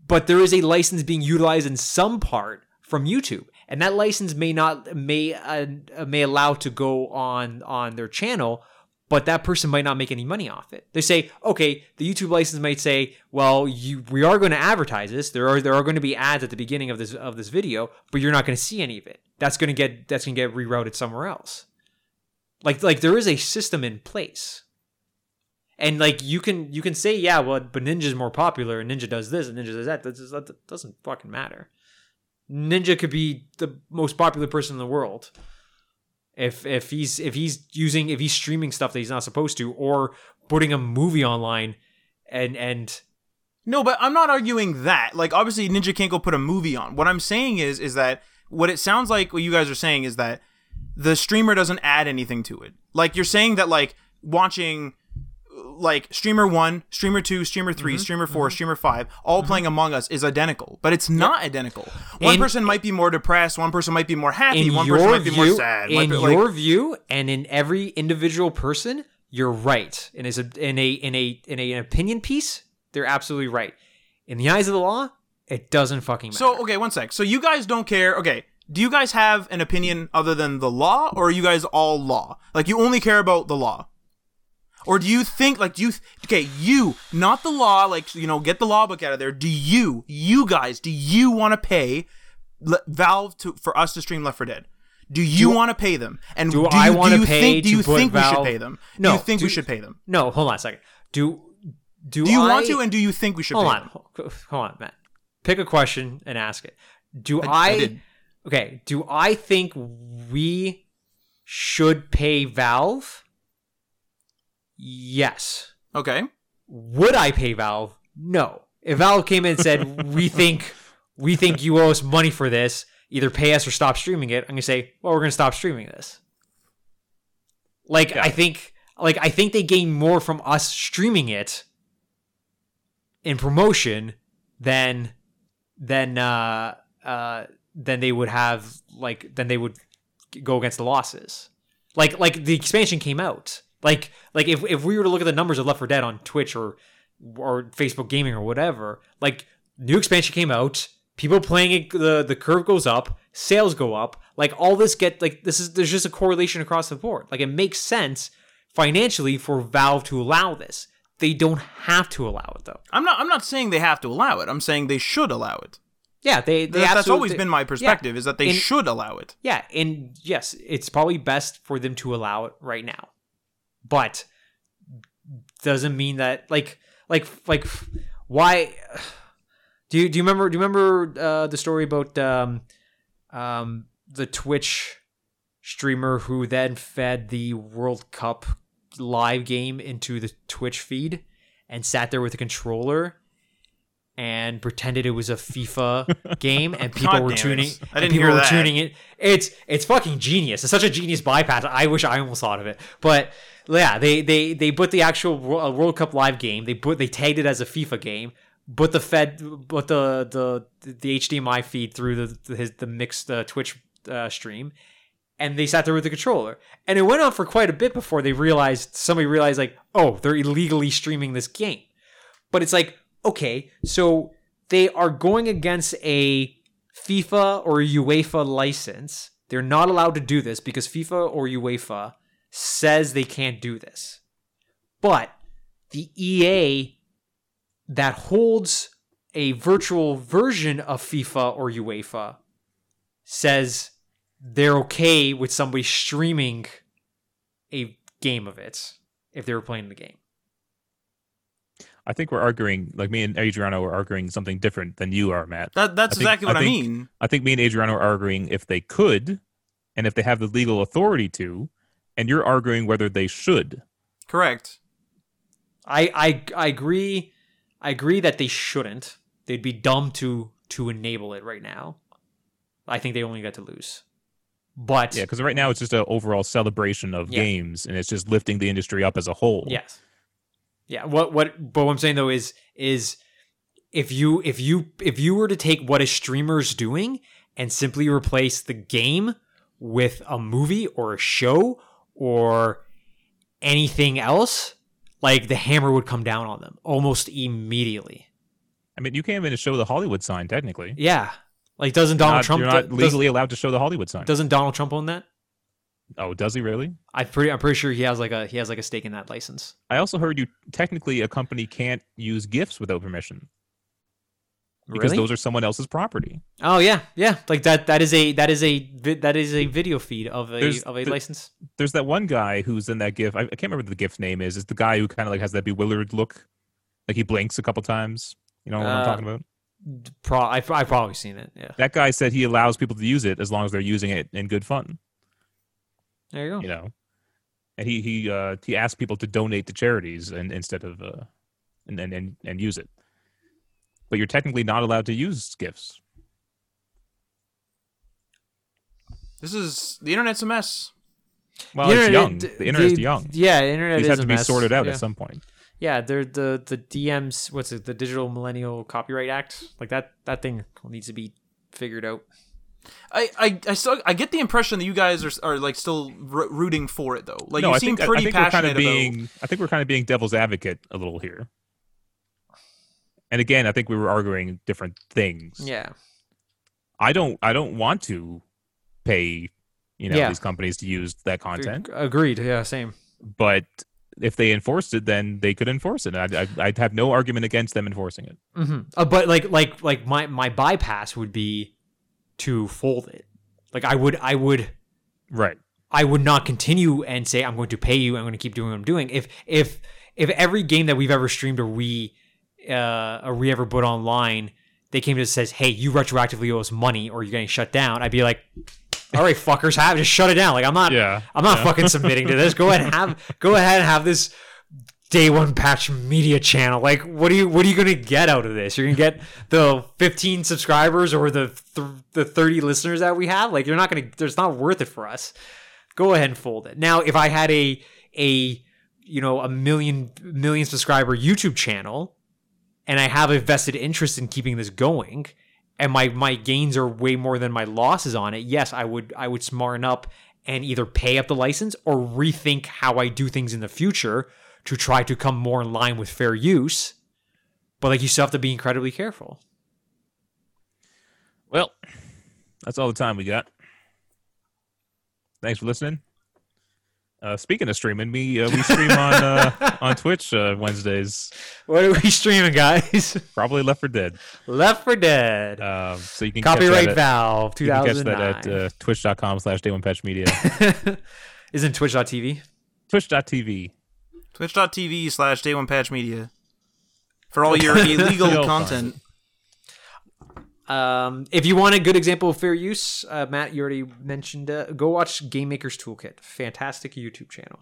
but there is a license being utilized in some part from YouTube, and that license may not may uh, may allow to go on on their channel, but that person might not make any money off it. They say, okay, the YouTube license might say, well, you we are going to advertise this. There are there are going to be ads at the beginning of this of this video, but you're not going to see any of it. That's going to get that's going to get rerouted somewhere else. Like like there is a system in place. And like you can you can say yeah well but Ninja's more popular and Ninja does this and Ninja does that that, does- that doesn't fucking matter. Ninja could be the most popular person in the world. If if he's if he's using if he's streaming stuff that he's not supposed to, or putting a movie online, and and No, but I'm not arguing that. Like, obviously, Ninja can't go put a movie on. What I'm saying is, is that what it sounds like. What you guys are saying is that the streamer doesn't add anything to it. Like, you're saying that like watching, like streamer one, streamer two, streamer 3 Mm-hmm. streamer 4 streamer five, all playing Among Us is identical, but it's not identical. One In- person might be more depressed. One person might be more happy. in one person might be view, more sad. in be, like- your view, and in every individual person, you're right. And is a in a in a in a, an opinion piece, they're absolutely right. In the eyes of the law, it doesn't fucking matter. So okay, one sec. So you guys don't care. Okay, do you guys have an opinion other than the law, or are you guys all law? Like you only care about the law, or do you think like do you? Okay, you not the law. Like you know, get the law book out of there. Do you, you guys, do you want to pay Le- Valve to for us to stream Left 4 Dead? Do you want to pay them? And do do, I wanna you pay think do you think we should pay them? No, do you think we should pay them? no, hold on a second. Do do, Do you I, want to, and do you think we should hold pay on, them? hold hold on, Matt. Pick a question and ask it. Do I- I, I okay? Do I think we should pay Valve? Yes. Okay. Would I pay Valve? No. If Valve came in and said, [LAUGHS] "We think we think you owe us money for this, either pay us or stop streaming it," I'm gonna say, "Well, we're gonna stop streaming this." Like Got I think, like I think they gain more from us streaming it in promotion than than uh uh than they would have like than they would go against the losses. Like like the expansion came out. Like like if if we were to look at the numbers of Left 4 Dead on Twitch or or Facebook Gaming or whatever, like new expansion came out, people playing it, the the curve goes up, sales go up, like all this get like this is there's just a correlation across the board. Like it makes sense financially for Valve to allow this. They don't have to allow it though. I'm not. I'm not saying they have to allow it. I'm saying they should allow it. Yeah, they, they That- that's absolutely- always been my perspective is that they In- should allow it. Yeah, and yes, it's probably best for them to allow it right now. But doesn't mean that like like like why do you do you remember do you remember uh, the story about um um the Twitch streamer who then fed the World Cup live game into the Twitch feed and sat there with a controller and pretended it was a FIFA [LAUGHS] game and people God were damn it. tuning I and didn't people hear were that. tuning it. It's it's fucking genius. It's such a genius bypass. I wish i almost thought of it. But yeah they they they put the actual uh, world cup live game. They put they tagged it as a fifa game but the fed but the the the hdmi feed through the the, his, the mixed uh, twitch uh, stream and they sat there with the controller. And it went on for quite a bit before they realized somebody realized like oh they're illegally streaming this game. But it's like okay so they are going against a FIFA or UEFA license. They're not allowed to do this because FIFA or UEFA says they can't do this. But the EA that holds a virtual version of FIFA or UEFA says they're okay with somebody streaming a game of it if they were playing the game. I think we're arguing, like me and Adriano are arguing something different than you are, Matt. That that's I think- exactly what I I, mean. I think me and Adriano are arguing if they could, and if they have the legal authority to, and you're arguing whether they should. Correct. I I I agree. I agree that they shouldn't. They'd be dumb to to enable it right now. I think they only got to lose. But Yeah, because right now it's just an overall celebration of Yeah. games, and it's just lifting the industry up as a whole. yes, yeah. What what? But what I'm saying though is is if you if you if you were to take what a streamer's doing and simply replace the game with a movie or a show or anything else, like the hammer would come down on them almost immediately. I mean, you can't even show the Hollywood sign technically. Yeah. Like doesn't Donald Not- Trump you're not legally allowed to show the Hollywood sign. doesn't Donald Trump own that? Oh, does he really? I pretty I'm pretty sure he has like a he has like a stake in that license. I also heard you technically a company can't use gifts without permission because Really? those are someone else's property. oh yeah, yeah. Like that that is a that is a that is a video feed of a There's of a license. There's that one guy who's in that gif. I, I can't remember what the GIF name is. It's the guy who kind of like has that bewildered look, like he blinks a couple times. You know what I'm Uh, talking about? Pro- I've, I've probably seen it. Yeah. That guy said he allows people to use it as long as they're using it in good fun. There you go. You know, and he he uh, he asked people to donate to charities and instead of uh, and, and and and use it. But you're technically not allowed to use gifts. This is the internet's a mess. Well, The it's internet- young. The internet's the- young. Yeah, the internet These is have a to be mess. sorted out yeah. at some point. Yeah, they're the the DMs. What's it? The Digital Millennial Copyright Act. Like that. That thing needs to be figured out. I, I, I still I get the impression that you guys are are like still r- rooting for it though. Like no, you I seem think, pretty I think we're kind passionate of being. I think we're kind of being devil's advocate a little here. And again, I think we were arguing different things. Yeah. I don't. I don't want to pay, you know, Yeah. these companies to use that content. Agreed. Yeah. Same. But if they enforced it, then they could enforce it. I'd, I'd, I'd have no argument against them enforcing it. hmm Uh, but like like like my my bypass would be to fold it. Like I would I would Right. I would not continue and say I'm going to pay you. I'm going to keep doing what I'm doing. If if if every game that we've ever streamed or we uh, or we ever put online, they came to us and says, "Hey, you retroactively owe us money, or you're getting shut down." I'd be like, "All right, fuckers, have just shut it down." Like I'm not Yeah. I'm not Yeah. fucking submitting to this. Go ahead and have go ahead and have this day one patch media channel. Like what are you what are you gonna get out of this? You're gonna get the 15 subscribers or the th- the 30 listeners that we have. Like you're not gonna. There's not worth it for us. Go ahead and fold it. Now, if I had a a you know a million million subscriber YouTube channel, and I have a vested interest in keeping this going. And my, my gains are way more than my losses on it. Yes, I would I would smarten up and either pay up the license or rethink how I do things in the future to try to come more in line with fair use. But like you still have to be incredibly careful. Well, that's all the time we got. Thanks for listening. Uh, speaking of streaming, we uh, we stream on uh, [LAUGHS] on Twitch uh, Wednesdays. What are we streaming, guys? [LAUGHS] Probably Left 4 Dead. Left 4 Dead. Um, so you can Copyright catch that Valve at, you can catch that 2009. at uh, twitch.com slash day one patch media. [LAUGHS] Isn't Twitch.tv? Twitch.tv. Twitch.tv slash day one patch media for all your [LAUGHS] illegal You'll content. Um, if you want a good example of fair use, uh, Matt, you already mentioned. Uh, go watch Game Maker's Toolkit. Fantastic YouTube channel.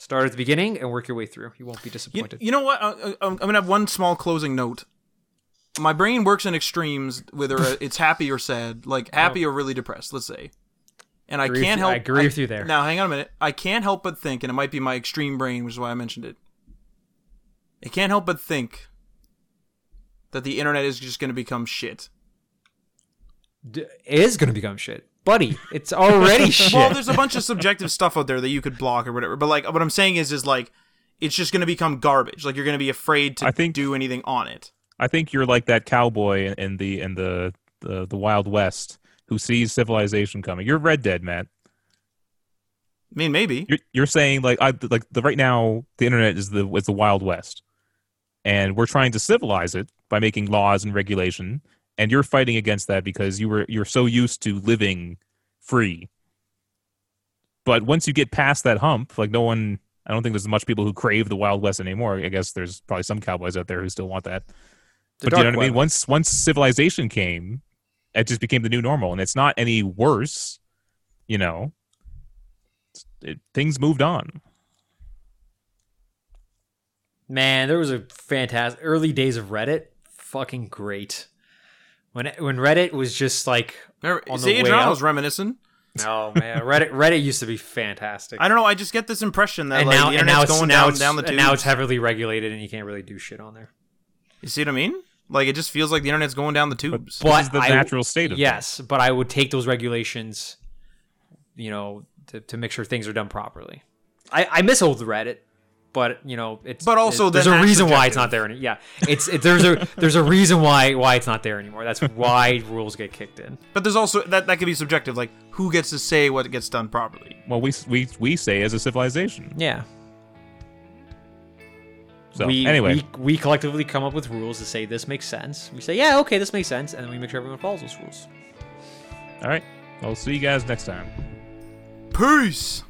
Start at the beginning and work your way through. You won't be disappointed. you know what? I, I, I'm gonna have one small closing note. My brain works in extremes, whether uh, [LAUGHS] it's happy or sad, like happy or really depressed. Let's say, and I Agree can't you- help. I agree with you there. Now, hang on a minute. I can't help but think, and it might be my extreme brain, which is why I mentioned it. I can't help but think that the internet is just going to become shit. D- is going to become shit, buddy. It's already [LAUGHS] shit. Well, there's a bunch of subjective stuff out there that you could block or whatever. But like, what I'm saying is, is like, it's just going to become garbage. Like, you're going to be afraid to I think- do anything on it. I think you're like that cowboy in the in the the, the Wild West who sees civilization coming. You're Red Dead, Matt. I mean, maybe. You're, you're saying like I like the right now the internet is the is the Wild West, and we're trying to civilize it by making laws and regulation, and you're fighting against that because you were you're so used to living free. But once you get past that hump, like no one, I don't think there's much people who crave the Wild West anymore. I guess there's probably some cowboys out there who still want that. The but you know what I mean? Once once civilization came, it just became the new normal, and it's not any worse. You know, it, things moved on. Man, there was a fantastic early days of Reddit. Fucking great. When when Reddit was just like, Remember, On the see, way Adrian out. was reminiscent. [LAUGHS] oh man, Reddit Reddit used to be fantastic. I don't know. I just get this impression that and like, now the and now it's going now down it's, down the and tubes. now it's heavily regulated and you can't really do shit on there. you see what I mean? Like it just feels like the internet's going down the tubes. But this is the I- natural state of yes, but I would take those regulations, you know, to, to make sure things are done properly. I, I miss old Reddit, but you know, it's But also it- there's a that's reason why it's not there. Any, yeah, it's it, there's a [LAUGHS] there's a reason why why it's not there anymore. That's why rules get kicked in. But there's also that that could be subjective. Like who gets to say what gets done properly? Well, we we we say as a civilization. Yeah. So we, anyway, we we collectively come up with rules to say this makes sense. We say, yeah, okay, this makes sense, and then we make sure everyone follows those rules. all right. I'll see you guys next time. Peace.